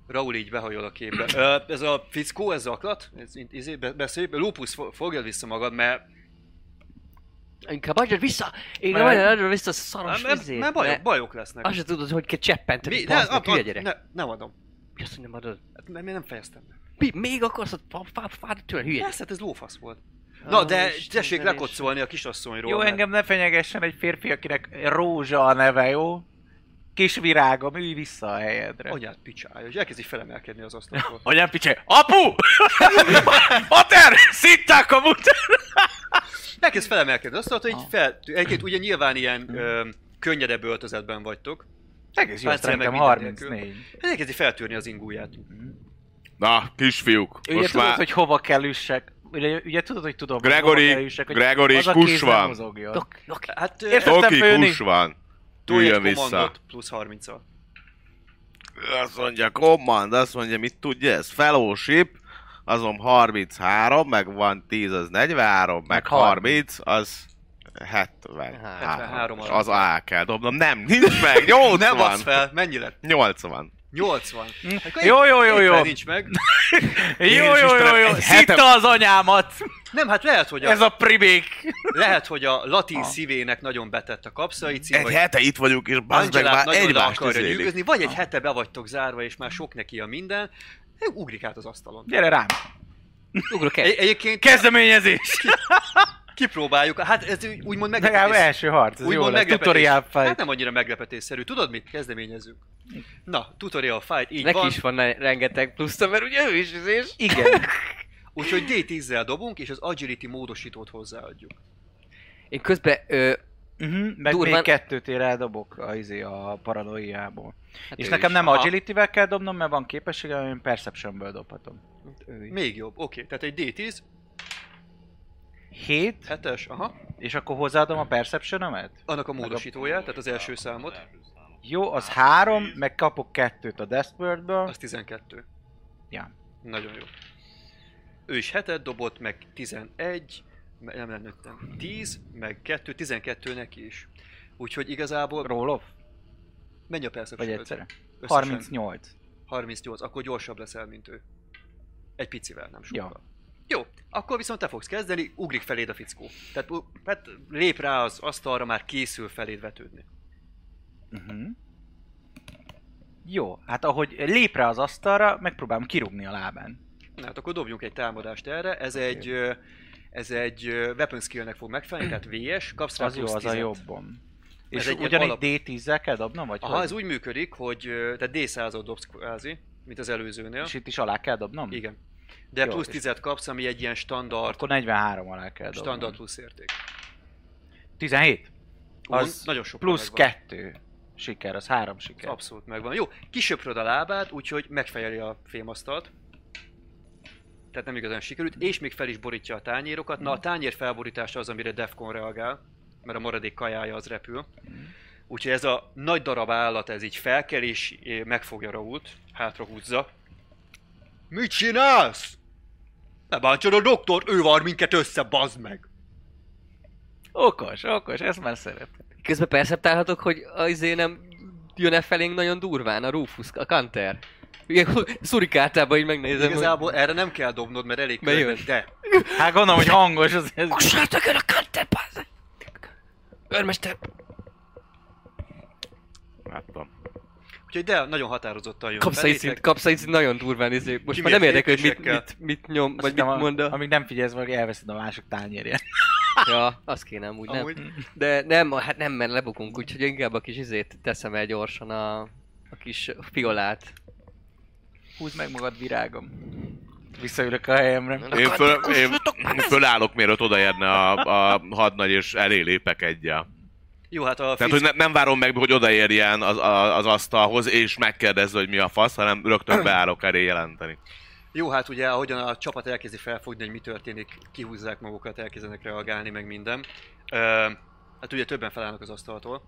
Raúl így behajol a képbe. Ö, ez a fickó, ez zaklat? Ez izé, be- beszélj, Lupus, fo- fogjad vissza magad, mert Inkább adjad vissza! Én Mert- nem adjad vissza a szaros mert, izét. mert bajok, mert bajok lesznek. Azt se tudod, hogy kell cseppenteni. Mi? Ne, ad- hülye gyerek. ne, nem adom. Mi azt, hogy nem adod? Hát, mert még nem fejeztem be. Mi? Még akarsz fá- fád tőle, hülye? Persze, hát ez lófasz volt. Na, de Isten tessék lekocolni a kisasszonyról. Jó, mert- engem ne fenyegessen egy férfi, akinek Rózsa a neve, jó? Kis virágom, ülj vissza a helyedre. Anyát picsája, és elkezdi felemelkedni az asztalról. Anyám picse, apu! Mater! Szitták a muter! Elkezd felemelkedni az asztalról, hogy Ah. fel... Egyébként ugye nyilván ilyen ö, könnyedebb öltözetben vagytok. Egész jó, szerintem meg minden 34. Elkezdi feltűrni az ingúját. Na, kisfiúk, Ugye most tudod, már... hogy hova kell üssek? Ugye, ugye tudod, hogy tudom, hogy Gregory, hova kell üssek, hogy Gregory, az a kus van. Dok, dok. Hát főni. kus van. Üljön vissza. plusz 30 -al. Azt mondja, command, azt mondja, mit tudja ez? Fellowship, azon 33, meg van 10, az 43, meg, Meg 30, az 70. 73 És alatt. az A kell dobnom. Nem, nincs meg, 80. Nem adsz fel, mennyi lett? 80. 80. Akkor Jó, jó, jó, jó. Nincs meg. Jó, jó, jó, jó. Szitta az anyámat! Nem, hát lehet, hogy a, Ez a pribék. lehet, hogy a latin Ah. szívének nagyon betett a kapszai cím, Egy vagy hete itt vagyunk, és bazd meg már egymást akarja nyűgözni, vagy egy Ah. hete be vagytok zárva, és már sok neki a minden, ugrik át az asztalon. Gyere rám. Ugrok el. Egy, egyébként Kezdeményezés. kipróbáljuk, hát ez úgy- úgymond Legalább meglepetés. első harc, ez jó Úgymond lesz. meglepetés. Tutorial Hát fight. nem annyira meglepetésszerű. Tudod mit? Kezdeményezünk. Na, tutorial fight, így Neki van. is van rengeteg plusz, mert ugye ő is izés. Igen. Úgyhogy D10-zel dobunk, és az agility módosítót hozzáadjuk. Én közben, ö, Uh-huh, meg Durván- még kettőt én eldobok a, izé, a paranoiából. hát és nekem is. nem Aha. agility-vel kell dobnom, mert van képességem, én perceptionből dobhatom. Is. Még jobb, oké. Tehát egy D10, 7, 7-es, aha. és akkor hozzáadom a perceptionomet? Annak a módosítóját, tehát az első számot, Jó, az 3, meg kapok kettőt a Deskbird-ből. az 12. Ja. Nagyon jó. Ő is hetet dobott, meg 11, me- nem, nem, nem, nem, 10, meg 2, 12 neki is. Úgyhogy igazából Roll off? menj a persze. Vagy egyszerre? 38. 38, akkor gyorsabb leszel, mint ő. Egy picivel, nem sokkal. Ja. Jó, akkor viszont te fogsz kezdeni, ugrik feléd a fickó. Tehát, hát lép rá az asztalra, már készül feléd vetődni. Uh-huh. Jó, hát ahogy lép rá az asztalra, megpróbálom kirúgni a lábán. Na hát akkor dobjunk egy támadást erre. Ez egy, ez egy weapon skillnek fog megfelelni, tehát VS, kapsz rá Az jó, az a 10-et. jobbom. És Ez egy ugyanígy alap- D10-zel kell dobnom, vagy Aha, hogy? ez úgy működik, hogy tehát D100-ot dobsz kvázi, mint az előzőnél. És itt is alá kell dobnom? Igen. De Jó, plusz és- 10 kapsz, ami egy ilyen standard, Akkor 43 alá kell dobnom. standard plusz érték. 17? Ú, Az nagyon sok Plusz megvan. 2 siker, az 3 siker. Abszolút megvan. Jó, kisöpröd a lábát, úgyhogy megfejeli a fémasztalt. Tehát nem igazán sikerült, és még fel is borítja a tányérokat. Na, a tányér felborítása az, amire Defcon reagál, mert a maradék kajája az repül. Úgyhogy ez a nagy darab állat, ez így felkel és eh, megfogja Rault, hátra húzza. Mit csinálsz? Ne bántsad a doktor, ő var minket össze, bazd meg! Okos, okos, ezt már szeretem. Közben perceptálhatok, hogy az izé nem jön-e felénk nagyon durván, a Rufus, a Kanter. Ilyen szurikáltában így megnézem, Igazából erre nem kell dobnod, mert elég körben, de Hát gondolom, hogy hangos az ez. hogy... Srácok, jön a Kanter, bazd! Őrmester! Láttam. Úgyhogy de nagyon határozottan jön Kapsz egy szint, kapsz egy szint nagyon durván, izé. Most már nem érdekel, hogy mit, mit, mit nyom, Azt vagy mit hittem, mond a... Amíg nem figyelsz, vagy elveszed a másik tányérját. Ja, azt kéne amúgy, nem. Amúgy. De nem, hát nem, mert lebukunk, úgyhogy inkább a kis izét teszem el gyorsan a, a kis fiolát. Húzd meg magad, virágom. Visszaülök a helyemre. Én, föl, én fölállok, mielőtt odaérne a, a hadnagy, és elé lépek egyel. Jó, hát a Tehát, fick... hogy ne, nem várom meg, hogy odaérjen az, a- az asztalhoz, és megkérdezze, hogy mi a fasz, hanem rögtön beállok elé jelenteni. Jó, hát ugye ahogyan a csapat elkezdi felfogni, hogy mi történik, kihúzzák magukat, elkezdenek reagálni, meg minden. Ö, hát ugye többen felállnak az asztaltól.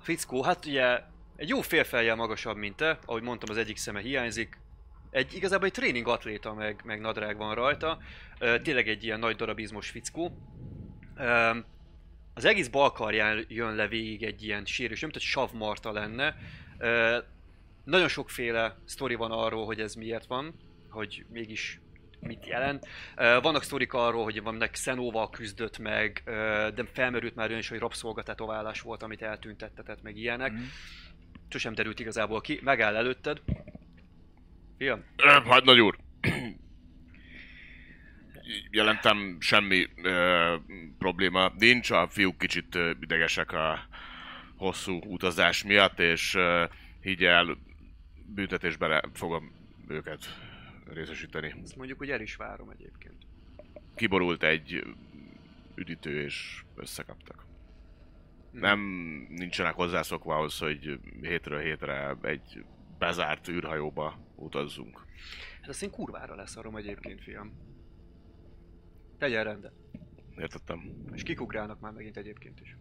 A fickó, hát ugye egy jó félfejjel magasabb, mint te, ahogy mondtam, az egyik szeme hiányzik. Egy, igazából egy tréning atléta, meg, meg nadrág van rajta. Ö, tényleg egy ilyen nagy darabizmos fickó. Ö, az egész balkarján jön le végig egy ilyen sérülés, nem hogy savmarta lenne. Ö, nagyon sokféle sztori van arról, hogy ez miért van, hogy mégis mit jelent. Ö, Vannak sztorik arról, hogy vannak Xenóval küzdött meg, ö, de felmerült már olyan is, hogy rabszolgatetoválás volt, amit eltüntettetett, meg ilyenek. Mhm. Sosem derült igazából ki. Megáll előtted. Fiam, Ö, Hadnagy úr! Jelentem semmi ö, probléma nincs, a fiúk kicsit ö, idegesek a hosszú utazás miatt, és ö, higgy el, büntetésben le- fogom őket részesíteni. ezt mondjuk, hogy el is várom egyébként. Kiborult egy üdítő, és összekaptak. Mhm. Nem nincsenek hozzászokva ahhoz, hogy hétről hétre egy bezárt űrhajóba utazzunk. Hát azt én kurvára leszarom egyébként, fiam. Tegyen rendet. Értettem? És kikugrálnak már megint egyébként is.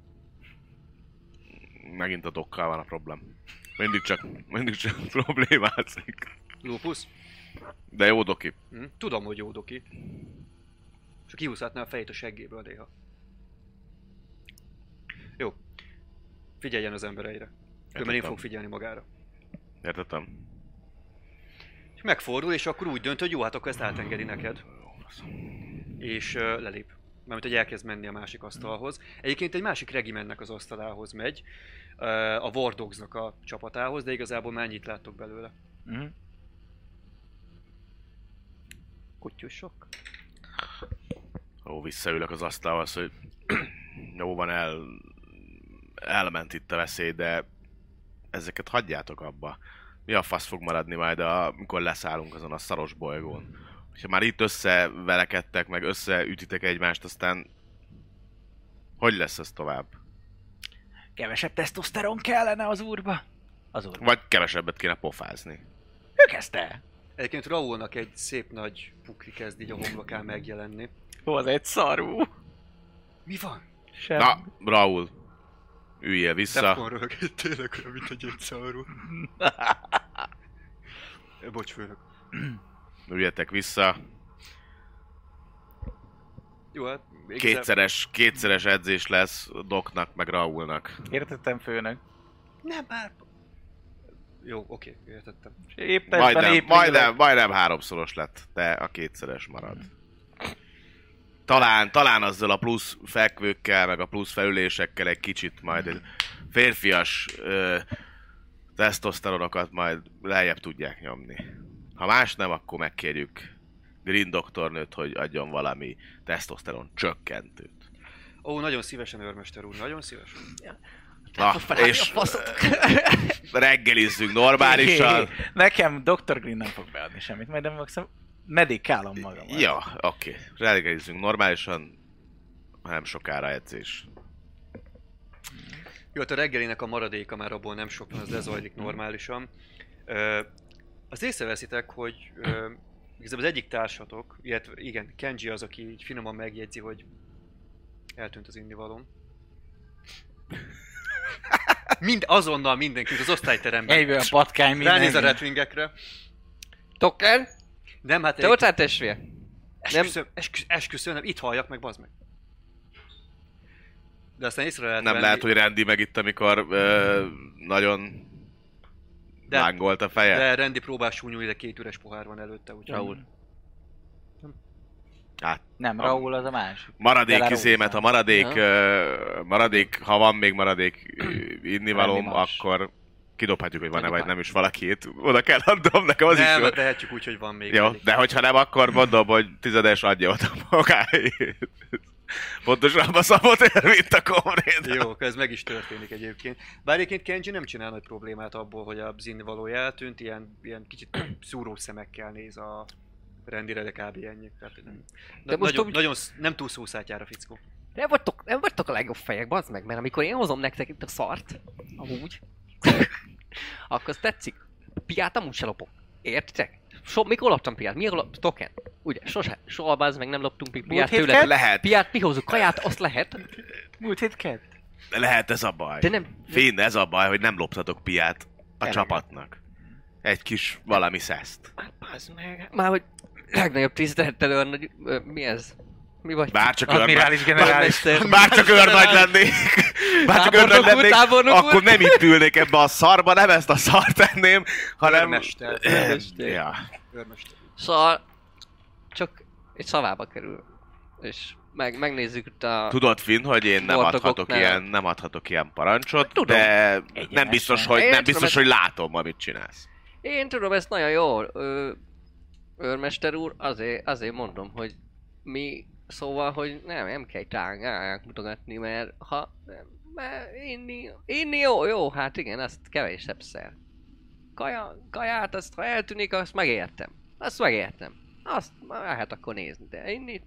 Megint a dokkal van a problém. Mindig csak, mindig csak problémázik. Lupus? De jó doki. Hm? Tudom, hogy jó doki. És kihúzhatná a fejét a seggéből néha. Jó. Figyeljen az embereire. Különben én fog figyelni magára. Értettem. És megfordul, és akkor úgy dönt, hogy jó, hát akkor ezt átengedi neked. És uh, lelép. Mármint, hogy elkezd menni a másik asztalhoz. Egyébként egy másik regimennek az asztalához megy. Uh, a War Dogs-nak a csapatához, de igazából már ennyit láttok belőle. Mhm. Kutyusok. Ó, visszaülök az asztalhoz, hogy jó van, el, elment itt a veszély, de ezeket hagyjátok abba. Mi a fasz fog maradni majd, amikor leszállunk azon a szaros bolygón? Ha már itt összevelekedtek, meg összeütitek egymást, aztán hogy lesz ez tovább? Kevesebb tesztoszteron kellene az úrba. Az úrba. Vagy kevesebbet kéne pofázni. Ő kezdte. Egyébként Raúlnak egy szép nagy pukli kezd így a homlokán megjelenni. Ó, az egy szarú. Mi van? Sem. Na, Raul, üljél vissza. Defcon röhög, tényleg olyan, mint egy gyégyszarú. Bocs, főnök. Üljetek vissza. Jó, hát... igazából- Kétszeres, kétszeres edzés lesz Doknak, meg Raulnak. Értettem főnök. Nem, már... Jó, oké, értettem. És Épp testben, Majdnem, épp majdnem, majdnem háromszoros lett, de a kétszeres marad. talán, talán azzal a plusz fekvőkkel, meg a plusz felülésekkel egy kicsit majd egy férfias ö, tesztoszteronokat majd lejjebb tudják nyomni. Ha más nem, akkor megkérjük Green doktornőt, hogy adjon valami tesztoszteron csökkentőt. Ó, nagyon szívesen, őrmester úr, nagyon szívesen. Na, és reggelizzünk normálisan. Nekem Dr. Green nem fog beadni semmit, majd nem fogsz medikálom magam. Ja, oké. Okay. Reggelizzünk normálisan, nem sokára edzés. Jó, hát a reggelinek a maradéka már abból nem sok az lezajlik normálisan. Ö, azt észreveszitek, hogy ö, igazából az egyik társatok, illetve igen, Kenji az, aki így finoman megjegyzi, hogy eltűnt az indivalom. Mind azonnal mindenki az osztályteremben. Egyből a patkány minden. Ránéz a retvingekre. Token? Nem, hát Te ott hát testvér? esküszöm, esküszöm, esküszöm, nem, itt halljak meg, bazd meg. De aztán észre lehet Nem venni- lehet, hogy Randy meg itt, amikor ö, nagyon De- lángolt a feje. De Randy próbál súnyolni, de két üres pohár van előtte, úgyhogy... Raúl. Hát, Nem, Raúl az a másik. maradék izémet, a maradék, Ja. ö, maradék, ha van még maradék innivalóm, más. akkor kidobhatjuk, hogy van-e vagy nem is valakit. Oda kell adnom, nekem az nem, is jó. tehetjük úgy, hogy van még. Jó, elég. de hogyha nem, akkor mondom, hogy tizedes adja oda magáét. Pontosabban szabott el, mint a komrét. Jó, akkor ez meg is történik egyébként. Bár egyébként Kenji nem csinál nagy problémát abból, hogy a Zin valója eltűnt, ilyen, ilyen kicsit szúró szemekkel néz a rendire, de kb. ennyi. Tehát nem, De na, most nagyon, úgy- nagyon, nem túl szószátyára fickó. Nem vagytok, nem vagytok a legjobb fejek, bazd meg, mert amikor én hozom nektek itt a szart, amúgy, akkor az tetszik. Piát amúgy se lopok. Értitek? So, mikor loptam piát? Mikor loptam? Token? Ugye, sose, soha bazd meg nem loptunk még piát tőle. Lehet, Piát mi hozunk? Kaját azt lehet, Múlt hét kett? lehet ez a baj. de nem... Finn, ez a baj, hogy nem loptatok piát a Eleget. csapatnak. Egy kis valami szeszt. Hát meg. Már hogy legnagyobb tisztelettel ö, Mi ez? Mi vagy? Bár csak őr, Admirális generális. Nagymester. bár csak őrnagy lennék, bár csak őrnagy lennék, tábornok akkor nem itt ülnék ebbe a szarba, nem ezt a szart tenném, hanem... Őrmester. Őrmester. Ja. Őrmester. Szóval csak egy szavába kerül. És meg, megnézzük itt a... Tudod, Finn, hogy én nem adhatok ilyen, nem adhatok ilyen parancsot, Tudom. de nem biztos, hogy, Én nem tudom, biztos, ez- hogy látom, amit csinálsz. Én tudom ezt nagyon jól, ö, őrmester úr, azért, azért mondom, hogy mi, szóval, hogy nem, nem kell tángálják mutogatni, mert ha, mert inni, inni jó, jó, hát igen, azt kevésebb szer. Kaja, kaját, azt ha eltűnik, azt megértem. Azt megértem. Azt lehet akkor nézni, de inni,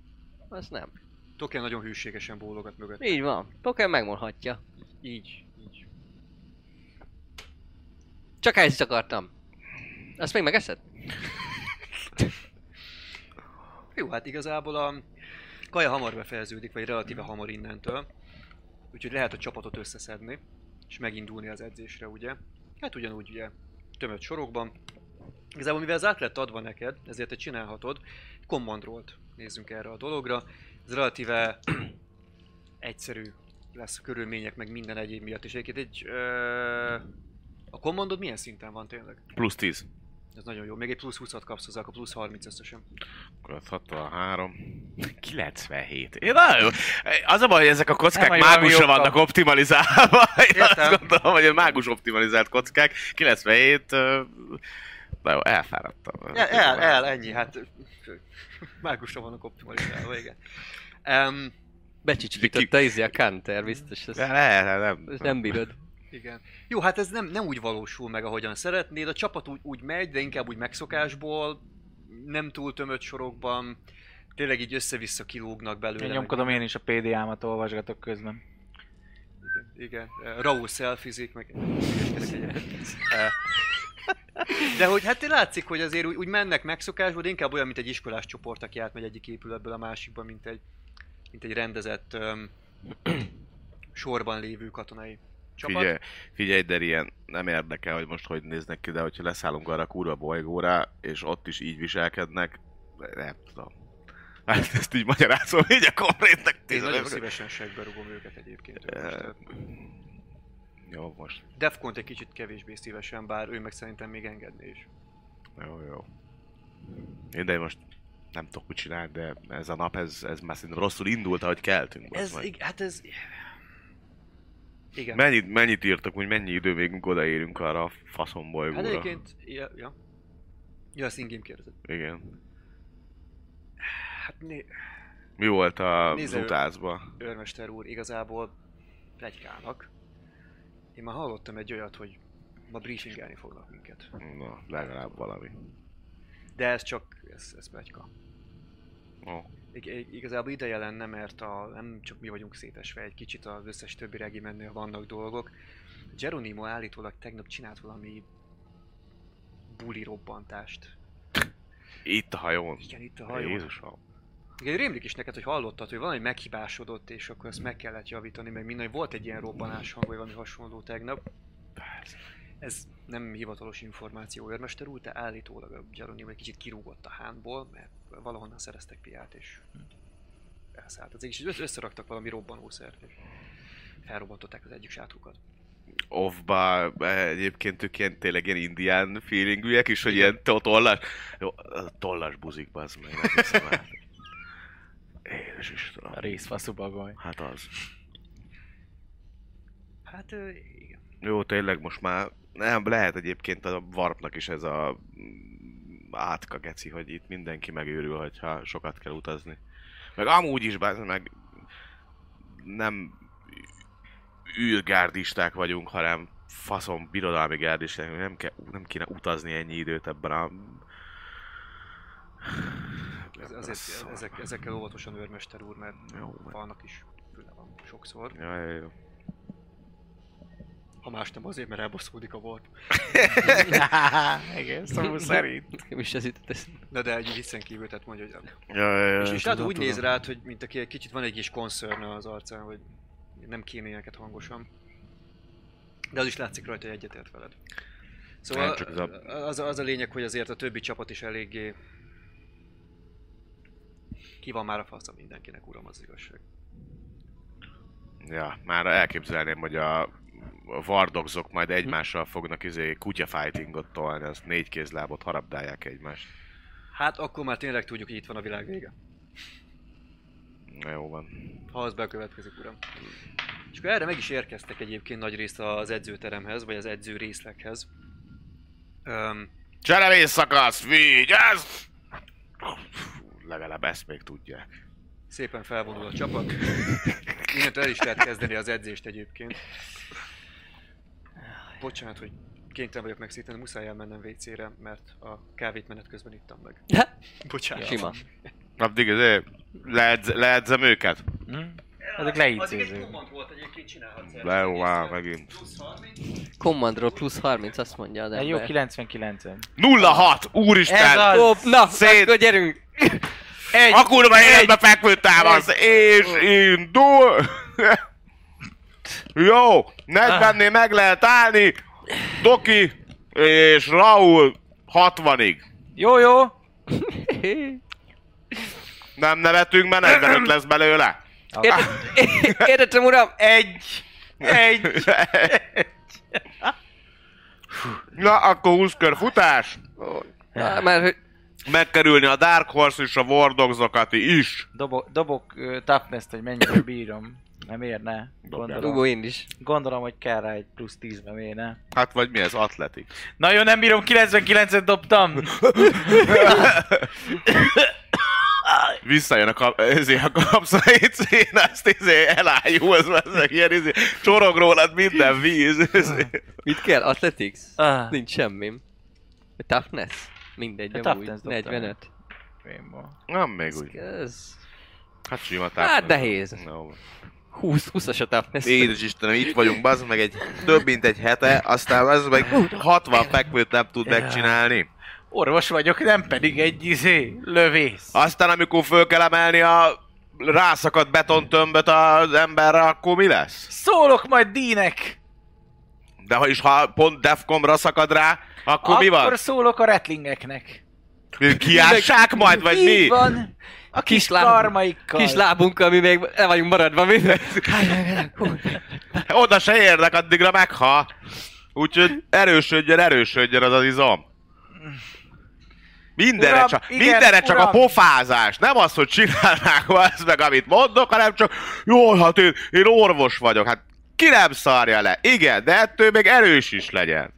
azt nem. Token nagyon hűségesen bólogat mögött. Így van, Token megmondhatja. Így, így. Csak ezt akartam. Azt még megeszed? Jó, hát igazából a kaja hamar befejeződik, vagy relatíve hamar innentől. Úgyhogy lehet a csapatot összeszedni, és megindulni az edzésre, ugye? Hát ugyanúgy, ugye, tömött sorokban. Igazából mivel ez át lett adva neked, ezért te csinálhatod. Command rollt nézzünk erre a dologra. Ez relatíve egyszerű lesz a körülmények, meg minden egyéb miatt. És egyébként egy... Ö... A commandod milyen szinten van tényleg? Plusz 10. Ez nagyon jó. Még egy plusz 20-at kapsz hozzá, akkor plusz 30 összesen. Akkor az 63. 97. Én nagyon jó. Az a baj, hogy ezek a kockák Nem, mágusra vannak optimalizálva. Én Értem. azt gondolom, hogy a mágus optimalizált kockák. 97... ö, Na jó, elfáradtam. El, el, el ennyi, hát mágusra vannak optimalizálva, igen. Um, Becsicsította izé a Kanter, biztos. Ez, De lehet, nem. ez nem bírod. Igen. Jó, hát ez nem, nem úgy valósul meg, ahogyan szeretnéd. A csapat úgy, úgy megy, de inkább úgy megszokásból, nem túl tömött sorokban, tényleg így össze-vissza kilógnak belőle. Én nyomkodom én is a PDA-mat olvasgatok közben. Igen, igen. Eh, Raúl szelfizik, meg... De hogy hát látszik, hogy azért úgy, úgy mennek megszokásból, de inkább olyan, mint egy iskolás csoport, aki átmegy egyik épületből a másikba, mint egy, mint egy rendezett um, sorban lévő katonai csapat. Figyelj, figyelj, de ilyen nem érdekel, hogy most hogy néznek ki, de hogyha leszállunk arra a kurva bolygóra, és ott is így viselkednek, nem tudom. Hát ezt így magyarázom, így a konkrétnek Én nagyon szívesen segbe rugom őket egyébként. Eh, Most, eh, Jó, most. Defcont egy kicsit kevésbé szívesen, bár ő meg szerintem még engedné is. Jó, jó. Én de most nem tudok mit csinálni, de ez a nap, ez, ez már szerintem rosszul indult, ahogy keltünk. Ez, ig- hát ez... Igen. Mennyit, mennyit írtak, hogy mennyi idő még odaérünk arra a Hát faszombolygóra? egyébként... Ja, ja. Ja, ezt ingém kérdezett. Igen. Hát né, Mi volt a utázba? őrmester úr, igazából plegykának. Én már hallottam egy olyat, hogy ma briefingelni fognak minket. Na, legalább valami. De ez csak, ez, ez plegyka. Ó. Ig- igazából ideje lenne, mert a, nem csak mi vagyunk szétesve, egy kicsit az összes többi regimennél vannak dolgok. Geronimo állítólag tegnap csinált valami buli robbantást. Itt a hajón. Igen, itt a hajón. Jézusom. Igen, rémlik is neked, hogy hallottad, hogy valami meghibásodott, és akkor ezt meg kellett javítani, meg minden, hogy volt egy ilyen robbanás hang, vagy valami hasonló tegnap. Ez nem hivatalos információ, őrmester úr, de állítólag a Geronimo egy kicsit kirúgott a hánból, mert valahonnan szereztek piát, és elszállt az ég, és össz- összeraktak valami robbanószert, és felrobbantották az egyik sátrukat. Offba egyébként ők ilyen, tényleg ilyen indián feelingűek is, hogy ilyen to- tollas, jó, tollas buzik, bazd meg, nem hiszem el. Édes Istenem. A részfaszú bagoly. Hát az. Hát igen. Jó, tényleg most már nem, lehet egyébként a Warpnak is ez a mm, átka geci, hogy itt mindenki megőrül, hogyha sokat kell utazni. Meg amúgy is, meg nem űrgárdisták vagyunk, hanem faszom birodalmi gárdisták, nem, ke, nem kéne utazni ennyi időt ebben a... Ez, azért, ezek, ezekkel óvatosan őrmester úr, mert Jó, vannak is füle van sokszor. Ja, ja, ja. Ha más nem azért, mert elbosszódik a volt. Igen, szó szerint. Nekem is ez jutott eszembe. De de egy viccen kívül, tehát mondja, hogy... Ja, ja, ja, és, és hát tudom, úgy néz rád, hogy mint aki egy kicsit van egy kis concern az arcán, hogy nem kéne ilyeneket hangosan. De az is látszik rajta, hogy egyetért veled. Szóval csak ez a- az, a... az a lényeg, hogy azért a többi csapat is eléggé... Ki van már a fasza mindenkinek, uram, az igazság. Ja, már elképzelném, hogy a, a vardogzok majd egymással fognak izé kutyafightingot tolni, az négy kézlábot harabdálják egymást. Hát akkor már tényleg tudjuk, hogy itt van a világ vége. Na jó van. Ha az bekövetkezik, uram. És akkor erre meg is érkeztek egyébként nagy részt az edzőteremhez, vagy az edző részleghez. Öm, Cserevész szakasz, vigyázz! Legalább ezt még tudják. Szépen felvonul a csapat. Innentől el is lehet kezdeni az edzést egyébként. Bocsánat, hogy kénytelen vagyok megszíteni, muszáj elmennem WC-re, mert a kávét menet közben ittam meg. Bocsánat. Sima. Addig izé, leedz, leedzem őket? Hm? Ezek leícézők. volt egyébként csinálhatsz Le jó, már megint. Commandról plusz 30, azt mondja az De jó, ember. 99-en. 06! Úristen! Ez az! Ó, na, Szét- akkor gyerünk! Egy! A kurva életbe fekvő támasz, és indul! Jó, 40 meg lehet állni, Doki és Raul 60-ig. Jó, jó! Nem nevetünk, mert 45 lesz belőle. Értettem, uram! Egy! Egy! Na, akkor 20 kör futás. Már Megkerülni a Dark Horse és a War Dogs-okat is. Dobok, dobok uh, toughness-t, hogy mennyire bírom. Nem érne. Gondolom, én is. gondolom, hogy kell rá egy plusz 10 nem érne. Hát vagy mi ez, Atletik? Na jó, nem bírom, 99-et dobtam! Visszajön a, kap, ezért a kapszait szén, azt izé elájul, az meg ilyen izé, csorog rólad minden víz. izé. Mit kell? Athletics? Ah, Nincs semmim. A toughness? Mindegy, A amúgy. toughness dobtam. 45. Rainbow. Nem még úgy. Ez... Hát sima Hát tápnak. nehéz. No. 20, 20-as a. Édes Istenem, itt vagyunk, bazd meg egy több mint egy hete, aztán az meg 60 fekvőt nem tud megcsinálni. Orvos vagyok, nem pedig egy izé, lövész. Aztán amikor föl kell emelni a rászakadt betontömböt az emberre, akkor mi lesz? Szólok majd Dínek! De ha is ha pont Defcomra szakad rá, akkor, Akkor mi van? szólok a retlingeknek. Kiássák majd, vagy Így mi? van! A kis, Kis lábunk. karmaikkal. Kis lábunkkal, mi még el vagyunk maradva, mi? Oda se érnek, addigra meghal. Úgyhogy erősödjön, erősödjön az az izom. Mindenre, Uram, csak, igen, mindenre csak a uram. pofázás. Nem az, hogy csinálnák az meg, amit mondok, hanem csak, jó, hát én, én orvos vagyok. Hát ki nem szarja le? Igen, de ettől még erős is legyen.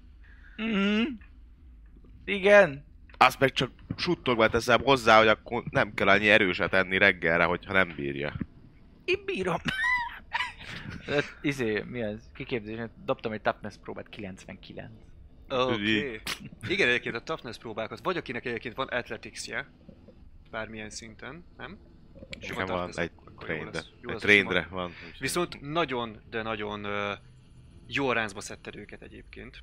Mhm. Igen. Azt meg csak suttogva teszem hozzá, hogy akkor nem kell annyi erőset enni reggelre, hogyha nem bírja. Én bírom. Ö, izé, mi ez? Kiképzés, dobtam egy toughness próbát 99. Oké. Okay. Igen, egyébként a toughness próbákat, vagy akinek egyébként van athletics-je, bármilyen szinten, nem? Sima Nekem van egy trainre. Jó Egy lesz trainre van. Viszont nagyon, de nagyon uh, jó ráncba szedted őket egyébként.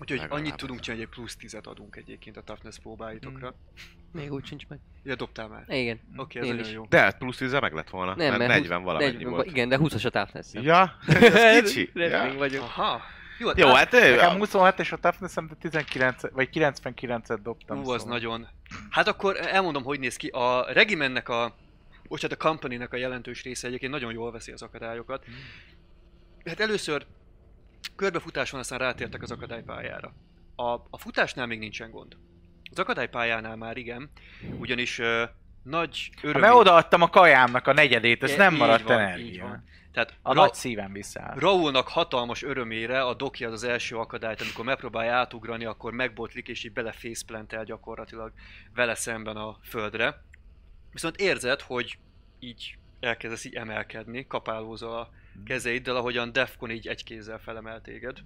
Úgyhogy Legalább annyit tudunk ez. csinálni, hogy plusz 10 adunk egyébként a toughness próbáitokra. Még úgy sincs meg. Ja, dobtál már. Igen. Oké, ez Én nagyon is. jó. De hát plusz 10 meg lett volna. Nem, mert mert 40 húsz- valamennyi 40 volt. Igen, de 20-as a toughness Ja, ez kicsi. Ja. vagyok. Aha. Jó, hát Jó, hát ő, Nekem 27 és a toughness de 19, vagy 99-et dobtam. Ú, az szóval. nagyon... Hát akkor elmondom, hogy néz ki. A Regimennek a... Bocsánat, a company a jelentős része egyébként nagyon jól veszi az akadályokat. Hát először körbefutáson aztán rátértek az akadálypályára. A, a futásnál még nincsen gond. Az akadálypályánál már igen, ugyanis uh, nagy Hát öröm... mert odaadtam a kajámnak a negyedét, ez E- nem maradt van, energia. van. Tehát A Ra- nagy szívem visszáll. Raulnak hatalmas örömére a doki az az első akadályt, amikor megpróbálja átugrani, akkor megbotlik és így bele faceplantel gyakorlatilag vele szemben a földre. Viszont érzed, hogy így elkezdesz így emelkedni, kapálózol a kezeiddel, ahogyan Defcon így egy kézzel felemel téged.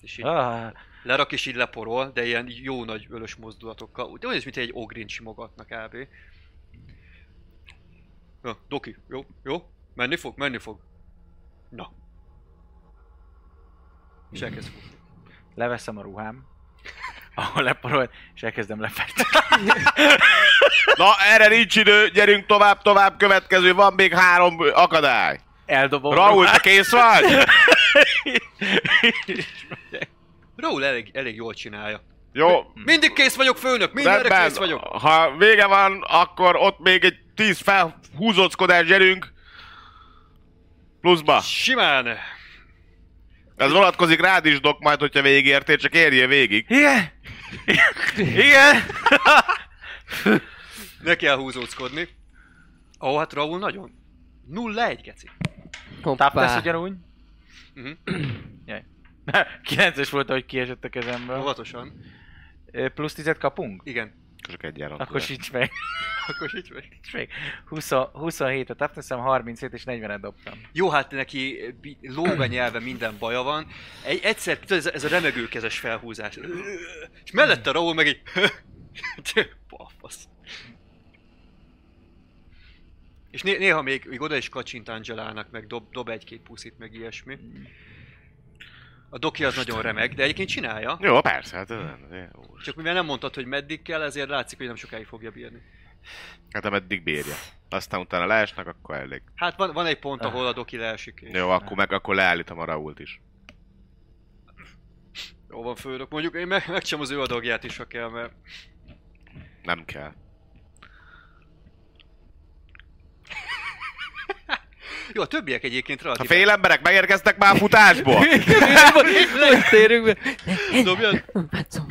És így Ah, lerak és így leporol, de ilyen jó nagy ölös mozdulatokkal. Úgy olyan mint egy ogrin simogatnak kb. Ja, Doki, jó, jó, menni fog, menni fog. Na. És elkezd futni. leveszem a ruhám, ahol leporolt, és elkezdem lefektetni. Na, erre nincs idő, gyerünk tovább, tovább, következő, van még három akadály. Eldobom Raúl, te kész vagy? Raúl elég, elég jól csinálja. Jó, Mindig kész vagyok, főnök, mindenre rendben. kész vagyok. Ha vége van, akkor ott még egy tíz felhúzóckodás gyerünk. Pluszba. Simán. Ez vonatkozik rád is, Dok, majd, hogyha végigértél, csak érjél végig. Igen? Igen? Ne kell húzóckodni. Ó, hát Raúl nagyon. 0-1, geci. Hoppá. ugyanúgy? Mhm. Jaj. 9-es volt, hogy kiesett a kezemből. Óvatosan. Plusz 10 kapunk? Igen. Csak egy jelen. Akkor sincs meg. Akkor így vagy. Sincs meg. 20, 27 a toughness 37 és 40-et dobtam. Jó, hát neki bi- lóg a nyelve, minden baja van. Egy, egyszer, ez, a- ez a remegőkezes felhúzás. És mellette Raúl meg egy... Pafasz. És né- néha még, még oda is kacsint Angelának, meg dob, dob egy-két puszit, meg ilyesmi. A doki az nagyon remeg, de egyébként csinálja. Jó, persze, hát jó. Csak mivel nem mondtad, hogy meddig kell, ezért látszik, hogy nem sokáig fogja bírni. Hát ameddig bírja. Aztán utána leesnek, akkor elég. Hát van, van egy pont, ahol a doki leesik. És Jó, akkor meg akkor leállítom a Rault is. Jó van, főnök. Mondjuk én meg, megcsom az ő adagját is, ha kell, mert... Nem kell. Jó, a többiek egyébként A relatív... fél emberek megérkeztek már a futásból? Most térünk be. Dobjad, Látszom.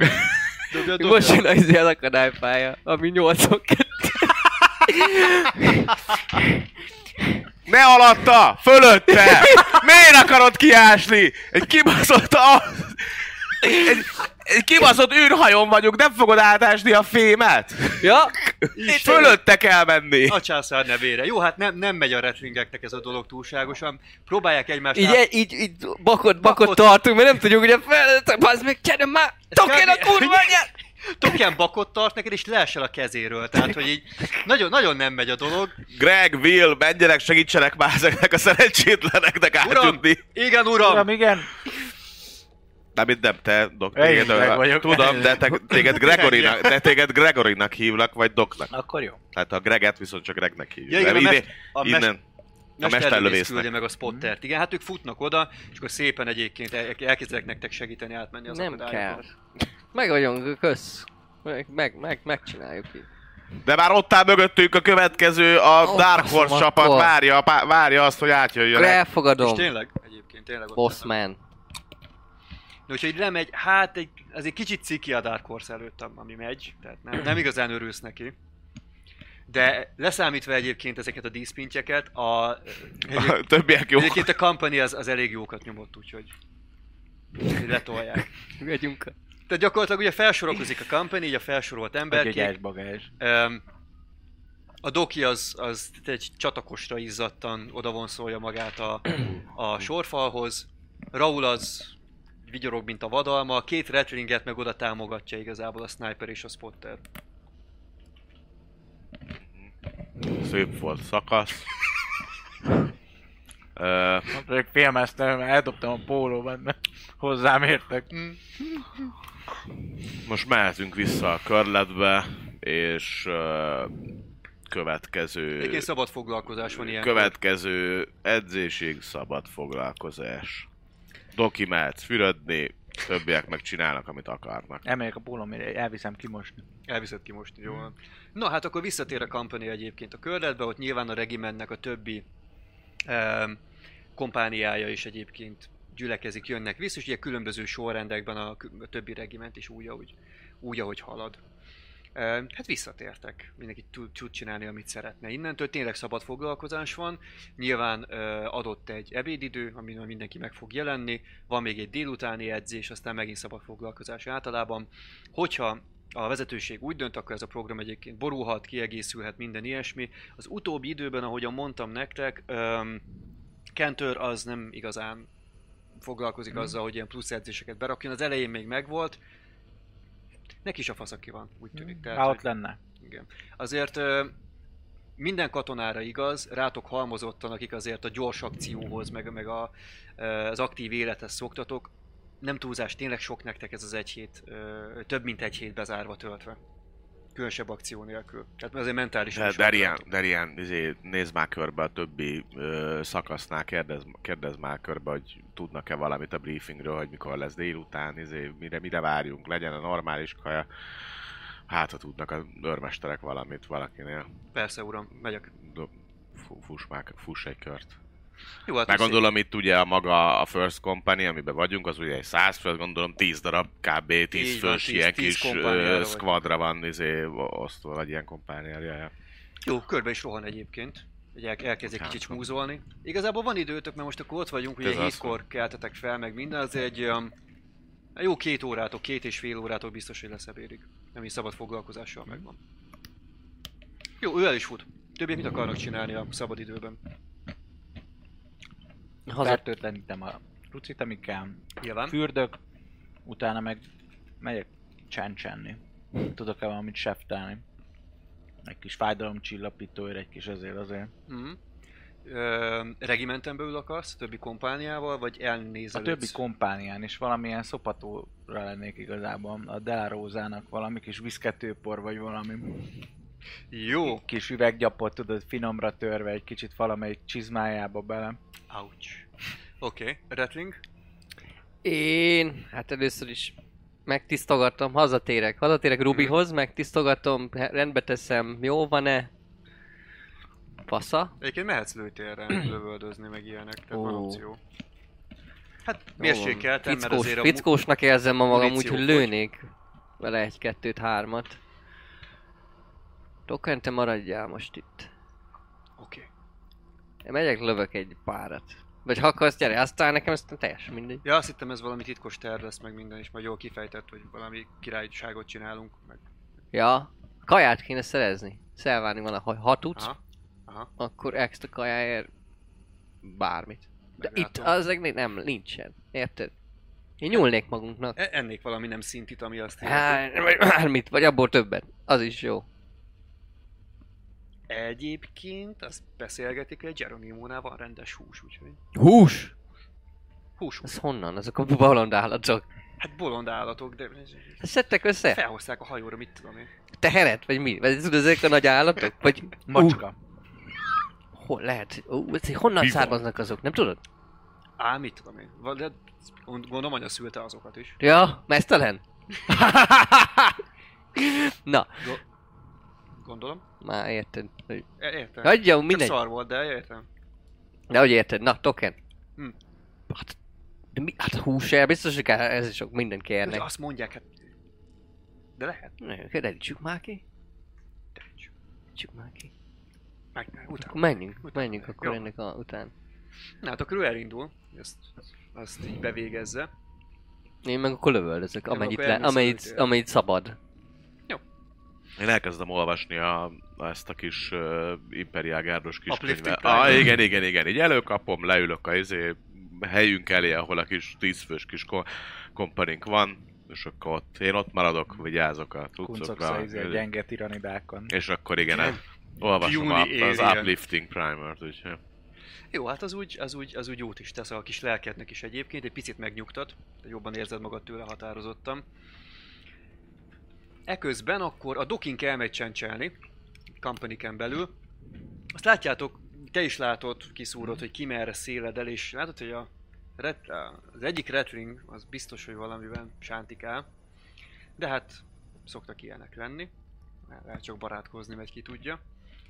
dobjad, Most dobjad. jön az ilyen akadálypálya, ami 82. Ne alatta! Fölötte! Miért akarod kiásni? Egy kibaszott a... Egy, egy kibaszott űrhajón vagyok, nem fogod átásni a fémet? Ja? Itt fölötte kell menni. A császár nevére. Jó, hát nem, nem megy a retlingeknek ez a dolog túlságosan. Próbálják egymást Így, át- így, így bakot, bakot Bakot. tartunk, mert nem tudjuk, ugye fel... Bazd meg, gyere már! Tokén a kurva anyját! Bakot tart neked, és leesel a kezéről. Tehát, hogy így nagyon, nagyon nem megy a dolog. Greg, Will, menjenek, segítsenek már ezeknek a szerencsétleneknek Uram! átjutni. Igen, uram! Uram, igen. Nem, itt nem te, Dok. Én Téged, vagyok. Tudom, de te, téged, Gregorinak, de téged Gregorinak hívlak, vagy Doknak. Akkor jó. Tehát a Greget viszont csak Gregnek hívjuk. Ja, igen, a ide, mest- a mest- innen, a Mesterlövész mesterlövésznek. küldje meg a spottert. Igen, hát ők futnak oda, és akkor szépen egyébként el- elkezdenek nektek segíteni átmenni az Nem kell. Meg vagyunk, kösz. Meg, meg, meg, megcsináljuk így. De már ott áll mögöttünk a következő, a Ó, Dark Horse csapat várja, várja azt, hogy Akkor átjöjjönek. És elfogadom. tényleg, egyébként tényleg ott Boss vannak. man. De hogyha így lemegy, hát egy, ez egy kicsit ciki a Dark Horse előtt, ami megy, tehát nem, nem igazán örülsz neki. De leszámítva egyébként ezeket a díszpintjeket, a, egyéb, A többiek jó. egyébként a company az, az elég jókat nyomott, úgyhogy letolják. Megyünk. Tehát gyakorlatilag ugye felsorokozik a company, így a felsorolt emberkék. egy bagázs. A Doki az, az egy csatakosra izzadtan odavonszolja magát a, a sorfalhoz. Raul az vigyorog, mint a vadalma. A két Ratlinget meg oda támogatja igazából a Sniper és a Spotter. Szép volt szakasz. Ö, Csak filmeztem, mert eldobtam a pólóban, mert hozzám értek. most mehetünk vissza a körletbe, és ö, következő... Egyébként szabad foglalkozás van ilyen. Következő edzésig szabad foglalkozás. Doki mehetsz fürödni, többiek meg csinálnak, amit akarnak. Elmegyek a pólómére, elviszem kimosni. Elviszed ki most, jó van. Na hát akkor visszatér a company egyébként a körletbe, ott nyilván a regimentnek a többi um, kompániája is egyébként gyülekezik, jönnek vissza, és ugye különböző sorrendekben a, a többi regiment is úgy, ahogy, úgy, ahogy halad. Hát visszatértek, mindenki tud, csinálni, amit szeretne. Innentől tényleg szabad foglalkozás van, nyilván adott egy ebédidő, amin mindenki meg fog jelenni, van még egy délutáni edzés, aztán megint szabad foglalkozás általában. Hogyha a vezetőség úgy dönt, akkor ez a program egyébként borulhat, kiegészülhet, minden ilyesmi. Az utóbbi időben, ahogyan mondtam nektek, Kentör az nem igazán foglalkozik azzal, hogy ilyen plusz edzéseket berakjon. Az elején még megvolt, neki is a faszaki van, úgy tűnik. Tehát, Há, hogy- ott lenne. igen. Azért minden katonára igaz, rátok halmozottan, akik azért a gyors akcióhoz, meg, meg a, az aktív élethez szoktatok, nem túlzás, tényleg sok nektek ez az egy hét, több mint egy hét bezárva töltve. Különösebb akció nélkül. Tehát azért mentálisan De, megtöltök. Derian, izé, nézd már körbe a többi ö, szakasznál, kérdezz, kérdezz már körbe, hogy tudnak-e valamit a briefingről, hogy mikor lesz délután, izé, mire, mire várjunk, legyen a normális kaja. Hát, ha tudnak a őrmesterek valamit valakinél, Persze, uram, megyek. do, fu- fuss, már, fuss egy kört. Jó, hát Meg gondolom itt ugye a maga a First Company, amiben vagyunk, az ugye egy 100 fő, gondolom 10 darab, kb. 10 Így van, fős 10 ilyen 10 kis squadra van izé, osztva, vagy ilyen kompániára. Ja, ja. Jó, körbe is rohan egyébként. Hogy el, elkezd egy Hát, kicsit van. smúzolni. Igazából van időtök, mert most akkor ott vagyunk, ugye hétkor keltetek fel, meg minden, az egy um, jó két órátok, két és fél órától biztos, hogy lesz ebédig. Nem is szabad foglalkozással megvan. Jó, ő el is fut. Többiek mit akarnak csinálni a szabad időben? Haza... Fertőtlenítem a rucit, amikkel Nyilván. fürdök, utána meg megyek csencsenni. Tudok-e valamit seftelni? Egy kis fájdalomcsillapítóért, egy kis azért azért. Mm. Ö, regimenten belül akarsz, a többi kompániával, vagy A elnézelődsz? többi kompánián is valamilyen szopatóra lennék igazából. A Delarózának valami kis viszketőpor, vagy valami Jó. kis üveggyapot, tudod, finomra törve egy kicsit valamelyik csizmájába bele. Ouch. Oké, okay. Rattling. Én, hát először is megtisztogatom, hazatérek, hazatérek Rubihoz, megtisztogatom, rendbe teszem, jó van-e? Fasza? Egyébként mehetsz lőtérre lövöldözni, meg ilyenek, tehát van Ó. opció. Hát van. mérsékeltem, mert Fickós, azért a fickósnak érzem ma magam, úgyhogy lőnék vele egy, kettőt, hármat. Token, te maradjál most itt. Oké. Okay. Én megyek, lövök egy párat. Vagy ha akarsz, gyere, aztán nekem ezt teljesen mindegy. Ja, azt hittem ez valami titkos terv lesz, meg minden, és majd jól kifejtett, hogy valami királyságot csinálunk, meg... Ja, kaját kéne szerezni. Szelvárni van, ha, ha tudsz, Aha, aha. akkor extra kajáért bármit. De itt az meg nem, nincsen. Érted? Én nyúlnék magunknak. E- ennék valami nem szintit, ami azt Há, illeti. vagy bármit, vagy abból többet. Az is jó. Egyébként azt beszélgetik, hogy Geronimónál van rendes hús, úgyhogy... Hús! Hús, Ez honnan? Azok a balandállatok. hát bolond állatok, de Ezt szedtek össze? felhozták a hajóra, mit tudom én. Teheret? Vagy mi? Vagy tudod, ezek a nagy állatok? Vagy Macska. Uh, hol lehet? Uh, honnan Bizony. származnak azok? Nem tudod? Á, mit tudom én. De gond- gondolom, anya szülte azokat is. Ja, mesztelen? Na, Gondolom. már érted. hogy- Értem. Hagyja, Csak mindegy. szar volt, de értem. De hogy érted? Na, token. Hm. Hát, De mi? Hát húsel, biztos, hogy kell, ez is sok mindent De kérnek. azt mondják, hát... De lehet. Kerítsük már ki. Kerítsük már ki. Meg, meg, utána. Akkor menjünk, Utána menjünk akkor Jó. ennek a után. Na hát akkor ő elindul, ezt, azt így bevégezze. Én meg akkor lövöldözök, amennyit, le, amennyit, amennyit szabad. Én elkezdem olvasni a, ezt a kis uh, imperiál gárdos kis könyvet. Ah, igen, igen, igen. Így előkapom, leülök a izé, helyünk elé, ahol a kis tízfős kis ko- kompanink van, és akkor ott, én ott maradok, vigyázok a cuccokra. a izé, gyenge tiranidákon. És akkor igen, el- olvasom a, az. Uplifting Primer-t, úgyhogy... Jó, hát az úgy, az úgy, az úgy jót is tesz a kis lelkednek is egyébként, egy picit megnyugtat, jobban érzed magad tőle határozottan. Eközben akkor a docking elmegy csencselni, company belül. Azt látjátok, te is látod, kiszúrod, hogy ki merre széled el, és látod, hogy a ret, az egyik retling az biztos, hogy valamivel sántikál. De hát szoktak ilyenek lenni. Lehet csak barátkozni, vagy ki tudja.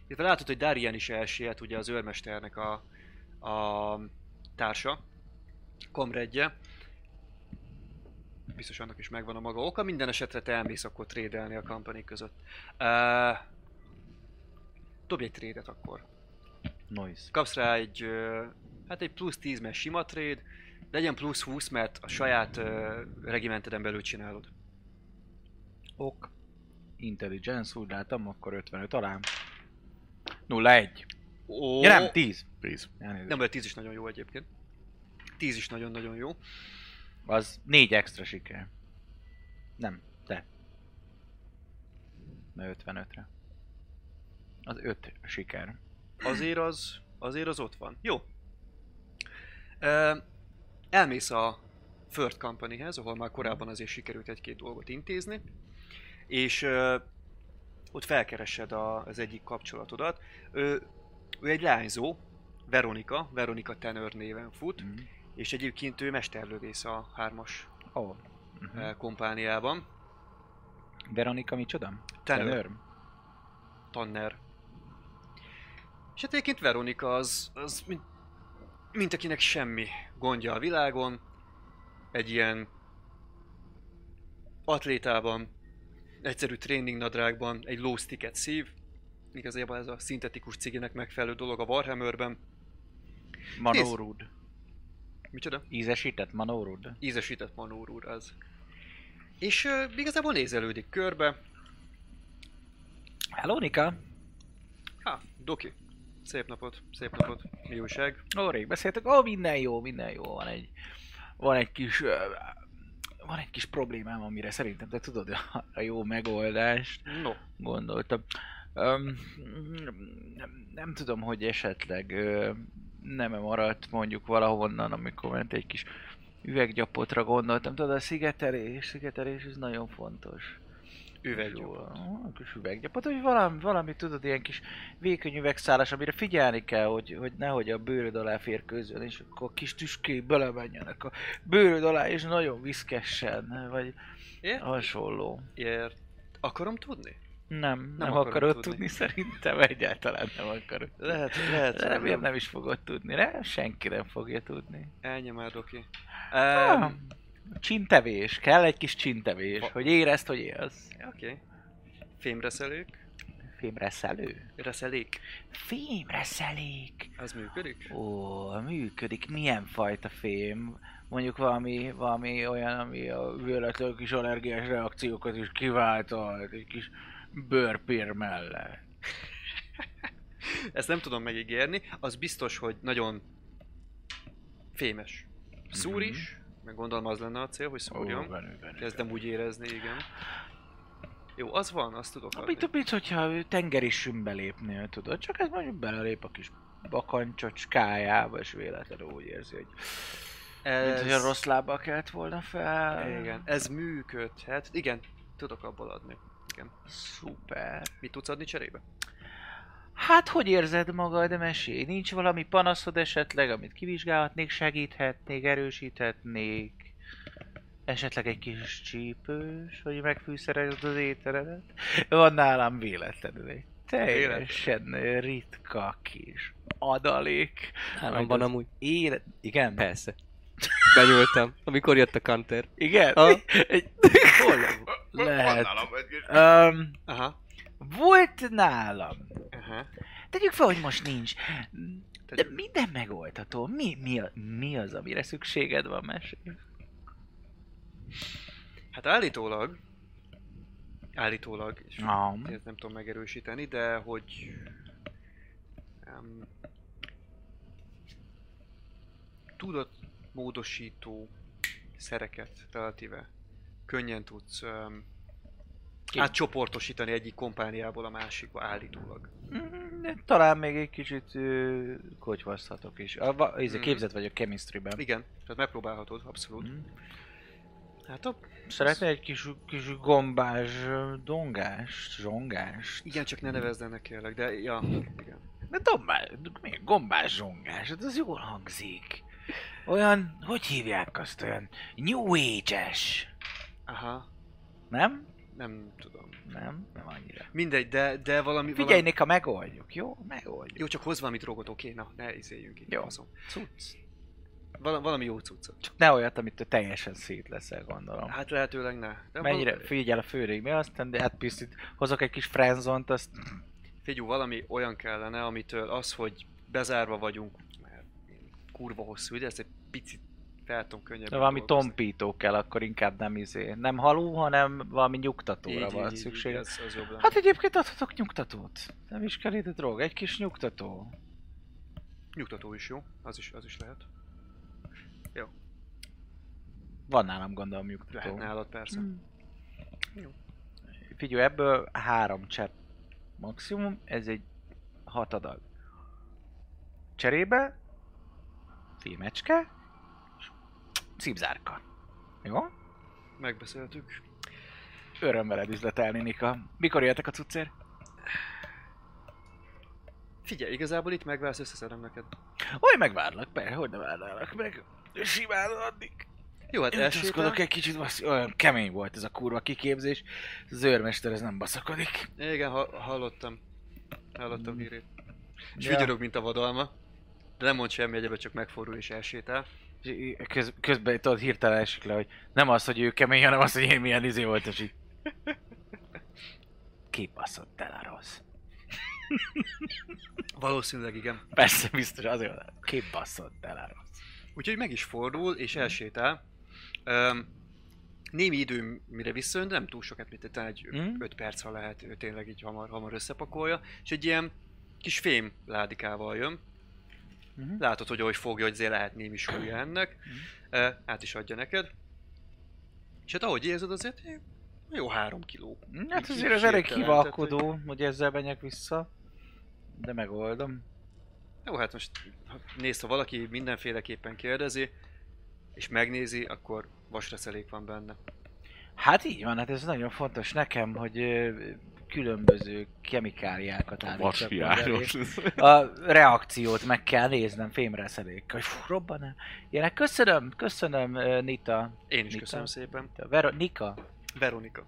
Illetve látod, hogy Darian is elsiet, ugye az őrmesternek a, a társa, komredje. Biztos annak is megvan a maga oka, minden esetre te elmész akkor trédelni a company között. Uh, dobj egy trédet akkor. Noise. Kapsz rá egy, ö, hát egy plusz 10 mert sima trade, legyen plusz 20, mert a saját uh, regimenteden belül csinálod. Ok. Intelligence, úgy látom, akkor 55 talán. 01. Ó, Ja nem, 10. Please. Elnézést. nem, mert 10 is nagyon jó egyébként. 10 is nagyon-nagyon jó. Az 4 extra siker. Nem, te. Mert 55-re. Az 5 siker. azért az, azért az ott van. Jó. Ö, elmész a Third Companyhez, ahol már korábban azért sikerült egy-két dolgot intézni, és ö, ott felkeresed a, az egyik kapcsolatodat. Ő, ő egy lányzó, Veronika, Veronika Tenör néven fut, Mm. És egyébként ő mesterlövész a hármas. Oh. mm. kompániában. Veronika micsoda? Tenör. Tanner. És hát egyébként Veronika az, az mint, mint akinek semmi gondja a világon. Egy ilyen atlétában, egyszerű tréningnadrágban, egy low sticket szív. Igazából ez a szintetikus ciginek megfelelő dolog a Warhammerben. Manórud. Micsoda? Ízesített manórud. Ízesített manórúr az. És uh, igazából nézelődik körbe. Hello, Nika. Ha, Doki. Szép napot, szép napot. Mi újság? Ó, rég beszéltek. Ó, minden jó, minden jó. Van egy, van egy kis, ö, van egy kis problémám, amire szerintem te tudod a, a jó megoldást. No. Gondoltam. Öm, nem, nem tudom, hogy esetleg ö, nem maradt mondjuk valahonnan, amikor ment egy kis üveggyapotra gondoltam. Tudod, a szigetelés, szigetelés ez nagyon fontos. Üveggyapot. Kis üveggyapot, hogy valami, valami, tudod, ilyen kis vékony üvegszálas, amire figyelni kell, hogy, hogy nehogy a bőröd alá férkőzzön, és akkor a kis tüskék belemenjenek a bőröd alá, és nagyon viszkessen, vagy Ért? hasonló. Ért. Akarom tudni? Nem, nem, nem akarod tudni. tudni. szerintem egyáltalán nem akarod. Lehet, lehet. De miért nem is fogod tudni? Ne? Senki nem fogja tudni. Ennyi már, Doki. Ah, Um, csintevés, kell egy kis csintevés, Va- hogy érezd, hogy élsz. Oké. Okay. Fémreszelők? Fémreszelő? Reszelék? Fémreszelék! Az működik? Ó, működik. Milyen fajta fém? Mondjuk valami, valami olyan, ami a véletlenül kis allergiás reakciókat is kiválthat, egy kis bőrpér mellett. Ezt nem tudom megígérni. Az biztos, hogy nagyon fémes. Szúr Mhm. is, meg gondolom az lenne a cél, hogy szúrjon. Ó, van, Kezdem úgy érezni, igen. Jó, az van, azt tudok adni. Mint, mint hogyha tengeri sümbe lépnél, tudod? Csak ez mondjuk belelép a kis bakancsocskájába, és véletlenül úgy érzi, hogy mint hogy a rossz lábbal kelt volna fel. Igen, ez működhet. Igen, tudok abból adni. Igen. Szuper. Mit tudsz adni cserébe? Hát, hogy érzed magad, mesélj? Nincs valami panaszod esetleg, amit kivizsgálhatnék, segíthetnék, erősíthetnék? Esetleg egy kis csípős, hogy megfűszerezed az ételedet? Van nálam véletlenül egy teljesen ritka kis adalék. Nálam van amúgy. Élet... Igen? Persze. Benyúltam, amikor jött a Counter. Igen? Ha? Egy... Hol? Lehet. Van nálam egy- Um, Aha. volt nálam. Aha. Tegyük fel, hogy most nincs. De minden megoldható. Mi, mi, mi az, amire szükséged van, mesélj? Hát állítólag, állítólag, és Ah. ezt nem tudom megerősíteni, de hogy um, tudatmódosító szereket relatíve könnyen tudsz um, Ki? átcsoportosítani egyik kompániából a másikba állítólag. Mm, Talán még egy kicsit ö, kocsvaszthatok is. A, va, mm. Mm. Képzett vagyok chemistry-ben. Igen, tehát megpróbálhatod, abszolút. Mm. Hát a, Szeretnél egy kis, kis gombás dongást, zsongást? igen, csak ne nevezd ennek kérlek, de ja, igen. De dombás, mi? Gombás zsongás, hát az jól hangzik. Olyan, hogy hívják azt, olyan New Age-es. Aha, Nem? nem tudom. Nem? Nem annyira. Mindegy, de, de valami... Figyelj, valami... Nika, megoldjuk, jó? Megoldjuk. Jó, csak hoz valami drogot, oké? Na, ne izéljünk itt. Jó. faszom. Cucc. Val- valami jó cuccot. Csak ne olyat, amit te teljesen szét leszel, gondolom. Hát lehetőleg ne. De Mennyire val- figyel a főrég, mi aztán, de hát piszit, hozok egy kis frenzont, azt Figyú, valami olyan kellene, amitől az, hogy bezárva vagyunk, kurva hosszú ide, ezt egy picit fel tudom könnyebben de valami tompító kell, akkor inkább nem izé. Nem halú, hanem valami nyugtatóra Így, van így, szükség. így, ez, az jobb. Hát egyébként adhatok nyugtatót. Nem is kell ide drog, egy kis nyugtató. Nyugtató is jó, az is, az is lehet. Van nálam gondolom Lehet nyugtató. nálad persze. Hmm. Jó. Figyelj, ebből három csepp maximum, ez egy hat adag. Cserébe fémecske cipzárka. Jó? Megbeszéltük. Öröm veled üzletelni, Nika. Mikor jöttek a cuccér? Figyelj, igazából itt megválsz, összeszedem neked. Hogy megvárlak be, hogy ne várnálak meg. Simán addig. Jó, hát utazkodok egy kicsit, bassz, olyan kemény volt ez a kurva kiképzés. Az őrmester ez nem baszakodik. Igen, ha- hallottam. Hallottam hírét. És Ja. vigyorog, mint a vadalma. De nem mond semmi egyebet, csak megfordul és elsétál. Köz, közben tudod hirtelen esik le, hogy nem az, hogy ő kemény, hanem az, hogy én milyen izé volt, és így... Kibaszott el a rossz. Valószínűleg igen. Persze, biztos azért. Kibaszott el a rossz. Úgyhogy meg is fordul, és elsétál. Um, némi idő, mire visszajön, de nem túl sokat, mint talán egy Mm. 5 perc, ha lehet, ő tényleg így hamar, hamar összepakolja. És egy ilyen kis fém ládikával jön. Mhm. Látod, hogy ahogy fogja, hogy azért lehet némi súlya ennek. Uh, át is adja neked. És hát ahogy érzed, azért jó három kiló. Hát azért az elég hivalkodó, hogy ezzel menjek vissza. De megoldom. Jó, hát most nézd, ha valaki mindenféleképpen kérdezi, és megnézi, akkor vasreszelék van benne. Hát így van, hát ez nagyon fontos nekem, hogy különböző kemikáliákat állítsak. A reakciót meg kell néznem fémreszelék, hogy fú, robban el. Ilyenek, köszönöm, köszönöm Nita. Én is Nita? köszönöm szépen. Nita. Vero- Nika, Veronika.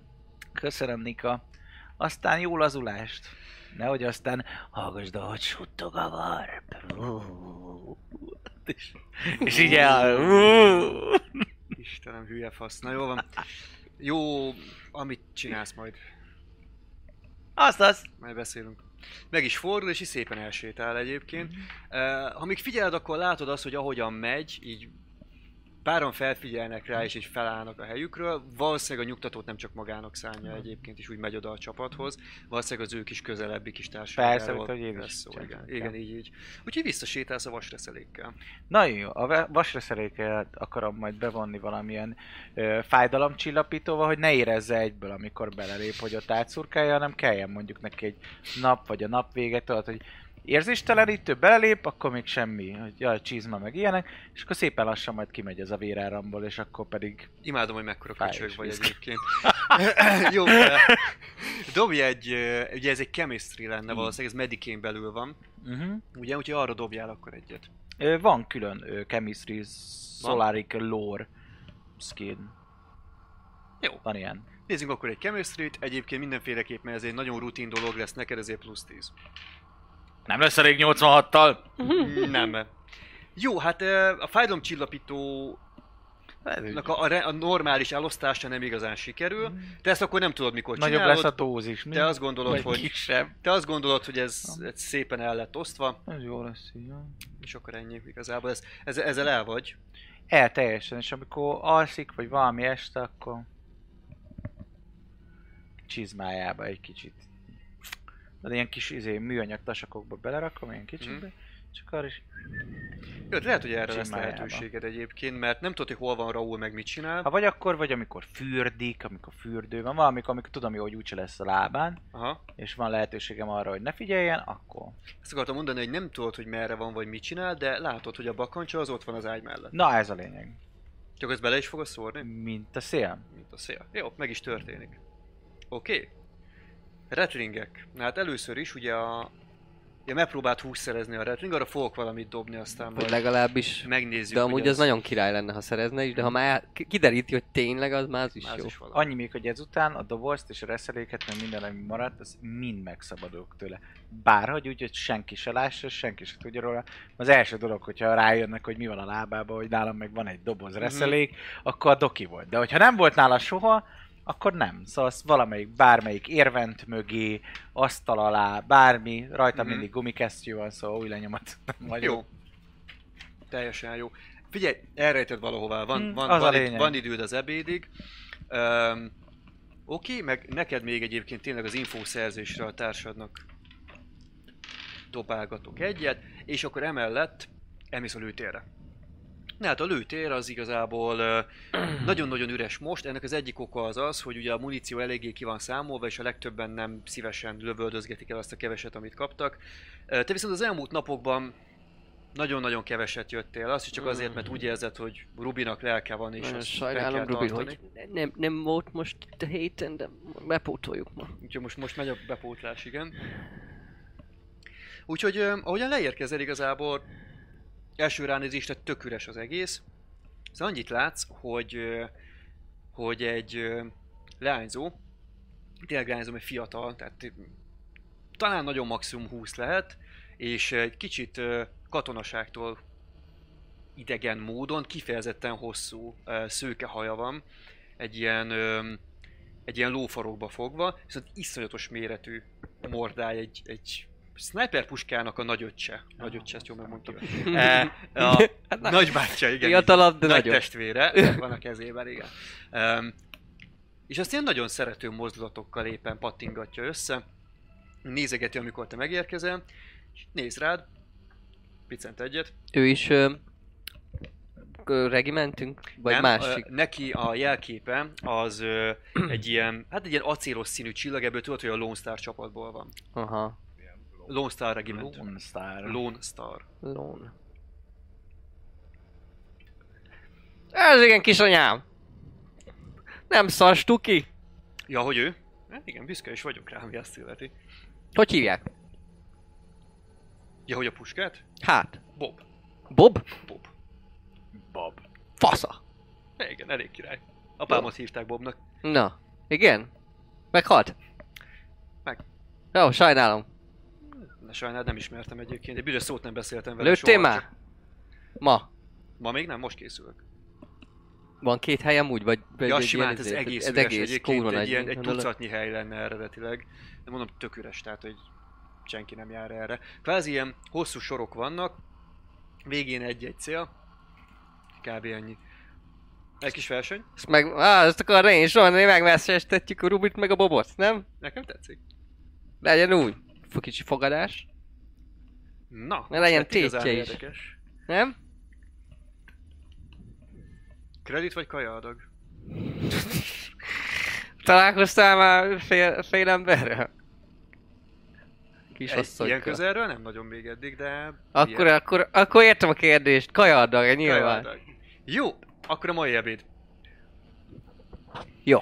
köszönöm Nika. Aztán jó lazulást. Nehogy aztán hallgassd, ahogy suttog a varp. És, és így el... Istenem, hülye fasz. Na jó van. Jó, amit csinálsz majd. Azt, az. Majd beszélünk. Meg is fordul, és így szépen elsétál egyébként. Uh, ha még figyeled, akkor látod azt, hogy ahogyan megy, így páran felfigyelnek rá, és így felállnak a helyükről. Valószínűleg a nyugtatót nem csak magának szánja egyébként, és úgy megy oda a csapathoz. Valószínűleg az ő kis közelebbi kis társaságáról Persze, hogy én is lesz szó, igen. igen, így, így. Úgyhogy visszasétálsz a vasreszelékkel. Na jó, a vasreszeléket akarom majd bevonni valamilyen ö, fájdalomcsillapítóval, hogy ne érezze egyből, amikor belelép, hogy ott átszurkálja, hanem kelljen mondjuk neki egy nap vagy a nap vége, tudod, hogy érzéstelenítő, belelép, akkor még semmi, hogy jaj, csizma meg ilyenek, és akkor szépen lassan majd kimegy ez a véráramból, és akkor pedig Imádom, hogy mekkora köcsög vagy egyébként. Jó, dobj egy, ugye ez egy chemistry lenne valószínűleg, ez medikén belül van. uh-huh. Ugye, úgyhogy arra dobjál akkor egyet. Van külön chemistry, solaric lore skin. Jó. Van ilyen. Nézzünk akkor egy chemistry-t, egyébként mindenféleképpen ez egy nagyon rutin dolog lesz neked, ezért plusz 10. Nem lesz elég 86-tal? Nem. Jó, hát a fájdalomcsillapító a, a, a normális elosztása nem igazán sikerül. Te ezt akkor nem tudod, mikor Nagyobb csinálod. lesz a dózis. mi? Te azt gondolod, Vagy hogy kisebb. te azt gondolod, hogy ez, ez szépen el lett osztva, Ez jó lesz így. és akkor ennyi igazából. Ez, ez, ezzel el vagy. El teljesen, és amikor alszik, vagy valami este, akkor csizmájába egy kicsit. De ilyen kis izé, műanyag tasakokba belerakom, ilyen kicsit, Mhm. és akkor is... Jó, lehet, hogy erre lesz lehetőséged egyébként, mert nem tudod, hogy hol van Raúl, meg mit csinál. Ha vagy akkor, vagy amikor fürdik, amikor fürdő van, valamikor, amikor tudom, jó, hogy úgyse lesz a lábán, Aha. és van lehetőségem arra, hogy ne figyeljen, akkor... Ezt akartam mondani, hogy nem tudod, hogy merre van, vagy mit csinál, de látod, hogy a bakancsa az ott van az ágy mellett. Na, ez a lényeg. Csak ezt bele is fogod szórni? Mint a szél. Mint a szél. Jó, meg is történik. Oké. Okay. Retlingek. Na hát először is ugye a... Ja, megpróbált 20 szerezni a retling, arra fogok valamit dobni, aztán majd legalábbis. megnézzük. De amúgy hogy az nagyon király lenne, ha szerezne is, de ha már ki- kideríti, hogy tényleg az már az is Más jó. is valami. Annyi még, hogy ezután a dobozt és a reszeléket, meg minden, ami maradt, az mind megszabadulok tőle. Bárhogy úgy, hogy senki se lássa, senki se tudja róla. Az első dolog, hogyha rájönnek, hogy mi van a lábában, hogy nálam meg van egy doboz reszelék, akkor a doki volt. De hogyha nem volt nála soha, akkor nem. Szóval azt valamelyik, bármelyik érvent mögé, asztal alá, bármi, rajta Mhm. mindig gumikesztyű van, szóval új lenyomat nem vagyok. Jó. Teljesen jó. Figyelj, elrejted valahová, van, Hmm, van, az a van, id- lényeg. van időd az ebédig. Um, Oké, meg neked még egyébként tényleg az infószerzésre a társadnak dobálgatok egyet, és akkor emellett elmész a lőtérre. Na hát a lőtér az igazából nagyon-nagyon üres most, ennek az egyik oka az az, hogy ugye a muníció eléggé ki van számolva, és a legtöbben nem szívesen lövöldözgetik el azt a keveset, amit kaptak. Te viszont az elmúlt napokban nagyon-nagyon keveset jöttél, azt csak azért, mert úgy érzed, hogy Rubinak lelke van, és Nagyon azt sajnálom, Rubin, tartani. hogy ne- nem, nem volt most a héten, de bepótoljuk ma. Úgyhogy most, most megy a bepótlás, igen. Úgyhogy ahogyan leérkezel igazából, első ránézésre tök üres az egész. Szóval annyit látsz, hogy, hogy egy leányzó, tényleg leányzó, egy fiatal, tehát talán nagyon maximum 20 lehet, és egy kicsit katonaságtól idegen módon kifejezetten hosszú szőke haja van, egy ilyen egy ilyen lófarokba fogva, viszont iszonyatos méretű mordály, egy, egy sniper puskának a nagyöccse. Nagyöccse, ezt jól megmondtam. E, a nagybátyja, igen. Fiatalabb, de nagy nagyobb. testvére van a kezében, igen. Um, és azt ilyen nagyon szerető mozdulatokkal éppen pattingatja össze. Nézegeti, amikor te megérkezel, és néz rád, picent egyet. Ő is ö, ö, regimentünk? Vagy Nem, másik? Ö, neki a jelképe az ö, egy ilyen, hát egy ilyen acélos színű csillag, ebből tudod, hogy a Lone Star csapatból van. Aha. Lone Star Regiment. Lone Star. Lone Star. Lón. Ez igen, kisanyám! Nem szar stuki? Ja, hogy ő? Hát igen, büszke is vagyok rá, ami azt illeti. Hogy hívják? Ja, hogy a puskát? Hát. Bob. Bob? Bob. Bob. Fasza. Ja, igen, elég király. Apámat hívták Bobnak. Na. Igen? Meghalt? Meg. Jó, sajnálom. De sajnálom, nem ismertem egyébként. Egy büdös szót nem beszéltem vele Lőttél soha, már? csak- Ma. Ma még nem, most készülök. Van két helyem úgy, vagy... vagy Ja, egy simán, ez izé- egész ez üres egész egyébként, egy, ilyen, egy tucatnyi hely lenne eredetileg. De mondom, tök üres, tehát hogy senki nem jár erre. Kvázi ilyen hosszú sorok vannak, végén egy-egy cél, kb. ennyi. Egy kis verseny, Ezt meg... Á, ezt akarra én is mondani, a Rubit meg a Bobot, nem? nekem tetszik. Legyen úgy. Kicsi fogadás. Na, Ne legyen lett tétje is. érdekes. Nem? Kredit vagy kajaadag? Találkoztál már fél, fél emberrel? Kis Egy, ilyen közelről nem nagyon még eddig, de... Akkor, ilyen. akkor, akkor értem a kérdést. Kajardag, nyilván. Kajaadag. Jó, akkor a mai ebéd. Jó.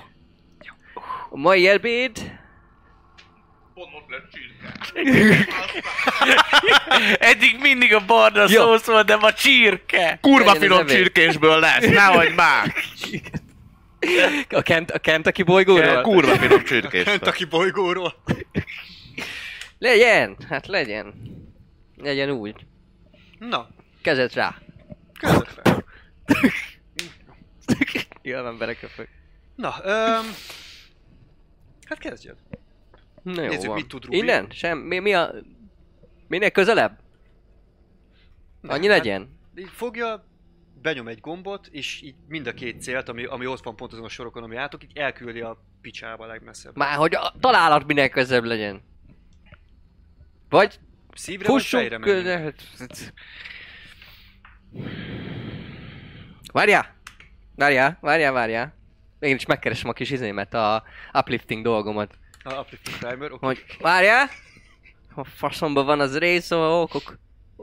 A mai ebéd... Eddig mindig a barna Jó. szósz volt, de ma csirke. Kurva finom csirkésből lesz, nehogy már! A, Kent, a Kentucky bolygóról? Kurva finom csirkésből. Kentucky bolygóról. Legyen! Hát legyen. Legyen úgy. Na, Kezet rá. között fel. Nyilván emberek köpök. Na, öm, hát kezdjed. Na jó Nézzük, van. mit tud Rubi. Innen? Sem, mi, mi a... Minél közelebb? Na, Annyi hát legyen? Így fogja, benyom egy gombot, és így mind a két célt, ami, ami ott van pont azon a sorokon, ami átok, így elküldi a picsába legmesszebb. Már hogy a találat minél közelebb legyen. Vagy Szívre vagy fussunk menjünk? közel... Várjál! Várjál, várjál, várjál. Én is megkeresem a kis izémet, a uplifting dolgomat. A Uplifting Primer, oké. Hogy várjál! Ha faszomban van az rész, a okok.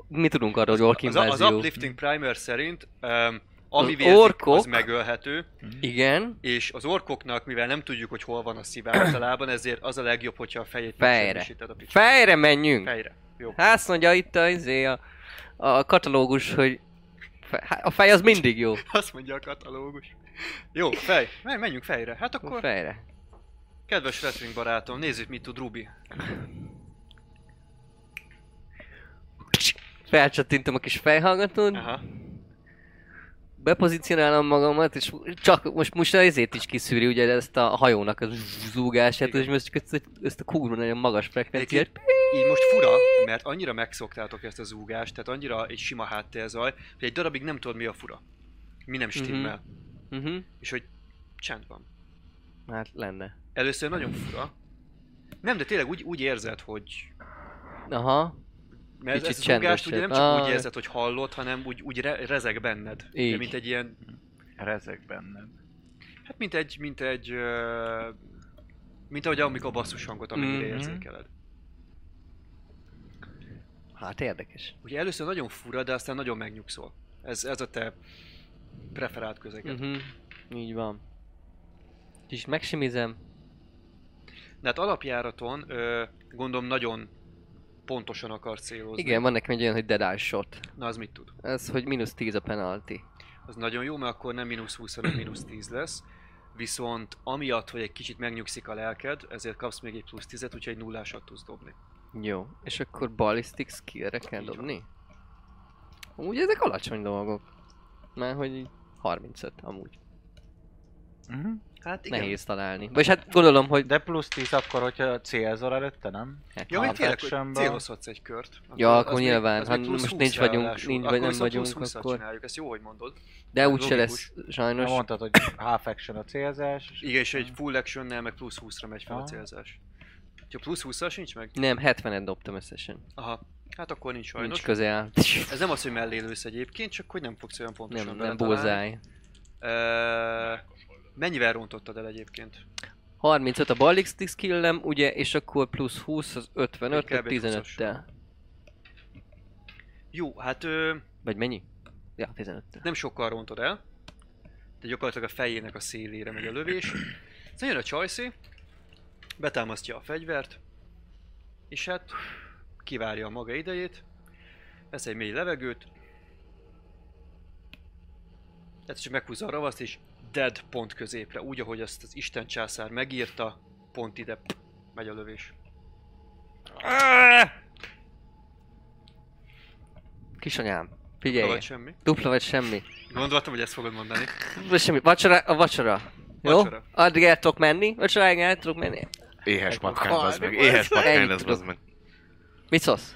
Mi tudunk arról, hogy ork Az, az invázió? Uplifting Primer szerint, um, ami Az vérzik, orkok- az megölhető, Igen. és az orkoknak, mivel nem tudjuk, hogy hol van a szív általában, ezért az a legjobb, hogyha a fejét Fejre. a. Fejre menjünk! Fejre. Jó. Hát azt mondja itt a, izé, a, a katalógus, hogy a fej az mindig jó. Azt mondja a katalógus. Jó, fej. Men- Menjünk fejre. Hát A akkor, fejre. Kedves wrestling barátom, nézzük, mit tud Rubi. Felcsattintom a kis fejhallgatót, Aha. bepozícionálom magamat, és csak most, most ezért is kiszűri ugye ezt a hajónak az zúgását, Igen. és most csak ezt, ezt a kurva nagyon magas frekvenciát. Így most fura, mert annyira megszoktátok ezt a zúgást, tehát annyira egy sima háttérzaj, hogy egy darabig nem tudod mi a fura. Mi nem stimmel. Uh-huh. És hogy csend van. Hát lenne. Először nagyon fura. Nem, de tényleg úgy, úgy érzed, hogy... Aha, Mert Kicsit a zúgást ugye nem csak csendesebb. úgy Ah. érzed, hogy hallod, hanem úgy, úgy re- rezeg benned. Így. mint egy ilyen... Rezeg benned. Hát mint egy... Mint egy... ö, mint ahogy amikor a basszus hangot, amennyire Mhm. érzékeled. hát érdekes. Ugye először nagyon fura, de aztán nagyon megnyugszol. Ez, ez a te preferált közeged. Uh-huh. Így van. Kicsit megsimizem. De hát alapjáraton ö, gondolom nagyon pontosan akar célozni. Igen, van nekem egy olyan, hogy dead eye shot. Na az mit tud? Ez, hogy mínusz 10 a penalty. Az nagyon jó, mert akkor nem mínusz 20, hanem mínusz 10 lesz. Viszont amiatt, hogy egy kicsit megnyugszik a lelked, ezért kapsz még egy plusz 10-et, úgyhogy egy nullásat tudsz dobni. Jó. És akkor ballistic skillre kell Így van. dobni? Úgy ezek alacsony dolgok. Mert hogy így 35 amúgy. Uh-huh. Hát igen. Nehéz találni. Vagy hát gondolom, hogy... De plusz 10 akkor, hogyha célzol előtte, nem? Ja, még Half tényleg, hogy célozhatsz egy kört. Ja, az akkor nyilván, plusz most 20 nincs vagyunk- ráadásul. nincs vagy akkor nem vagyunk, plusz 20-at akkor- csináljuk, ezt jó, hogy mondod. De úgyse logikus. lesz sajnos. Nem mondtad, hogy half action a célzás. és- Igen, és egy full actionnel meg plusz 20-ra megy fel a Aha. célzás. Ha plusz 20-as nincs meg? Nem, 70-et dobtam összesen. Aha. Hát akkor nincs sajnos. Nincs közel. Ez nem az, hogy mellé lősz egyébként, csak hogy nem fogsz olyan pontosan Nem, nem bullseye. Ö, Mennyivel rontottad el egyébként? 35 a ballistic skillem, ugye, és akkor plusz 20 az 55, Kb. tehát 20-as. 15-tel. Jó, hát ö, Vagy mennyi? Ja, 15-tel. nem sokkal rontod el. De gyakorlatilag a fejének a szélére megy a lövés. Jön a csajszé, betámasztja a fegyvert, és hát kivárja a maga idejét, vesz egy mély levegőt, ez csak meghúzza a ravaszt, és dead pont középre, úgy, ahogy azt az Isten császár megírta, pont ide megy a lövés. Kisanyám, Dupla figyelj. vagy semmi. Dupla vagy semmi. Gondoltam, hogy ezt fogod mondani. Dupla vagy semmi. Vacsora, a vacsora. Jó? Vacsora. Addig el tudok menni, vacsoráig el tudok menni. Éhes patkány, bazd meg. Éhes patkány, bazd meg. Mit szólsz?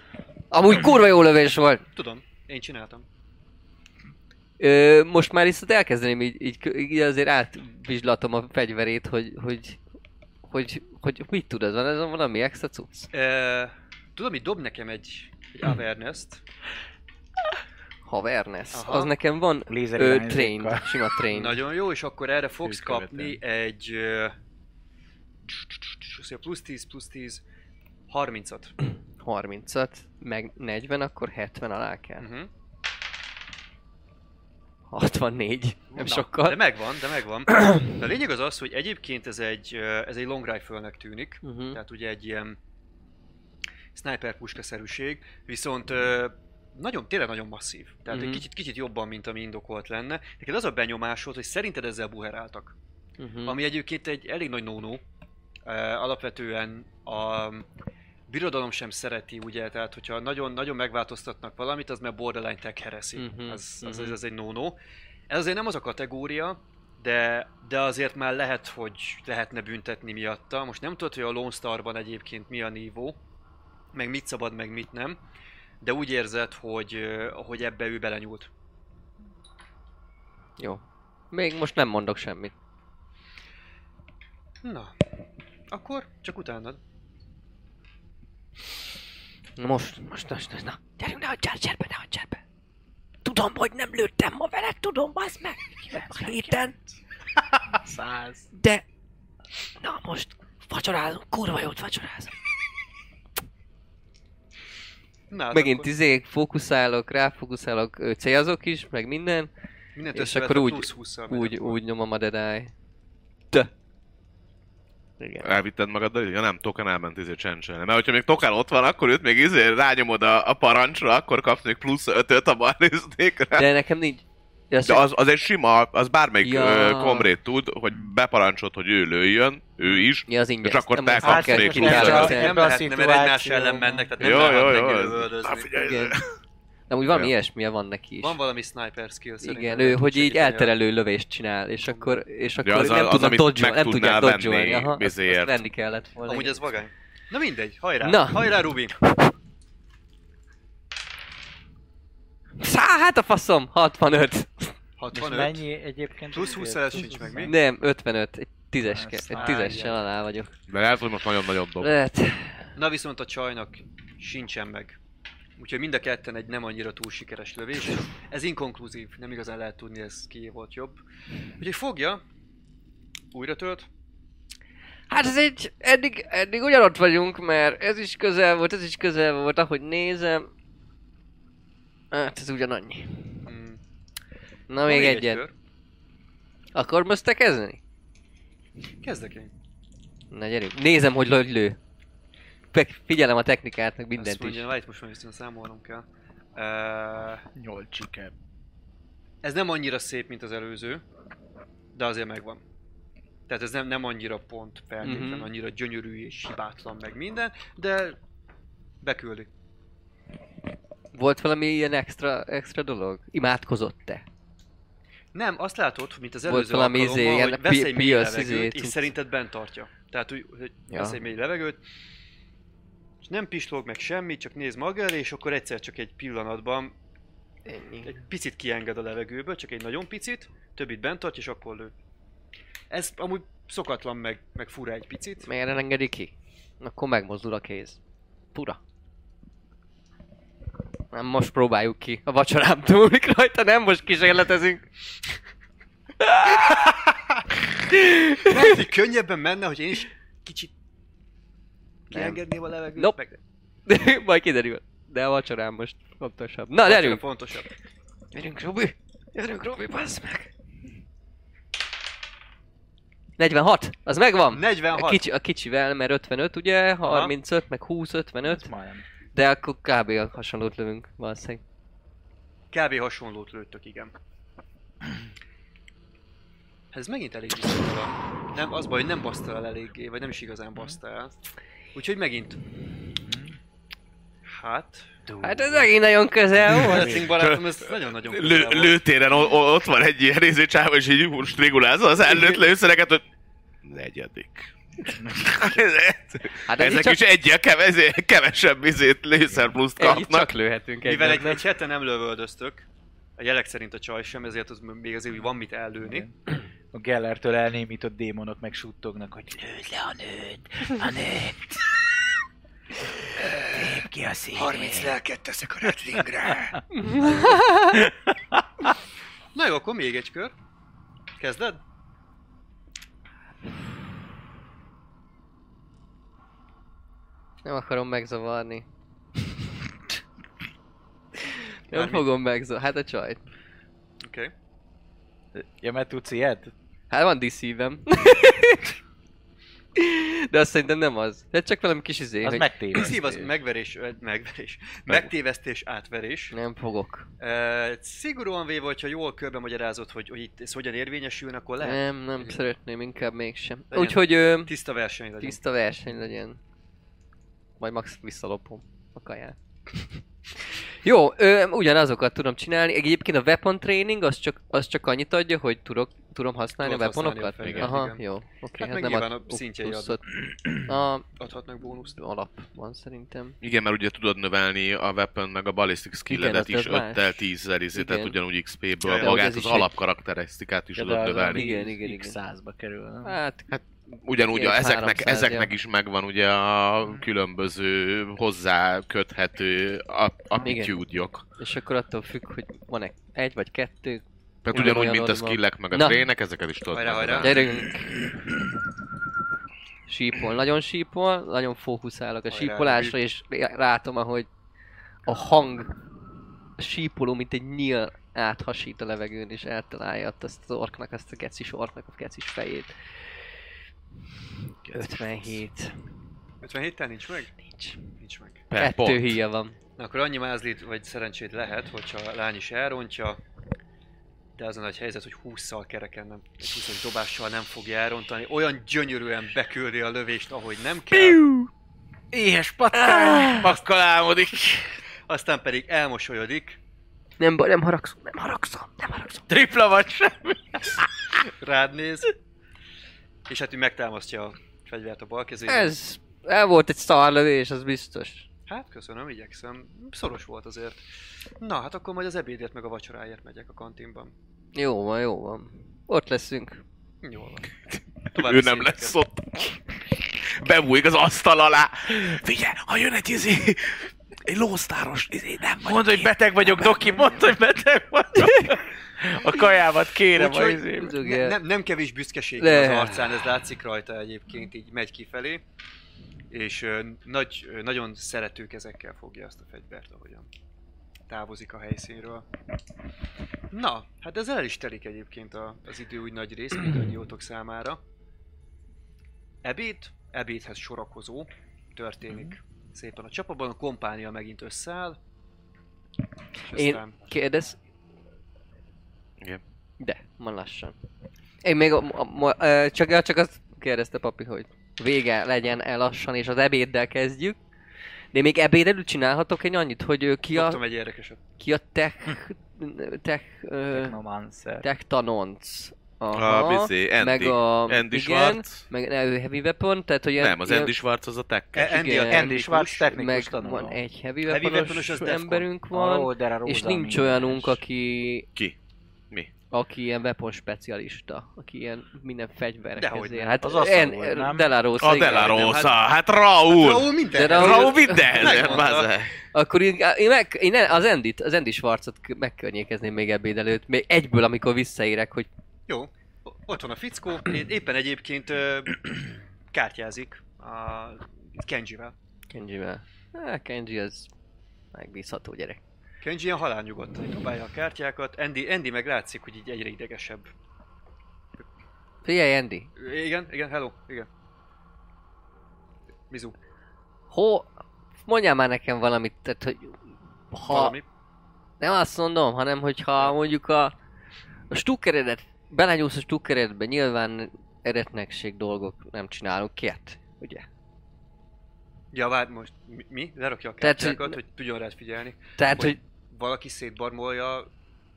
Amúgy kurva jó lövés volt. Tudom, én csináltam. Ö, most már viszont elkezdeném így, így, így azért átvizslatom a fegyverét, hogy, hogy, hogy, hogy mit tud ez van, ez valami extra cucc. Tudom, hogy dob nekem egy, egy awareness-t. Aha. Az nekem van Lézer ö, trained, sima trained. Nagyon jó, és akkor erre fogsz kapni egy... ö, plusz 10, plusz 10, 30-at. 30-at, meg 40, akkor 70 alá kell. Uh-huh. 64. Nem Na, sokkal. De megvan, de megvan. De a lényeg az az, hogy egyébként ez egy, ez egy long rifle-nek tűnik. Uh-huh. Tehát ugye egy ilyen sniper puskaszerűség, viszont nagyon, tényleg nagyon masszív. Tehát Mhm. egy kicsit, kicsit jobban, mint ami indokolt lenne. Neked az a benyomás volt, hogy szerinted ezzel buheráltak. Uh-huh. Ami egyébként egy elég nagy no-no. Uh, alapvetően a birodalom sem szereti, ugye, tehát hogyha nagyon, nagyon megváltoztatnak valamit, az már borderline tech heresy. Mhm, Az, az, az, az egy no-no. Ez azért nem az a kategória, de, de azért már lehet, hogy lehetne büntetni miatta. Most nem tudod, hogy a Lone Starban egyébként mi a nívó, meg mit szabad, meg mit nem, de úgy érzed, hogy, hogy ebbe ő belenyúlt. Jó. Még most nem mondok semmit. Na, akkor csak utánad. Na most, most, most, most, na. Gyerünk, ne hagyjál cserbe, ne hagyjál be. Tudom, hogy nem lőttem ma veled, tudom, bazd meg. A héten. Száz. De... Na most, vacsorázunk, kurva jót vacsorázunk. Na, hát Megint akkor izé, fókuszálok, ráfókuszálok, célzok is, meg minden. mindent és akkor úgy- plusz 20 Úgy, úgy nyomom a Deadeye. Te. Igen. Elvitted magaddal? Ja nem, Token elment izé csencselni. Mert hogyha még Token ott van, akkor őt még izé rányomod a, a parancsra, akkor kapsz még plusz ötöt a barnéznékre. De nekem nincs... Ja, De az, az egy sima, az bármelyik Ja. komrét tud, hogy beparancsod, hogy ő lőjön, ő is, Ja, az ingyen. és akkor Nem, te kapsz kell még ki plusz kell ötöt. nem lehetne, mert egymás ellen mennek, tehát nem Jó, lehet jó, neki jó. De úgy valami Ja. ilyesmije van neki is. Van valami sniper skill szerintem. Igen, ő, hogy így elterelő lövést csinál, és akkor, és akkor Ja, az nem az, tudnak dodge meg nem tudják tudnál dodge venni Aha, azt, venni kellett volna. Amúgy ez vagány. Na mindegy, hajrá! Na. Hajrá, Rubi! Szá, hát a faszom, 65. És 65. mennyi egyébként? Plusz 20 ez sincs meg, mi? Nem, 55. Egy tízes, Ezt egy tízessel alá vagyok. De lehet, hogy most nagyon-nagyon dob. Lehet. Na viszont a csajnak sincsen meg. Úgyhogy mind a ketten egy nem annyira túl sikeres lövés. Ez inkonkluzív, nem igazán lehet tudni, ez ki volt jobb. Úgyhogy fogja, újra tölt, Hát ez egy, eddig, eddig ugyanott vagyunk, mert ez is közel volt, ez is közel volt, ahogy nézem. Hát ez ugyanannyi. mm, Na még egy egyet. kör. Akkor most te kezdeni? Kezdek én. Na gyerünk. Nézem, hogy hogy lő. Figyelem a technikát, meg mindent Azt is. mondja, várj, most már viszont számolnom kell. Uh, siker. ez nem annyira szép, mint az előző, de azért megvan. Tehát ez nem, nem annyira pont feltétlen, Mhm. annyira gyönyörű és hibátlan meg minden, de beküldi. Volt valami ilyen extra, extra dolog? Imádkozott te? Nem, azt látod, mint az Volt előző valami alkalommal, izé, ilyen hogy vesz egy mély levegőt, és szerinted bent tartja. Tehát, hogy, hogy Ja. vesz egy mély levegőt, és nem pislog meg semmi, csak néz maga elé, és akkor egyszer csak egy pillanatban Ennyi. egy picit kienged a levegőből, csak egy nagyon picit, többit bent tartja, és akkor lő. Ez amúgy szokatlan, meg, meg fura egy picit. Miért nem engedi ki? Akkor megmozdul a kéz. Fura. Nem, most próbáljuk ki. A vacsorám túlik rajta, nem most kísérletezünk. Lehet, hogy könnyebben menne, hogy én is kicsit. Kiengedném a levegőt. Nope. Meg... Majd kiderül. De a vacsorám most fontosabb. Na, Gyerünk! Fontosabb. Gyerünk, Robi! Gyerünk, Robi, bassz meg! 46! Az megvan! A, 46. kicsi, a kicsivel, mert 55 ugye, 35, meg 20, 55, Ez majdnem. de akkor kb. a hasonlót lövünk valószínűleg. Kb. hasonlót lőttök, igen. Ez megint elég visszatala. Nem, az baj, hogy nem baszta el eléggé, vagy nem is igazán baszta el. Úgyhogy megint. Hát... Hát ez megint nagyon közel volt. Barátom, ez nagyon-nagyon Lő, közel volt. lőtéren ott van egy ilyen néző csáva, és így most régulázza az előtt lőszereket, hogy negyedik. Hát ez Ezek csak, is egyel keve- kevesebb izét lőszer pluszt kapnak. csak lőhetünk Mivel egyet, egy, nem? egy hete nem lövöldöztök, a jelek szerint a csaj sem, ezért az még azért van mit ellőni. A Gellertől elnémított démonok meg suttognak, hogy lőd le a nőt, a nőt. Lép ki a szín. 30 lelket teszek a wrestlingre. Na jó, akkor még egy kör. Kezded? Nem akarom megzavarni. Nem fogom megzavarni. Hát a csajt. Oké. Okay. Ja, mert tudsz ilyet? Hát van diszívem. De azt szerintem nem az. De csak valami kis izé, Az hogy megtévesztés. Szív az megverés, ö, megverés. Megtévesztés, átverés. nem fogok. Uh, szigorúan véve, hogyha jól körbe magyarázod, hogy, hogy itt ez hogyan érvényesül, akkor lehet. Nem, nem szeretném, inkább mégsem. Legyen. Úgyhogy ö, Tiszta verseny legyen. tiszta verseny legyen. Majd max visszalopom a kaját. Jó, ö, ugyanazokat tudom csinálni. Egyébként a weapon training az csak, az csak annyit adja, hogy tudok, tudom használni Tudod a weaponokat? használni a Aha, igen. jó. Oké, Hát hát, meg nem ad a szintjei pluszot. A Adhatnak bónuszt. alap van szerintem. Igen, mert ugye tudod növelni a weapon meg a ballistic skilledet Igen, is az más. 5-tel 10 izé, tehát ugyanúgy XP-ből Ja, magát az is alapkarakterisztikát is tudod növelni. Igen, igen, igen. X100-ba kerül. nem? Hát, Ugyanúgy a, ezeknek, 300, ezeknek is megvan ugye a különböző hozzá köthető a- attitude-jok. és akkor attól függ, hogy van-e egy vagy kettő. Tehát ugyanúgy, mint a skillek meg a Na. trének, ezeket is tudod Hajrá, hajrá. Gyerünk! Sípol, nagyon sípol, nagyon fókuszálok a Hajrá, sípolásra, és látom, ahogy a hang a sípoló, mint egy nyíl áthasít a levegőn, és eltalálja azt az orknak, azt a gecis orknak a gecis fejét. 57. 57-tel nincs meg? Nincs. Nincs meg. Per Kettő pont. híja van. Na akkor annyi mázlit vagy szerencsét lehet, hogyha a lány is elrontja, de az a nagy helyzet, hogy 20-szal kereken, nem, egy 20 dobással nem fogja elrontani. Olyan gyönyörűen beküldi a lövést, ahogy nem kell. Éhes patkány! Pakkal álmodik. Aztán pedig elmosolyodik, Nem, baj, nem haragszom, nem haragszom, nem haragszom. Tripla vagy semmi. rád néz, és hát ő megtámasztja a fegyvert a bal kezével. Ez, el volt egy szarlövés, az biztos. Hát köszönöm, igyekszem. Szoros volt azért. Na, hát akkor majd az ebédért meg a vacsoráért megyek a kantinban. Jó van, jó van. Ott leszünk. Jól van. Ő További nem lesz ott. Bebújik az asztal alá. Figyelj, ha jön egy izé, egy lósztáros, izé, nem vagy Mondd, hogy beteg vagyok, Doki, mondd, hogy beteg vagyok. A kajámat kérem a Úgyhogy- izébe. Ne, nem, nem kevés büszkeség Le. az arcán, ez látszik rajta egyébként, így megy kifelé. És ö, nagy, ö, nagyon szerető kezekkel fogja azt a fegyvert, ahogyan távozik a helyszínről. Na, hát ezzel el is telik egyébként a, az idő úgy nagy rész mindannyiótok számára. Ebéd, ebédhez sorakozó történik szépen a csapatban, a kompánia megint összeáll. Én aztán- kérdez? Igen. De, van lassan. Én még a, a, a, ö, csak, csak azt kérdezte papi, hogy vége legyen el lassan, és az ebéddel kezdjük. De még ebéd előtt csinálhatok egy annyit, hogy ki Kaptam a, egy érdekeset. ki a tech, tech, Technomancer. tech tanonc. A bizé, Andy. meg a, Andy igen, Schwarz. meg ő heavy weapon, tehát hogy Nem, az Andy Schwarz az a tech. E- Andy, Igen. a Andy technikus. Schwarz technikus meg tanuló. van egy heavy Heavy weaponos az Defcon. emberünk van, Ó, de és nincs minden olyanunk, aki Ki? Mi? aki ilyen weapon specialista, aki ilyen minden ér. nem. Hát Az en, nem? De La Rosa, A igen. De La nem, Rosa, hát- hát Raúl! Raúl minden! De Raúl- Raúl Megmondta. bazeg. Akkor én, én, meg, én ne- az Endit, az Andy Schwarzot megkörnyékezném még ebéd előtt, még egyből, amikor visszaérek, hogy Jó, ott van a fickó, éppen egyébként ö, kártyázik a Kenjivel. Kenjivel. Há, Kenji az megbízható gyerek. Kenji ilyen halálnyugodtan dobálja a kártyákat, Andy, Andy meg látszik, hogy így egyre idegesebb. Figyelj, Andy, Igen, igen, hello, igen. Mizu, ho, mondjál már nekem valamit, tehát hogy ha, valami. nem azt mondom, hanem hogyha mondjuk a, a stukkeredet, belenyúlsz a stukkeredbe, nyilván eretnekség dolgok nem csinálunk kért, ugye? Ja, várj, most mi? mi? Lerakja a Tehát, kártyákat, hogy- hogy tudjon rád figyelni. Tehát, Hogy- Valaki szétbarmolja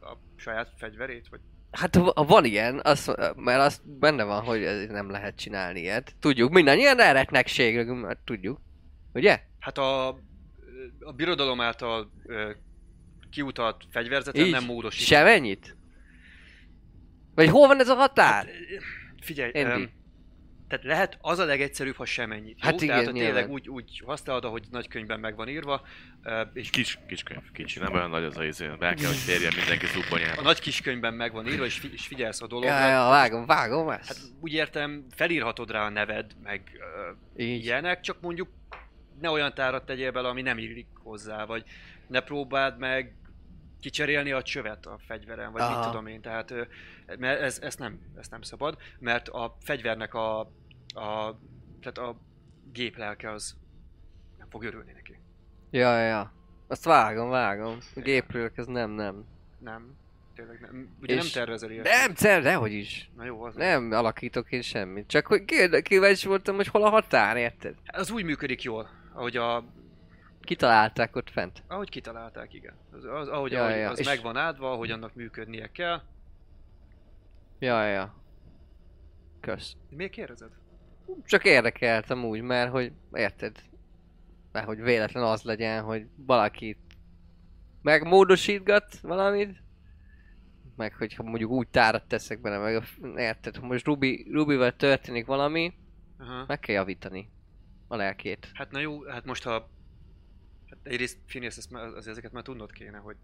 a saját fegyverét, vagy Hát ha van ilyen, az, mert azt benne van, hogy ez nem lehet csinálni ilyet. Tudjuk, mindannyian eretnekség, mert tudjuk. Ugye? Hát a, a birodalom által ö, kiutalt fegyverzeten Így? nem módosít. Semennyit? Vagy hol van ez a határ? Hát, figyelj, Andy. um, tehát lehet az a legegyszerűbb, ha semennyit. Hát jó? igen, Tehát tényleg úgy, úgy használod, ahogy nagy könyvben meg van írva, és Kis, kis könyv, kicsi, nem olyan nagy az a izé. Be kell, hogy férjen mindenki a zubbonyába. nagy kiskönyvben meg van írva, és, fi, és figyelsz a dologra. Ja, ja, vágom, vágom Hát ezt. úgy értem, felírhatod rá a neved, meg ö, Így. ilyenek, csak mondjuk ne olyan tárat tegyél bele, ami nem illik hozzá, vagy ne próbáld meg kicserélni a csövet a fegyveren, vagy Aha. mit tudom én, tehát mert ez, ez, nem, ez nem szabad, mert a fegyvernek a, a tehát a géplelke az nem fog örülni neki. Ja, ja, ja. Azt vágom, vágom. A gépről ez nem, nem. Nem, tényleg nem. Ugye nem És- tervezel ilyet. Nem, cer, dehogy is. Na jó, az Nem alakítok én semmit. Csak hogy kíváncsi voltam, hogy hol a határ, érted? Az úgy működik jól, ahogy a Kitalálták ott fent. Ahogy kitalálták, igen. Az, az ahogy, Ja, ahogy ja, az és- meg van áldva, ahogy annak működnie kell. Ja, ja. Kösz. Miért kérdezed? Csak érdekeltem úgy, mert hogy érted? Mert hogy véletlen az legyen, hogy valaki megmódosítgat valamit, meg hogyha mondjuk úgy tárat teszek bele, meg a, érted, ha most Ruby, Rubival történik valami, Aha. meg kell javítani a lelkét. Hát na jó, hát most ha... Hát egyrészt Phineas, ezt, már- az, ezeket már tudnod kéne, hogy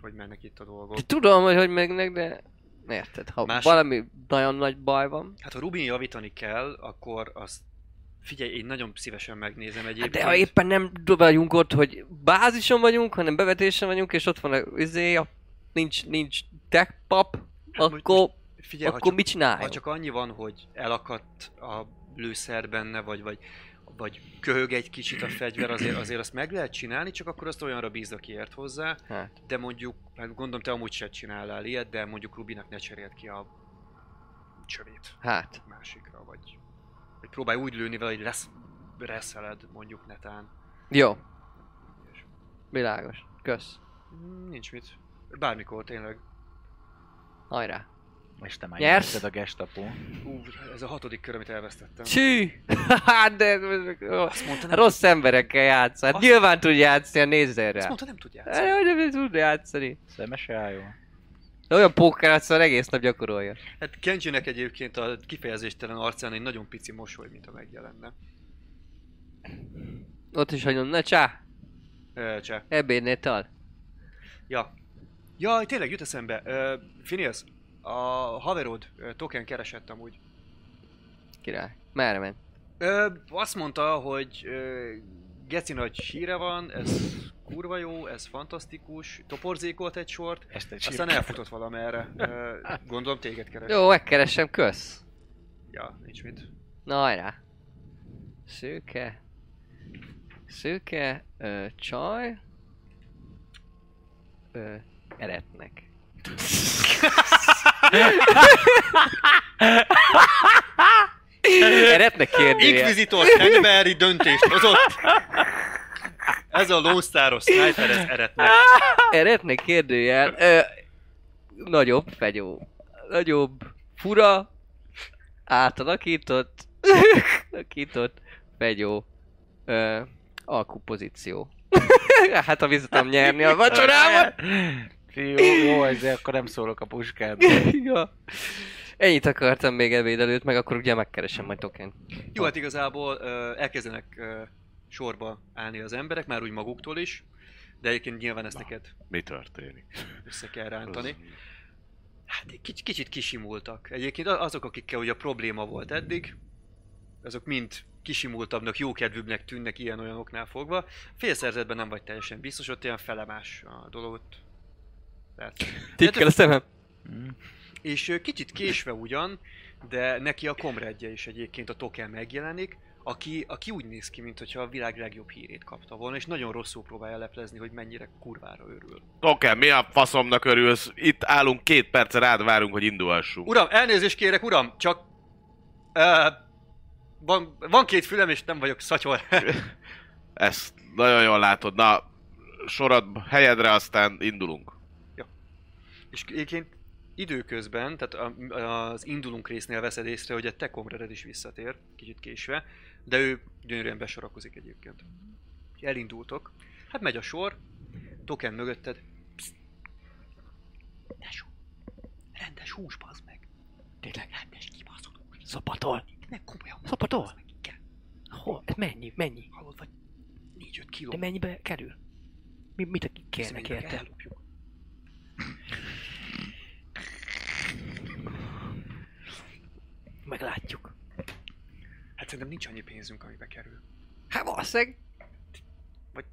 hogy mennek itt a dolgok. Tudom, hogy hogy megnek, de érted, ha Más- valami nagyon nagy baj van, Hát ha Rubin javítani kell, akkor azt figyelj, én nagyon szívesen megnézem Hát egyébként. de ha éppen nem vagyunk ott, hogy bázison vagyunk, hanem bevetésen vagyunk, és ott van a izé, a, nincs, nincs tech pap, Hát most- akkor, Figyelj, ha akkor csak, mit csináljunk? ha csak annyi van, hogy elakadt a lőszer benne, vagy, vagy, vagy köhög egy kicsit a fegyver, azért, azért azt meg lehet csinálni, csak akkor azt olyanra bízd, aki ért hozzá. Hát, De mondjuk, hát gondolom te amúgy se csinálnál ilyet, de mondjuk Rubinak ne cseréld ki a csövét hát. másikra, vagy, vagy próbálj úgy lőni vele, hogy lesz, reszeled mondjuk netán. Jó. Világos. Kösz. Nincs mit. Bármikor tényleg. Hajrá. És te már Nyersz? a gestapo. Ú, ez a hatodik kör, amit elvesztettem. Csű! Hát de Azt mondta, nem, rossz emberekkel játsz. Hát Azt- nyilván tud játszani, azt rá. mondta, nem tud Hát, játszani. hogy nem tud játszani. Szemese áll jó. De olyan pókert szóval egész nap gyakorolja. Hát Kenjinek egyébként a kifejezéstelen arcán egy nagyon pici mosoly, mint ha megjelenne. Ott is hagyom, na csá, Ö, Cseh. ebédnél tal. Ja. Jaj, tényleg jut eszembe. Uh, Phineas, a haverod token keresett amúgy. Király. Merre ment? Ö, azt mondta, hogy ö, geci nagy híre van, ez kurva jó, ez fantasztikus, toporzékolt egy sort, Ezt egy aztán elfutott valamerre. Ö, gondolom téged keres. Jó, megkeresem, kösz. Ja, nincs mit. Na hajrá. Szőke. Szőke, ö, csaj. Ö, eretnek. eretnek kérdője. Inquisitor emberi döntést hozott! Ez a lósztáros sniper, ez eretnek. Eretnek kérdőjel. Ö, nagyobb fegyó. Nagyobb, fura, átalakított, alakított fegyó. Ö, alkupozíció. hát ha visszatom nyerni a vacsorámat. Fiú, jó, ezért akkor nem szólok a puskád. ja. Ennyit akartam még ebéd előtt, meg akkor ugye megkeresem majd token. Jó, hát igazából ö, elkezdenek ö, sorba állni az emberek, már úgy maguktól is, de egyébként nyilván ezt neked Mi történik? össze kell rántani. Hát egy kicsit, kicsit kisimultak. Egyébként azok, akikkel ugye a probléma volt eddig, azok mind kisimultabbnak, jókedvűbbnek tűnnek ilyen-olyanoknál fogva. Félszerzetben nem vagy teljesen biztos, ott ilyen felemás a dolgot. Lehet. Tikkel a szemem. Hm. És kicsit késve ugyan, de neki a komredje is egyébként a token megjelenik, aki, aki úgy néz ki, mintha a világ legjobb hírét kapta volna, és nagyon rosszul próbálja leplezni, hogy mennyire kurvára örül. Oké, mi a faszomnak örülsz? Itt állunk két perce rád várunk, hogy indulhassunk. Uram, elnézést kérek, uram, csak... Uh, van, van két fülem, és nem vagyok szatyor. Ezt nagyon jól látod. Na, sorad helyedre, aztán indulunk. És egyébként időközben, tehát a, az indulunk résznél veszed észre, hogy a te komrered is visszatér, kicsit késve, de ő gyönyörűen besorakozik egyébként. Elindultok. Hát megy a sor, token mögötted. Pszt. Tesó, rendes hús, bazd meg. Tényleg rendes kibaszott hús. Szapatol. Nem komolyan. Szapatol? Hol? Ez mennyi? Mennyi? Hallod, vagy 4-5 kiló. De mennyibe kerül? Mi, mit kérnek érte? ellopjuk. Meglátjuk. Hát szerintem nincs annyi pénzünk, amibe kerül. Hát valószínűleg. Vagy-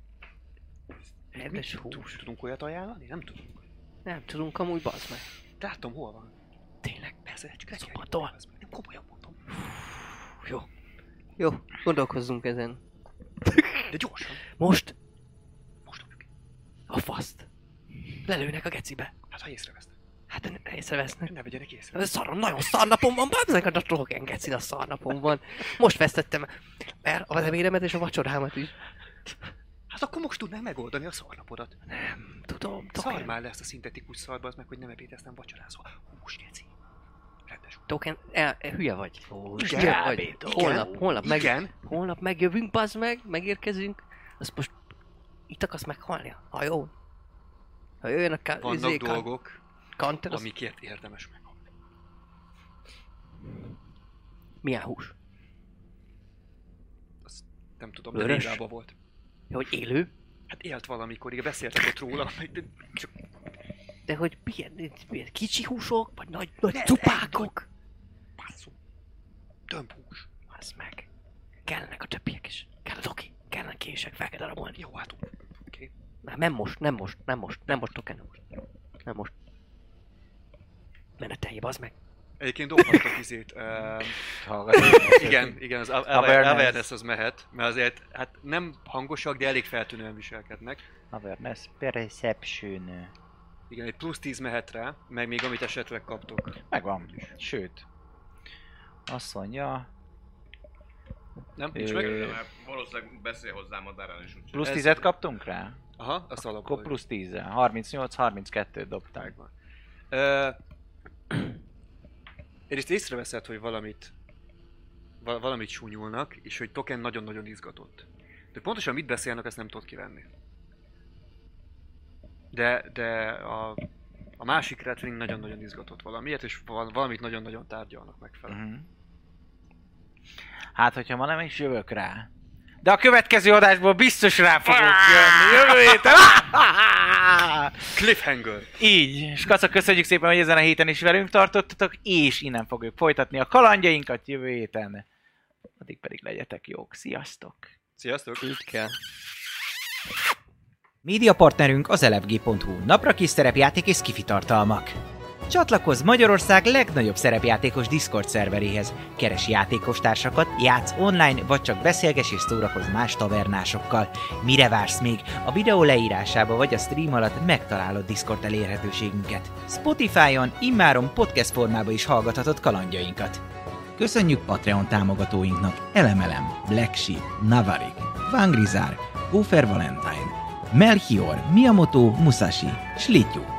Rendes hús. Tudunk olyat ajánlani? Nem tudunk. Nem tudunk amúgy, bazd meg. Látom, hol van. Tényleg. Persze, csak. Szopatol. Nem komolyan mondom. Jó. Jó, gondolkozzunk ezen. De gyorsan. Most Most dobjuk. a faszt. Lelőnek a gecibe. Hát ha észrevesznek. Hát ne- észrevesznek. Ne vegyenek észre. Ez szarom, nagyon szarnapom van, meg a drogen geci, a szarnapom van. Most vesztettem el az ebédemet és a vacsorámat is. Hát akkor most tudnál megoldani a szarnapodat. Nem, tudom, Szar már le ezt a szintetikus szarba, az meg, hogy nem ebédeztem vacsorázva. Hús, geci. Rendes hús. Token, el, el, hülye vagy. Ó, Igen, hülye vagy. igen, Holnap, holnap, meg, Igen. holnap megjövünk, bazd meg, megérkezünk. Azt most itt akarsz meghalni a hajón? Ha jöjjön a ka- Vannak izé, kan- dolgok, kanter, az amikért érdemes meghalni. milyen hús? Nem tudom, de Vörös? volt. Ja, hogy élő? Hát élt valamikor, igen, beszéltek ott róla, meg de csak De hogy milyen, milyen kicsi húsok, vagy nagy, nagy Ne, cupákok? passzú. Tömb hús. Az meg. Kellenek a többiek is. Kell a doki. Kellene kések, fel kell darabolni. Jó, hát oké. Nem, nem most, nem most, nem most, nem most token, nem most. Nem most. Menetelj, bazd meg. Egyébként dobhatok izét. Uh, igen, igen, az Awareness. az mehet, mert azért hát nem hangosak, de elég feltűnően viselkednek. Awareness Perception. Igen, egy plusz 10 mehet rá, meg még amit esetleg kaptok. Megvan. Sőt. Azt mondja, Nem? Nincs meg? Mert valószínűleg beszél hozzám a Darren is úgyhogy. plusz Ez- 10-et kaptunk rá? Aha, azt alapból. Akkor plusz 10 38-32 dobták. Megvan. Ö, Egyrészt észreveszed, hogy valamit val- valamit súnyulnak, és hogy Token nagyon-nagyon izgatott. De pontosan mit beszélnek, ezt nem tudod kivenni. De, de a, a másik Redwing nagyon-nagyon izgatott valamiért, és val- valamit nagyon-nagyon tárgyalnak megfelel. Mhm. Hát, hogyha ma nem is jövök rá. De a következő adásból biztos rá fogok jönni. Jövő héten. Cliffhanger! Így. És Kaca, köszönjük szépen, hogy ezen a héten is velünk tartottatok, és innen fogjuk folytatni a kalandjainkat jövő héten. Addig pedig legyetek jók. Sziasztok! Sziasztok! Így kell. Média partnerünk az elefg.hu, napra kis szerepjáték és skifi tartalmak. Csatlakozz Magyarország legnagyobb szerepjátékos Discord szerveréhez. Keres játékostársakat, játsz online, vagy csak beszélges és szórakozz más tavernásokkal. Mire vársz még? A videó leírásába vagy a stream alatt megtalálod Discord elérhetőségünket. Spotify-on immáron podcast formában is hallgathatod kalandjainkat. Köszönjük Patreon támogatóinknak Elemelem, Black Sheep, Navarik, Vangrizár, Gófer Valentine, Melchior, Miyamoto, Musashi, Slityu.